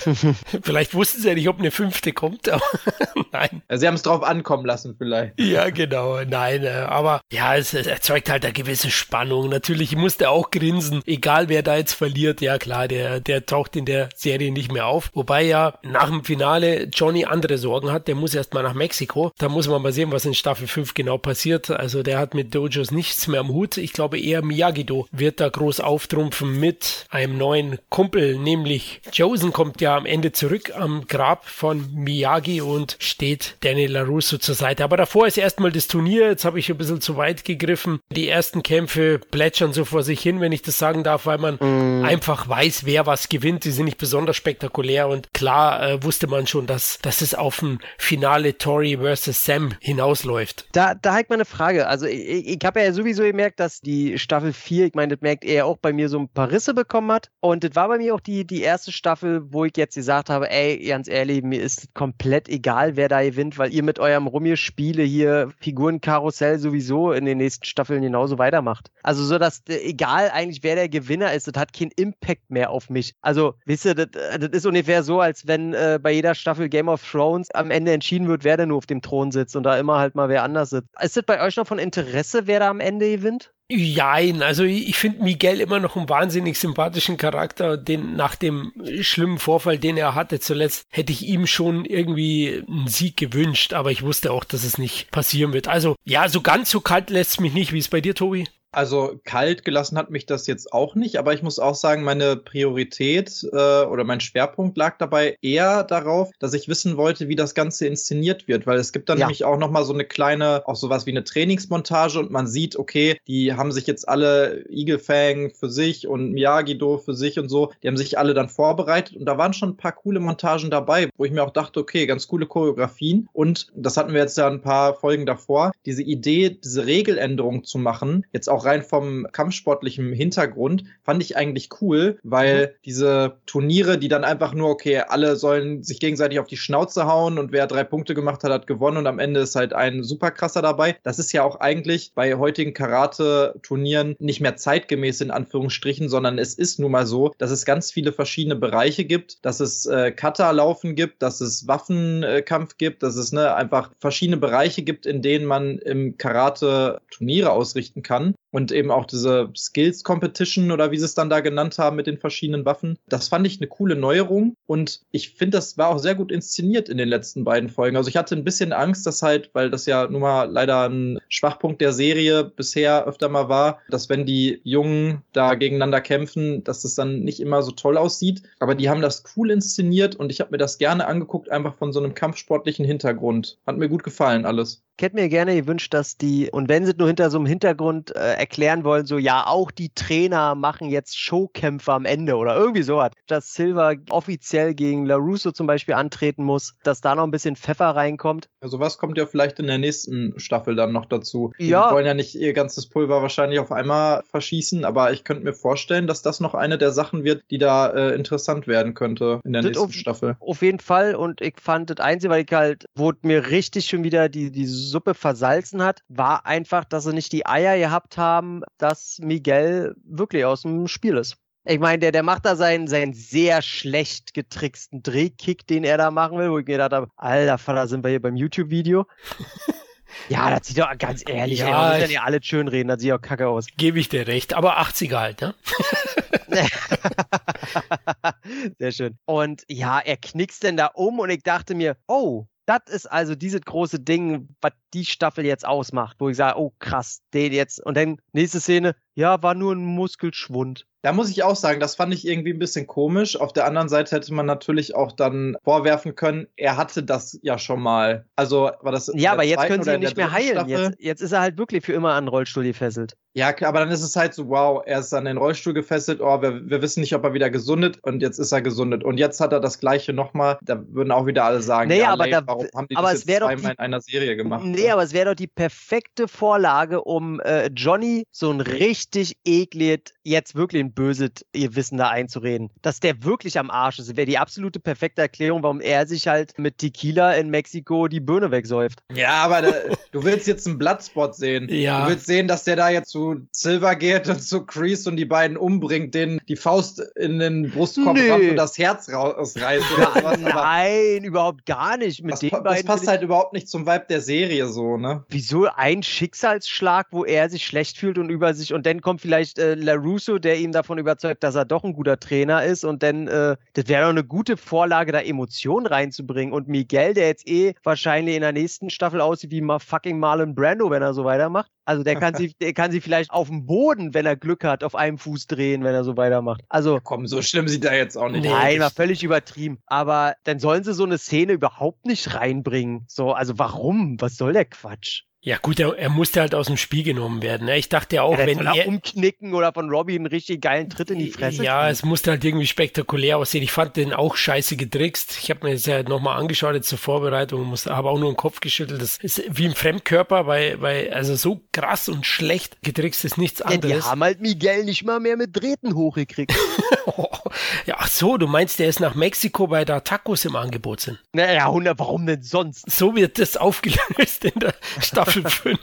S1: vielleicht wussten sie ja nicht, ob eine fünfte kommt, aber nein.
S2: Ja, sie haben es drauf ankommen lassen, vielleicht.
S1: Ja, genau. Nein, äh, aber ja, es, es, erzeugt halt eine gewisse Spannung. Natürlich musste auch grinsen, egal wer da jetzt verliert. Ja, klar, der, der taucht in der Serie nicht mehr auf. Wobei ja nach dem Finale Johnny andere Sorgen hat. Der muss erst mal nach Mexiko. Da muss man mal sehen, was in Staffel 5 genau passiert. Also der hat mit Dojos nichts mehr am Hut. Ich glaube eher Miyagi-Do wird da groß auftrumpfen mit einem neuen Kumpel, nämlich Josen kommt ja am Ende zurück am Grab von Miyagi und steht Daniel LaRusso zur Seite. Aber davor ist erstmal das Turnier. Jetzt habe ich ein bisschen zu weit gegriffen. Die ersten Kämpfe plätschern so vor sich hin, wenn ich das sagen darf, weil man mm. einfach weiß, wer was gewinnt. Die sind nicht besonders spektakulär und klar äh, wusste man schon, dass, dass es auf ein Finale Tori versus Sam hinausläuft.
S3: Da, da ich mal eine Frage. Also ich, ich habe ja sowieso gemerkt, dass die Staffel 4, ich meine, das merkt er auch bei mir so ein paar Risse bekommen hat. Und das war bei mir auch die, die erste Staffel, wo ich jetzt gesagt habe, ey, ganz ehrlich, mir ist komplett egal, wer da gewinnt, weil ihr mit eurem Rummelspiele hier Figurenkarussell sowieso in den nächsten Staffeln genauso weitermacht. Also so, dass egal eigentlich, wer der Gewinner ist, das hat keinen Impact mehr auf mich. Also, wisst ihr, das, das ist ungefähr so, als wenn äh, bei jeder Staffel Game of Thrones am Ende entschieden wird, wer denn nur auf dem Thron sitzt und da immer halt mal wer anders sitzt. Ist das bei euch noch von Interesse, wer da am Ende gewinnt?
S1: Jein, also ich finde Miguel immer noch einen wahnsinnig sympathischen Charakter, den nach dem schlimmen Vorfall, den er hatte zuletzt, hätte ich ihm schon irgendwie einen Sieg gewünscht, aber ich wusste auch, dass es nicht passieren wird. Also ja, so ganz so kalt lässt es mich nicht. Wie ist bei dir, Tobi?
S2: Also kalt gelassen hat mich das jetzt auch nicht, aber ich muss auch sagen, meine Priorität äh, oder mein Schwerpunkt lag dabei eher darauf, dass ich wissen wollte, wie das Ganze inszeniert wird, weil es gibt dann ja. nämlich auch noch mal so eine kleine, auch sowas wie eine Trainingsmontage und man sieht, okay, die haben sich jetzt alle Igelfang für sich und Miyagi-Do für sich und so, die haben sich alle dann vorbereitet und da waren schon ein paar coole Montagen dabei, wo ich mir auch dachte, okay, ganz coole Choreografien und das hatten wir jetzt ja ein paar Folgen davor, diese Idee, diese Regeländerung zu machen, jetzt auch rein vom kampfsportlichen Hintergrund fand ich eigentlich cool, weil mhm. diese Turniere, die dann einfach nur, okay, alle sollen sich gegenseitig auf die Schnauze hauen und wer drei Punkte gemacht hat, hat gewonnen und am Ende ist halt ein super krasser dabei. Das ist ja auch eigentlich bei heutigen Karate-Turnieren nicht mehr zeitgemäß in Anführungsstrichen, sondern es ist nun mal so, dass es ganz viele verschiedene Bereiche gibt, dass es äh, Kata-Laufen gibt, dass es Waffenkampf gibt, dass es ne, einfach verschiedene Bereiche gibt, in denen man im Karate Turniere ausrichten kann und eben auch diese Skills Competition oder wie sie es dann da genannt haben mit den verschiedenen Waffen. Das fand ich eine coole Neuerung und ich finde, das war auch sehr gut inszeniert in den letzten beiden Folgen. Also ich hatte ein bisschen Angst, dass halt, weil das ja nun mal leider ein Schwachpunkt der Serie bisher öfter mal war, dass wenn die Jungen da gegeneinander kämpfen, dass das dann nicht immer so toll aussieht. Aber die haben das cool inszeniert und ich habe mir das gerne angeguckt, einfach von so einem kampfsportlichen Hintergrund. Hat mir gut gefallen alles.
S3: Ich hätte mir gerne gewünscht, dass die, und wenn sie nur hinter so einem Hintergrund äh, erklären wollen, so ja, auch die Trainer machen jetzt Showkämpfe am Ende oder irgendwie so hat, dass Silver offiziell gegen LaRusso zum Beispiel antreten muss, dass da noch ein bisschen Pfeffer reinkommt.
S2: Also was kommt ja vielleicht in der nächsten Staffel dann noch dazu. Die ja. wollen ja nicht ihr ganzes Pulver wahrscheinlich auf einmal verschießen, aber ich könnte mir vorstellen, dass das noch eine der Sachen wird, die da äh, interessant werden könnte in der das nächsten auf, Staffel.
S3: Auf jeden Fall und ich fand das Einzige, weil ich halt, wo mir richtig schon wieder die, die Suppe versalzen hat, war einfach, dass sie nicht die Eier gehabt haben, dass Miguel wirklich aus dem Spiel ist. Ich meine, der, der macht da seinen, seinen sehr schlecht getricksten Drehkick, den er da machen will, wo ich mir gedacht habe, alter Vater, sind wir hier beim YouTube-Video. Ja, das sieht doch ganz ehrlich, ja, man muss ja nicht alle schön reden, das sieht auch kacke aus.
S1: Gebe ich dir recht, aber 80er halt, ne?
S3: Sehr schön. Und ja, er knickst denn da um und ich dachte mir, oh, das ist also dieses große Ding, was die Staffel jetzt ausmacht, wo ich sage, oh krass, den jetzt. Und dann nächste Szene, ja, war nur ein Muskelschwund.
S2: Da muss ich auch sagen, das fand ich irgendwie ein bisschen komisch. Auf der anderen Seite hätte man natürlich auch dann vorwerfen können, er hatte das ja schon mal. Also war das.
S3: Ja, aber jetzt können sie ihn nicht mehr heilen. Jetzt, jetzt, ist er halt wirklich für immer an den Rollstuhl gefesselt.
S2: Ja, aber dann ist es halt so, wow, er ist an den Rollstuhl gefesselt, oh, wir, wir wissen nicht, ob er wieder gesundet und jetzt ist er gesundet. Und jetzt hat er das gleiche nochmal. Da würden auch wieder alle sagen,
S3: nee,
S2: ja,
S3: aber da,
S2: warum haben die
S3: aber
S2: das
S3: jetzt zweimal
S2: in einer Serie gemacht?
S3: Nee, ja? aber es wäre doch die perfekte Vorlage, um äh, Johnny so ein richtig ekliges, jetzt wirklich ein böses Wissen da einzureden. Dass der wirklich am Arsch ist, wäre die absolute perfekte Erklärung, warum er sich halt mit Tequila in Mexiko die Birne wegsäuft.
S2: Ja, aber da, du willst jetzt einen Bloodspot sehen.
S1: Ja.
S2: Du willst sehen, dass der da jetzt zu Silver geht und zu Crease und die beiden umbringt, denen die Faust in den Brustkorb
S3: Nee.
S2: und das Herz rausreißt. oder
S3: Nein, überhaupt gar nicht. Mit
S2: das,
S3: den
S2: pa- das passt halt überhaupt nicht zum Vibe der Serie so, ne?
S3: Wieso ein Schicksalsschlag, wo er sich schlecht fühlt und über sich und dann kommt vielleicht äh, LaRusso, der ihn davon überzeugt, dass er doch ein guter Trainer ist und dann, äh, das wäre doch eine gute Vorlage, da Emotionen reinzubringen und Miguel, der jetzt eh wahrscheinlich in der nächsten Staffel aussieht wie mal fucking Marlon Brando, wenn er so weitermacht. Also der kann sich, der kann sich vielleicht auf dem Boden, wenn er Glück hat, auf einem Fuß drehen, wenn er so weitermacht. Also
S2: Komm, so schlimm sieht er jetzt auch nicht aus.
S3: Nein, war völlig übertrieben. Aber dann sollen sie so eine Szene überhaupt nicht reinbringen. So, also warum? Was soll der Quatsch?
S1: Ja gut, er, er musste halt aus dem Spiel genommen werden. Ne? Ich dachte ja auch,
S3: ja,
S1: wenn
S3: er umknicken oder von Robbie einen richtig geilen Tritt in die Fresse.
S1: Ja,
S3: kriegen.
S1: es musste halt irgendwie spektakulär aussehen. Ich fand den auch scheiße getrickst. Ich habe mir das ja nochmal angeschaut jetzt zur Vorbereitung, musste, habe auch nur den Kopf geschüttelt. Das ist wie ein Fremdkörper, weil, weil also so krass und schlecht getrickst ist nichts
S3: ja, die
S1: anderes.
S3: haben halt Miguel nicht mal mehr mit Drähten hochgekriegt.
S1: ja, ach so, du meinst, der ist nach Mexiko, weil da Tacos im Angebot sind.
S3: naja, 100, warum denn sonst?
S1: So wird das aufgelöst in der Staffel 5.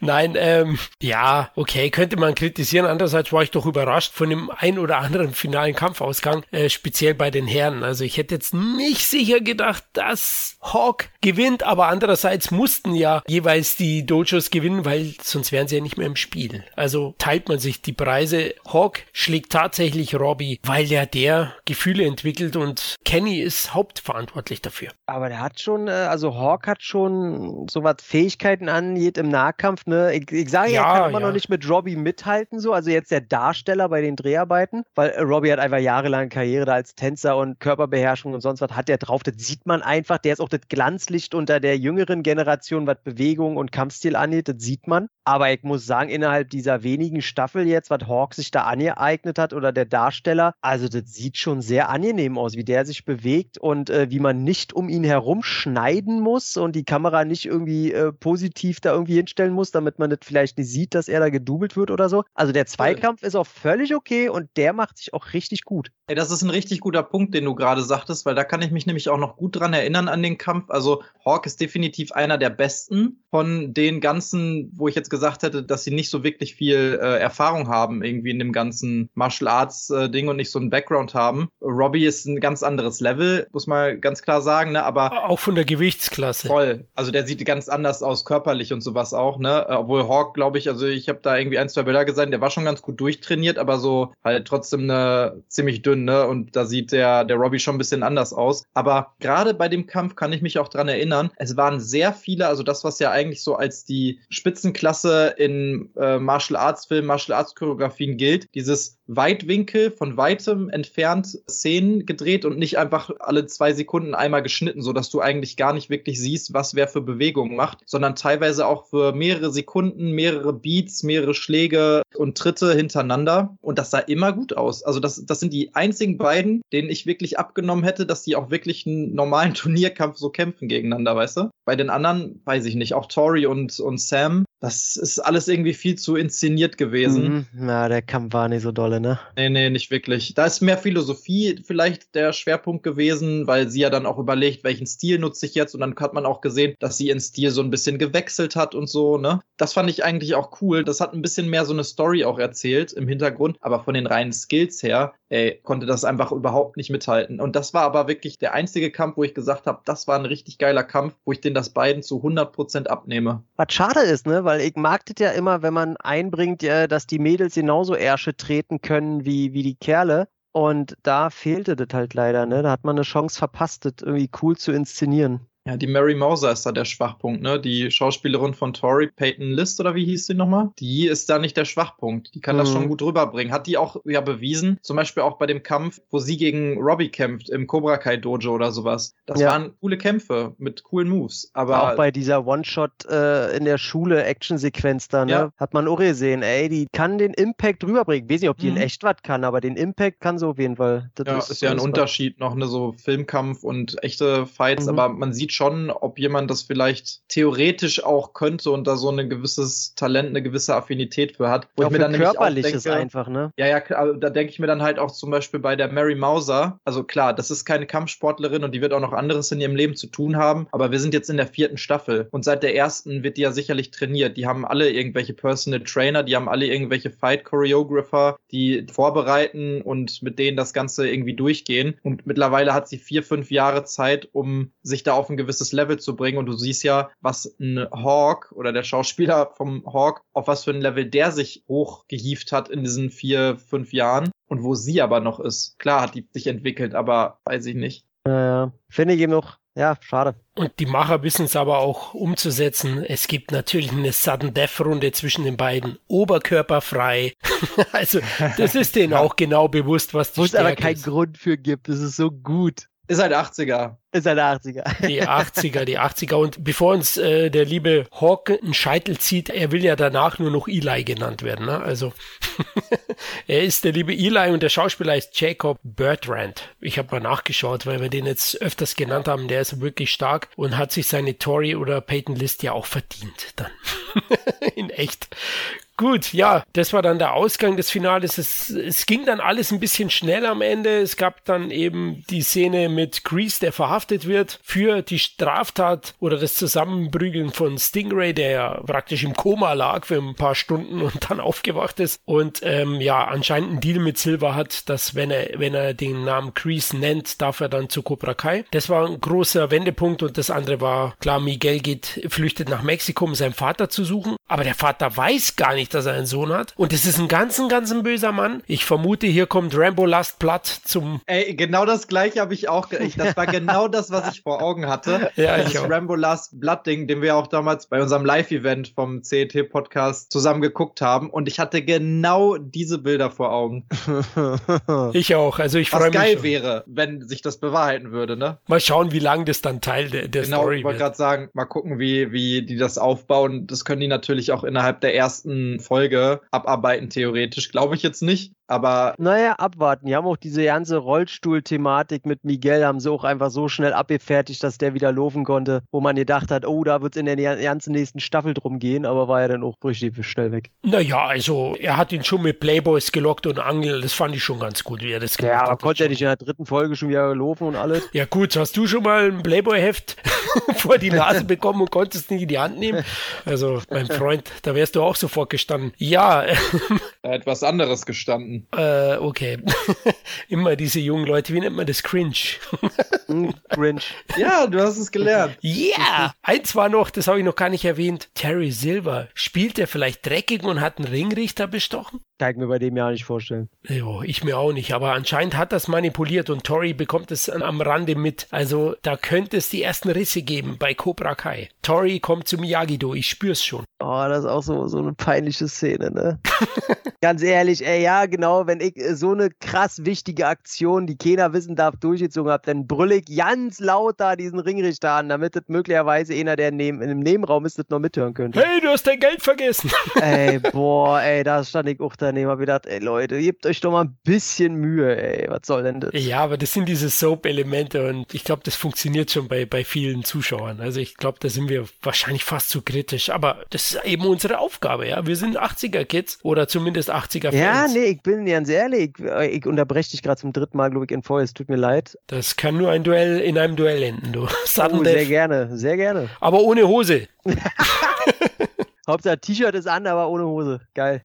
S1: Nein, ähm, ja, okay, könnte man kritisieren. Andererseits war ich doch überrascht von dem ein oder anderen finalen Kampfausgang, äh, speziell bei den Herren. Also ich hätte jetzt nicht sicher gedacht, dass Hawk gewinnt, aber andererseits mussten ja jeweils die Dojos gewinnen, weil sonst wären sie ja nicht mehr im Spiel. Also teilt man sich die Preise. Hawk schlägt tatsächlich Robbie, weil ja der Gefühle entwickelt und Kenny ist hauptverantwortlich dafür.
S3: Aber der hat schon, äh, also Hawk hat schon so was Fähigkeiten angeht im Nahkampf, ne? Ich, ich sage ja,
S1: Ja,
S3: er kann immer
S1: ja.
S3: noch nicht mit Robbie mithalten, so. Also jetzt der Darsteller bei den Dreharbeiten, weil äh, Robbie hat einfach jahrelang Karriere da als Tänzer und Körperbeherrschung und sonst was hat der drauf. Das sieht man einfach. Der ist auch das Glanzlicht unter der jüngeren Generation, was Bewegung und Kampfstil angeht. Das sieht man. Aber ich muss sagen, innerhalb dieser wenigen Staffel jetzt, was Hawk sich da angeeignet hat oder der Darsteller, also das sieht schon sehr angenehm aus, wie der sich bewegt und äh, wie man nicht um ihn herum schneiden muss und die Kamera nicht irgendwie äh, positiv da irgendwie hinstellen muss, damit man das vielleicht nicht sieht, dass er da gedoubelt wird oder so. Also der Zweikampf ist auch völlig okay und der macht sich auch richtig gut.
S2: Ey, das ist ein richtig guter Punkt, den du gerade sagtest, weil da kann ich mich nämlich auch noch gut dran erinnern an den Kampf. Also Hawk ist definitiv einer der besten von den ganzen, wo ich jetzt gesagt hätte, dass sie nicht so wirklich viel äh, Erfahrung haben irgendwie in dem ganzen Martial Arts äh, Ding und nicht so einen Background haben. Robbie ist ein ganz anderes Level, muss man ganz klar sagen, ne? Aber
S1: Auch von der Gewichtsklasse.
S2: Voll. Also der sieht ganz anders aus, körperlich und sowas auch, ne? Äh, Obwohl Hawk, glaube ich, also ich habe da irgendwie ein, zwei Bilder gesehen, der war schon ganz gut durchtrainiert, aber so halt trotzdem ne, ziemlich dünn, ne? Und da sieht der, der Robbie schon ein bisschen anders aus. Aber gerade bei dem Kampf kann ich mich auch dran erinnern, es waren sehr viele, also das, was ja eigentlich so als die Spitzenklasse in äh, Martial Arts Filmen, Martial Arts Choreografien gilt, dieses Weitwinkel von weitem entfernt Szenen gedreht und nicht einfach alle zwei Sekunden einmal geschnitten, so dass du eigentlich gar nicht wirklich siehst, was wer für Bewegungen macht, sondern teilweise auch für mehrere Sekunden, mehrere Beats, mehrere Schläge und Tritte hintereinander. Und das sah immer gut aus. Also das, das sind die einzigen beiden, denen ich wirklich abgenommen hätte, dass die auch wirklich einen normalen Turnierkampf so kämpfen gegeneinander, weißt du? Bei den anderen weiß ich nicht. Auch Tori und, und Sam, das ist alles irgendwie viel zu inszeniert gewesen.
S3: Mhm. Ja, der Kampf war nicht so dolle, ne?
S2: Nee, nee, nicht wirklich. Da ist mehr Philosophie vielleicht der Schwerpunkt gewesen, weil sie ja dann auch überlegt, welchen Stil nutze ich jetzt. Und dann hat man auch gesehen, dass sie ihren Stil so ein bisschen gewechselt hat und so, ne? Das fand ich eigentlich auch cool. Das hat ein bisschen mehr so eine Story auch erzählt im Hintergrund. Aber von den reinen Skills her, ey, konnte das einfach überhaupt nicht mithalten. Und das war aber wirklich der einzige Kampf, wo ich gesagt habe, das war ein richtig geiler Kampf, wo ich den das beiden zu 100% abnehme.
S3: Was schade ist, ne, weil ich mag das ja immer, wenn man einbringt, ja, dass die Mädels genauso Ärsche treten können wie, wie die Kerle. Und da fehlte das halt leider, ne? Da hat man eine Chance verpasst, das irgendwie cool zu inszenieren.
S2: Ja, die Mary Moser ist da der Schwachpunkt, ne? Die Schauspielerin von Tori, Peyton List oder wie hieß sie nochmal? Die ist da nicht der Schwachpunkt. Die kann mhm. das schon gut rüberbringen. Hat die auch ja bewiesen, zum Beispiel auch bei dem Kampf, wo sie gegen Robbie kämpft im Cobra Kai Dojo oder sowas. Das ja. waren coole Kämpfe mit coolen Moves. Aber
S3: auch bei dieser One-Shot äh, in der Schule Action-Sequenz da, ne? Ja. Hat man auch gesehen, ey, die kann den Impact rüberbringen. Ich weiß nicht, ob die mhm. in echt was kann, aber den Impact kann sie auf jeden Fall.
S2: Das ja, ist, ist ja ein Unterschied noch, ne, so Filmkampf und echte Fights, mhm. aber man sieht schon, ob jemand das vielleicht theoretisch auch könnte und da so ein gewisses Talent, eine gewisse Affinität für hat.
S3: Wo auch ich mir dann körperliches denke, einfach, ne?
S2: Ja, ja, da denke ich mir dann halt auch zum Beispiel bei der Mary Mauser, also klar, das ist keine Kampfsportlerin und die wird auch noch anderes in ihrem Leben zu tun haben, aber wir sind jetzt in der vierten Staffel und seit der ersten wird die ja sicherlich trainiert. Die haben alle irgendwelche Personal Trainer, die haben alle irgendwelche Fight Choreographer, die vorbereiten und mit denen das Ganze irgendwie durchgehen. Und mittlerweile hat sie vier, fünf Jahre Zeit, um sich da auf ein gewisses Level zu bringen. Und du siehst ja, was ein Hawk oder der Schauspieler vom Hawk, auf was für ein Level der sich hochgehieft hat in diesen vier, fünf Jahren. Und wo sie aber noch ist. Klar hat die sich entwickelt, aber weiß ich nicht.
S3: Ja, finde ich eben noch ja, schade.
S1: Und die Macher wissen es aber auch umzusetzen. Es gibt natürlich eine Sudden Death Runde zwischen den beiden. Oberkörperfrei. also, das ist denen auch genau bewusst, was die
S3: Wo es aber keinen Grund für gibt. Das ist so gut.
S2: Ist halt 80er.
S3: Halt 80er.
S1: Die 80er, die 80er. Und bevor uns äh, der liebe Hawk einen Scheitel zieht, er will ja danach nur noch Eli genannt werden. Ne? Also er ist der liebe Eli und der Schauspieler ist Jacob Bertrand. Ich habe mal nachgeschaut, weil wir den jetzt öfters genannt haben. Der ist wirklich stark und hat sich seine Tory oder Peyton List ja auch verdient dann. In echt. Gut, ja, das war dann der Ausgang des Finales. Es, es ging dann alles ein bisschen schnell am Ende. Es gab dann eben die Szene mit Grease, der verhaftet wird für die Straftat oder das Zusammenprügeln von Stingray, der ja praktisch im Koma lag für ein paar Stunden und dann aufgewacht ist und ähm, ja anscheinend einen Deal mit Silver hat, dass wenn er wenn er den Namen Grease nennt, darf er dann zu Cobra Kai. Das war ein großer Wendepunkt und das andere war klar, Miguel geht flüchtet nach Mexiko, um seinen Vater zu suchen, aber der Vater weiß gar nicht nicht, dass er einen Sohn hat. Und es ist ein ganz, ein ganz ein böser Mann. Ich vermute, hier kommt Rambo Last Blood zum.
S2: Ey, genau das gleiche habe ich auch. Ich, das war genau das, was ich vor Augen hatte. Ja, das ich auch. Rambo Last Blood Ding, den wir auch damals bei unserem Live-Event vom CET Podcast zusammen geguckt haben. Und ich hatte genau diese Bilder vor Augen.
S1: ich auch. Also ich freue mich.
S2: Was geil wäre, wenn sich das bewahrheiten würde, ne?
S1: Mal schauen, wie lang das dann Teil der, der
S2: genau,
S1: Story
S2: wird. Genau, ich wollte gerade sagen, mal gucken, wie, wie die das aufbauen. Das können die natürlich auch innerhalb der ersten Folge abarbeiten, theoretisch. Glaube ich jetzt nicht. Aber.
S3: Naja, abwarten. Die haben auch diese ganze Rollstuhl-Thematik mit Miguel, haben sie auch einfach so schnell abgefertigt, dass der wieder laufen konnte, wo man gedacht hat, oh, da wird es in der ganzen nächsten Staffel drum gehen, aber war ja dann auch richtig schnell weg.
S1: Naja, also er hat ihn schon mit Playboys gelockt und Angel, das fand ich schon ganz gut, wie er das
S3: gemacht ja, hat. Ja, aber konnte er nicht in der dritten Folge schon wieder laufen und alles?
S1: Ja, gut, hast du schon mal ein Playboy-Heft vor die Nase bekommen und konntest nicht in die Hand nehmen? Also, mein Freund, da wärst du auch sofort gestanden. Ja.
S2: Etwas anderes gestanden.
S1: Äh, okay. Immer diese jungen Leute, wie nennt man das? Cringe.
S2: Hm, cringe. Ja, du hast es gelernt.
S1: Ja! Yeah. Eins war noch, das habe ich noch gar nicht erwähnt. Terry Silver. Spielt er vielleicht dreckig und hat einen Ringrichter bestochen?
S3: Kann ich mir bei dem ja nicht vorstellen.
S1: Jo, ich mir auch nicht. Aber anscheinend hat das manipuliert und Tori bekommt es am Rande mit. Also da könnte es die ersten Risse geben bei Cobra Kai. Tori kommt zum Miyagi-Do, ich spür's schon.
S3: Oh, das ist auch so, so eine peinliche Szene, ne? Ganz ehrlich, ey, ja, genau, wenn ich äh, so eine krass wichtige Aktion, die keiner wissen darf, durchgezogen habe, dann brülle ich ganz laut da diesen Ringrichter an, damit das möglicherweise einer, der neben, in dem Nebenraum ist, das noch mithören könnte.
S1: Hey, du hast dein Geld vergessen.
S3: ey, boah, ey, da stand ich auch da daneben, habe gedacht, ey Leute, gebt euch doch mal ein bisschen Mühe, ey, was soll denn das?
S1: Ja, aber das sind diese Soap-Elemente und ich glaube, das funktioniert schon bei, bei vielen Zuschauern. Also ich glaube, da sind wir wahrscheinlich fast zu kritisch, aber das ist eben unsere Aufgabe, ja. Wir sind 80er-Kids oder zumindest 80er-Fans.
S3: Ja, nee, ich bin ganz ehrlich, ich, ich unterbreche dich gerade zum dritten Mal, glaube ich, in voll, es tut mir leid.
S1: Das kann nur ein Duell in einem Duell enden, du.
S3: oh, sehr gerne, sehr gerne.
S1: Aber ohne Hose.
S3: Hauptsache T-Shirt ist an, aber ohne Hose. Geil.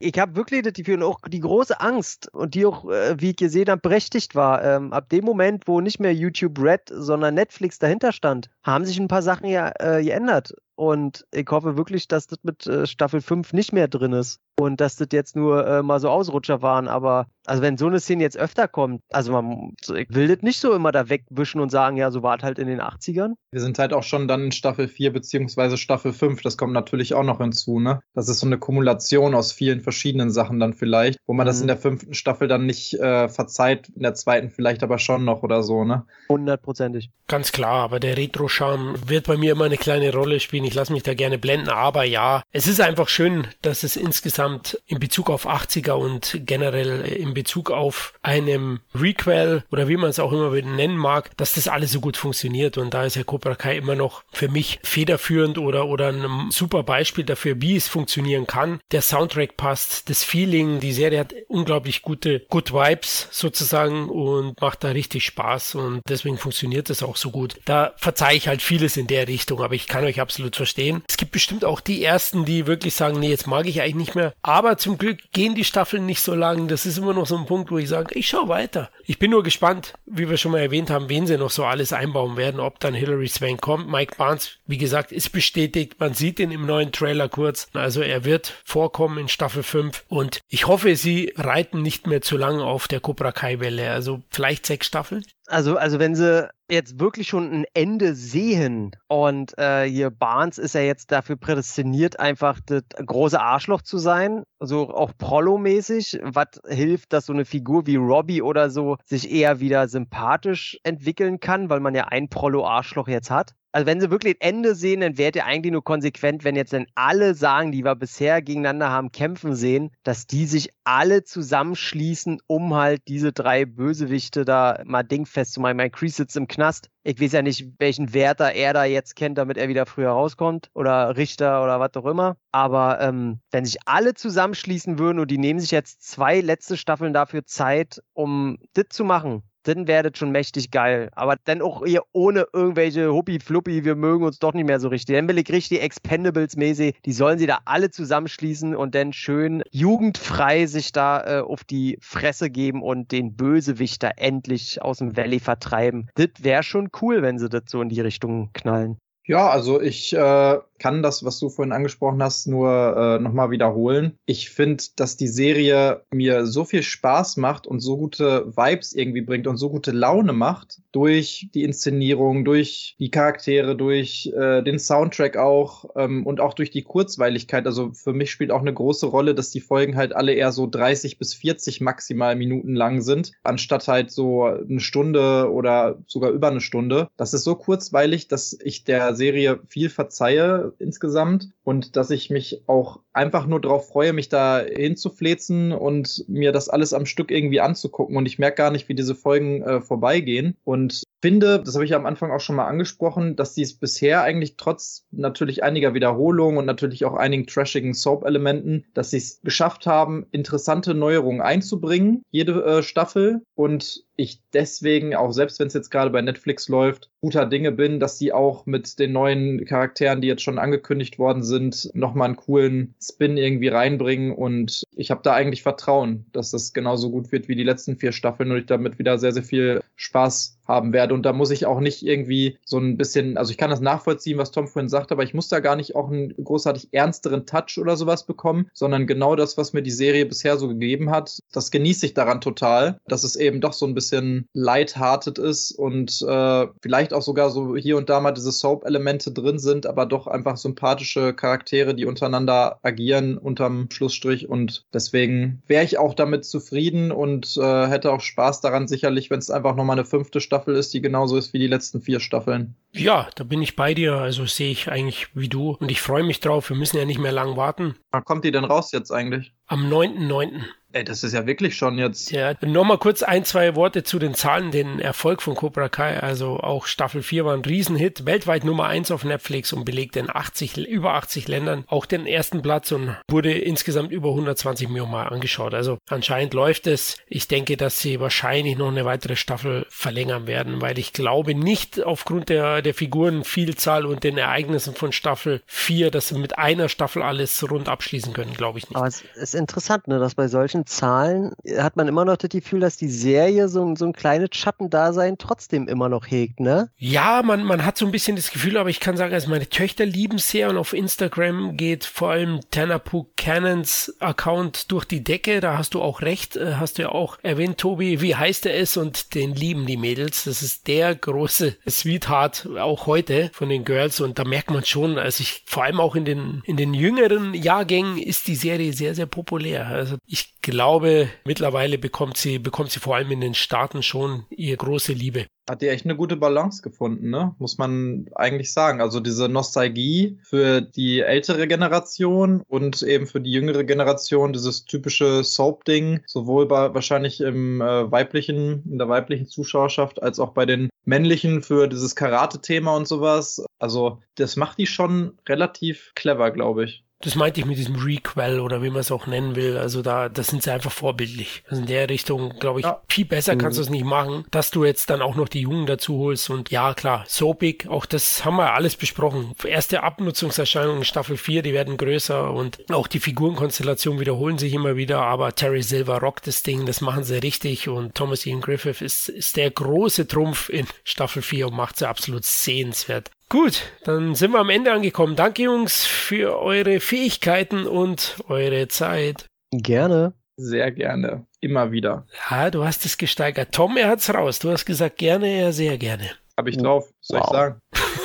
S3: Ich habe wirklich das Gefühl, auch die große Angst und die auch, äh, wie ich gesehen habe, berechtigt war. Ähm, ab dem Moment, wo nicht mehr YouTube Red, sondern Netflix dahinter stand, haben sich ein paar Sachen ja äh, geändert. Und ich hoffe wirklich, dass das mit äh, Staffel 5 nicht mehr drin ist und dass das jetzt nur äh, mal so Ausrutscher waren. Aber also wenn so eine Szene jetzt öfter kommt, also man ich will das nicht so immer da wegwischen und sagen, ja, so war es halt in den 80ern.
S2: Wir sind halt auch schon dann in Staffel 4 beziehungsweise Staffel 5. Das kommt natürlich auch noch hinzu, ne? Das ist so eine Kumulation aus vielen verschiedenen Sachen dann vielleicht, wo man mhm. das in der fünften Staffel dann nicht äh, verzeiht, in der zweiten vielleicht aber schon noch oder so, ne?
S3: Hundertprozentig.
S1: Ganz klar, aber der Retro-Charme wird bei mir immer eine kleine Rolle spielen. Ich lasse mich da gerne blenden, aber ja, es ist einfach schön, dass es insgesamt in Bezug auf 80er und generell in Bezug auf einem Requel oder wie man es auch immer nennen mag, dass das alles so gut funktioniert und da ist ja Cobra Kai immer noch für mich federführend oder, oder ein super Beispiel dafür, wie es funktionieren kann. Der Soundtrack passt, das Feeling, die Serie hat unglaublich gute Good Vibes sozusagen und macht da richtig Spaß und deswegen funktioniert das auch so gut. Da verzeihe ich halt vieles in der Richtung, aber ich kann euch absolut verstehen. Es gibt bestimmt auch die ersten, die wirklich sagen, nee, jetzt mag ich eigentlich nicht mehr. Aber zum Glück gehen die Staffeln nicht so lang. Das ist immer noch so ein Punkt, wo ich sage, ich schaue weiter. Ich bin nur gespannt, wie wir schon mal erwähnt haben, wen sie noch so alles einbauen werden, ob dann Hilary Swank kommt. Mike Barnes, wie gesagt, ist bestätigt. Man sieht ihn im neuen Trailer kurz. Also er wird vorkommen in Staffel 5 und ich hoffe, sie reiten nicht mehr zu lange auf der Cobra Kai Welle. Also vielleicht sechs Staffeln.
S3: Also, also wenn sie jetzt wirklich schon ein Ende sehen und äh, hier Barnes ist ja jetzt dafür prädestiniert, einfach das große Arschloch zu sein, so auch Prollo-mäßig, was hilft, dass so eine Figur wie Robbie oder so sich eher wieder sympathisch entwickeln kann, weil man ja ein Prollo-Arschloch jetzt hat also wenn sie wirklich Ende sehen, dann wäre ihr eigentlich nur konsequent, wenn jetzt dann alle sagen, die wir bisher gegeneinander haben kämpfen sehen, dass die sich alle zusammenschließen, um halt diese drei Bösewichte da mal dingfest zu machen. Mein Kreese sitzt im Knast. Ich weiß ja nicht, welchen Wärter er da jetzt kennt, damit er wieder früher rauskommt. Oder Richter oder was auch immer. Aber ähm, wenn sich alle zusammenschließen würden und die nehmen sich jetzt zwei letzte Staffeln dafür Zeit, um das zu machen, dann das schon mächtig geil. Aber dann auch hier ohne irgendwelche Huppi-Fluppi, wir mögen uns doch nicht mehr so richtig. Dann will ich richtig Expendables-mäßig, die sollen sie da alle zusammenschließen und dann schön jugendfrei sich da äh, auf die Fresse geben und den Bösewichter endlich aus dem Valley vertreiben. Das wäre schon cool, wenn sie das so in die Richtung knallen.
S2: Ja, also ich äh, kann das, was du vorhin angesprochen hast, nur äh, nochmal wiederholen. Ich finde, dass die Serie mir so viel Spaß macht und so gute Vibes irgendwie bringt und so gute Laune macht durch die Inszenierung, durch die Charaktere, durch äh, den Soundtrack auch ähm, und auch durch die Kurzweiligkeit. Also für mich spielt auch eine große Rolle, dass die Folgen halt alle eher so 30 bis 40 maximal Minuten lang sind, anstatt halt so eine Stunde oder sogar über eine Stunde. Das ist so kurzweilig, dass ich der Serie viel verzeihe insgesamt und dass ich mich auch einfach nur darauf freue, mich da hinzuflezen und mir das alles am Stück irgendwie anzugucken. Und ich merke gar nicht, wie diese Folgen äh, vorbeigehen. Und finde, das habe ich am Anfang auch schon mal angesprochen, dass sie es bisher eigentlich trotz natürlich einiger Wiederholungen und natürlich auch einigen trashigen Soap-Elementen, dass sie es geschafft haben, interessante Neuerungen einzubringen, jede äh, Staffel. Und ich deswegen, auch selbst wenn es jetzt gerade bei Netflix läuft, guter Dinge bin, dass sie auch mit den neuen Charakteren, die jetzt schon angekündigt worden sind, nochmal einen coolen Spin irgendwie reinbringen. Und ich habe da eigentlich Vertrauen, dass das genauso gut wird wie die letzten vier Staffeln und ich damit wieder sehr, sehr viel Spaß haben werde. Und da muss ich auch nicht irgendwie so ein bisschen, also ich kann das nachvollziehen, was Tom vorhin sagt, aber ich muss da gar nicht auch einen großartig ernsteren Touch oder sowas bekommen, sondern genau das, was mir die Serie bisher so gegeben hat, das genieße ich daran total, dass es eben doch so ein bisschen lighthearted ist und äh, vielleicht auch sogar so hier und da mal diese Soap-Elemente drin sind, aber doch einfach sympathische Charaktere, die untereinander agieren unterm Schlussstrich und deswegen wäre ich auch damit zufrieden und äh, hätte auch Spaß daran sicherlich, wenn es einfach nochmal eine fünfte Staffel Staffel ist, die genauso ist wie die letzten vier Staffeln.
S1: Ja, da bin ich bei dir. Also sehe ich eigentlich wie du. Und ich freue mich drauf. Wir müssen ja nicht mehr lang warten.
S2: Wann kommt die denn raus jetzt eigentlich?
S1: Am 9.9.
S2: Ey, das ist ja wirklich schon jetzt.
S1: Ja, nochmal kurz ein, zwei Worte zu den Zahlen, den Erfolg von Cobra Kai. Also auch Staffel 4 war ein Riesenhit, weltweit Nummer 1 auf Netflix und belegt in 80, über 80 Ländern auch den ersten Platz und wurde insgesamt über 120 Millionen Mal angeschaut. Also anscheinend läuft es. Ich denke, dass sie wahrscheinlich noch eine weitere Staffel verlängern werden, weil ich glaube nicht aufgrund der, der Figurenvielzahl und den Ereignissen von Staffel 4, dass sie mit einer Staffel alles rund abschließen können, glaube ich nicht.
S3: Aber es ist interessant, ne, dass bei solchen solchen Zahlen hat man immer noch das Gefühl, dass die Serie so, so ein kleines Schattendasein trotzdem immer noch hegt, ne?
S1: Ja, man, man hat so ein bisschen das Gefühl, aber ich kann sagen, also meine Töchter lieben sehr und auf Instagram geht vor allem Tanapu Cannons Account durch die Decke. Da hast du auch recht, äh, hast du ja auch erwähnt, Tobi. Wie heißt er es? Und den lieben die Mädels. Das ist der große Sweetheart auch heute von den Girls und da merkt man schon, also ich vor allem auch in den in den jüngeren Jahrgängen ist die Serie sehr sehr populär. Also ich glaube mittlerweile bekommt sie bekommt sie vor allem in den Staaten schon ihre große Liebe
S2: hat die echt eine gute Balance gefunden, ne? Muss man eigentlich sagen. Also diese Nostalgie für die ältere Generation und eben für die jüngere Generation, dieses typische Soap-Ding, sowohl bei wahrscheinlich im äh, weiblichen, in der weiblichen Zuschauerschaft als auch bei den männlichen für dieses Karate-Thema und sowas. Also das macht die schon relativ clever, glaube ich.
S1: Das meinte ich mit diesem Requel oder wie man es auch nennen will. Also da, das sind sie einfach vorbildlich. Also in der Richtung, glaube ich, ja. viel besser kannst du es nicht machen, dass du jetzt dann auch noch die Jungen dazu holst. Und ja, klar, Soapig, auch das haben wir alles besprochen. Erste Abnutzungserscheinungen Staffel 4, die werden größer und auch die Figurenkonstellationen wiederholen sich immer wieder. Aber Terry Silver rockt das Ding, das machen sie richtig. Und Thomas Ian Griffith ist, ist der große Trumpf in Staffel 4 und macht sie absolut sehenswert. Gut, dann sind wir am Ende angekommen. Danke, Jungs, für eure Fähigkeiten und eure Zeit.
S3: Gerne.
S2: Sehr gerne. Immer wieder.
S1: Ja, du hast es gesteigert. Tom, er hat's raus. Du hast gesagt, gerne, er sehr gerne.
S2: Hab ich drauf, soll wow. ich sagen.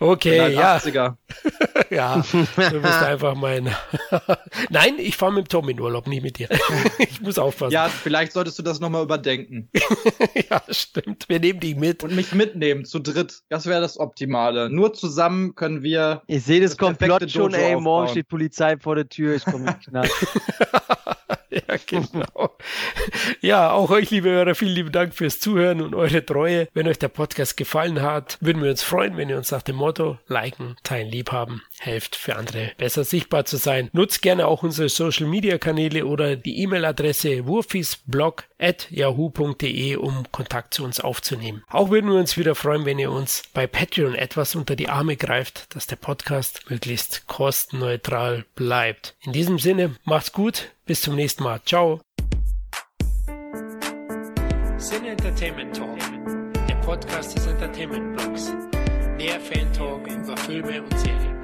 S1: Okay, ja. 80er. ja, du bist einfach mein. Nein, ich fahre mit Tom in Urlaub, nicht mit dir. ich muss aufpassen.
S2: Ja, vielleicht solltest du das nochmal überdenken.
S1: ja, stimmt. Wir nehmen dich mit.
S2: Und mich mitnehmen, zu dritt. Das wäre das Optimale. Nur zusammen können wir.
S3: Ich sehe das, das Komplott schon, ey. Morgen steht Polizei vor der Tür. Ich komme nicht nach.
S1: ja, genau. Ja, auch euch, liebe Hörer, vielen lieben Dank fürs Zuhören und eure Treue. Wenn euch der Podcast gefallen hat, würden wir uns freuen, wenn ihr uns nach dem Motto liken, teilen, liebhaben, helft für andere besser sichtbar zu sein. Nutzt gerne auch unsere Social Media Kanäle oder die E-Mail-Adresse wurfisblog at yahoo.de, um Kontakt zu uns aufzunehmen. Auch würden wir uns wieder freuen, wenn ihr uns bei Patreon etwas unter die Arme greift, dass der Podcast möglichst kostenneutral bleibt. In diesem Sinne, macht's gut, bis zum nächsten Mal. Ciao. Sin Entertainment Talk, der Podcast des Entertainment Blogs. Der Fan Talk über Filme und Serien.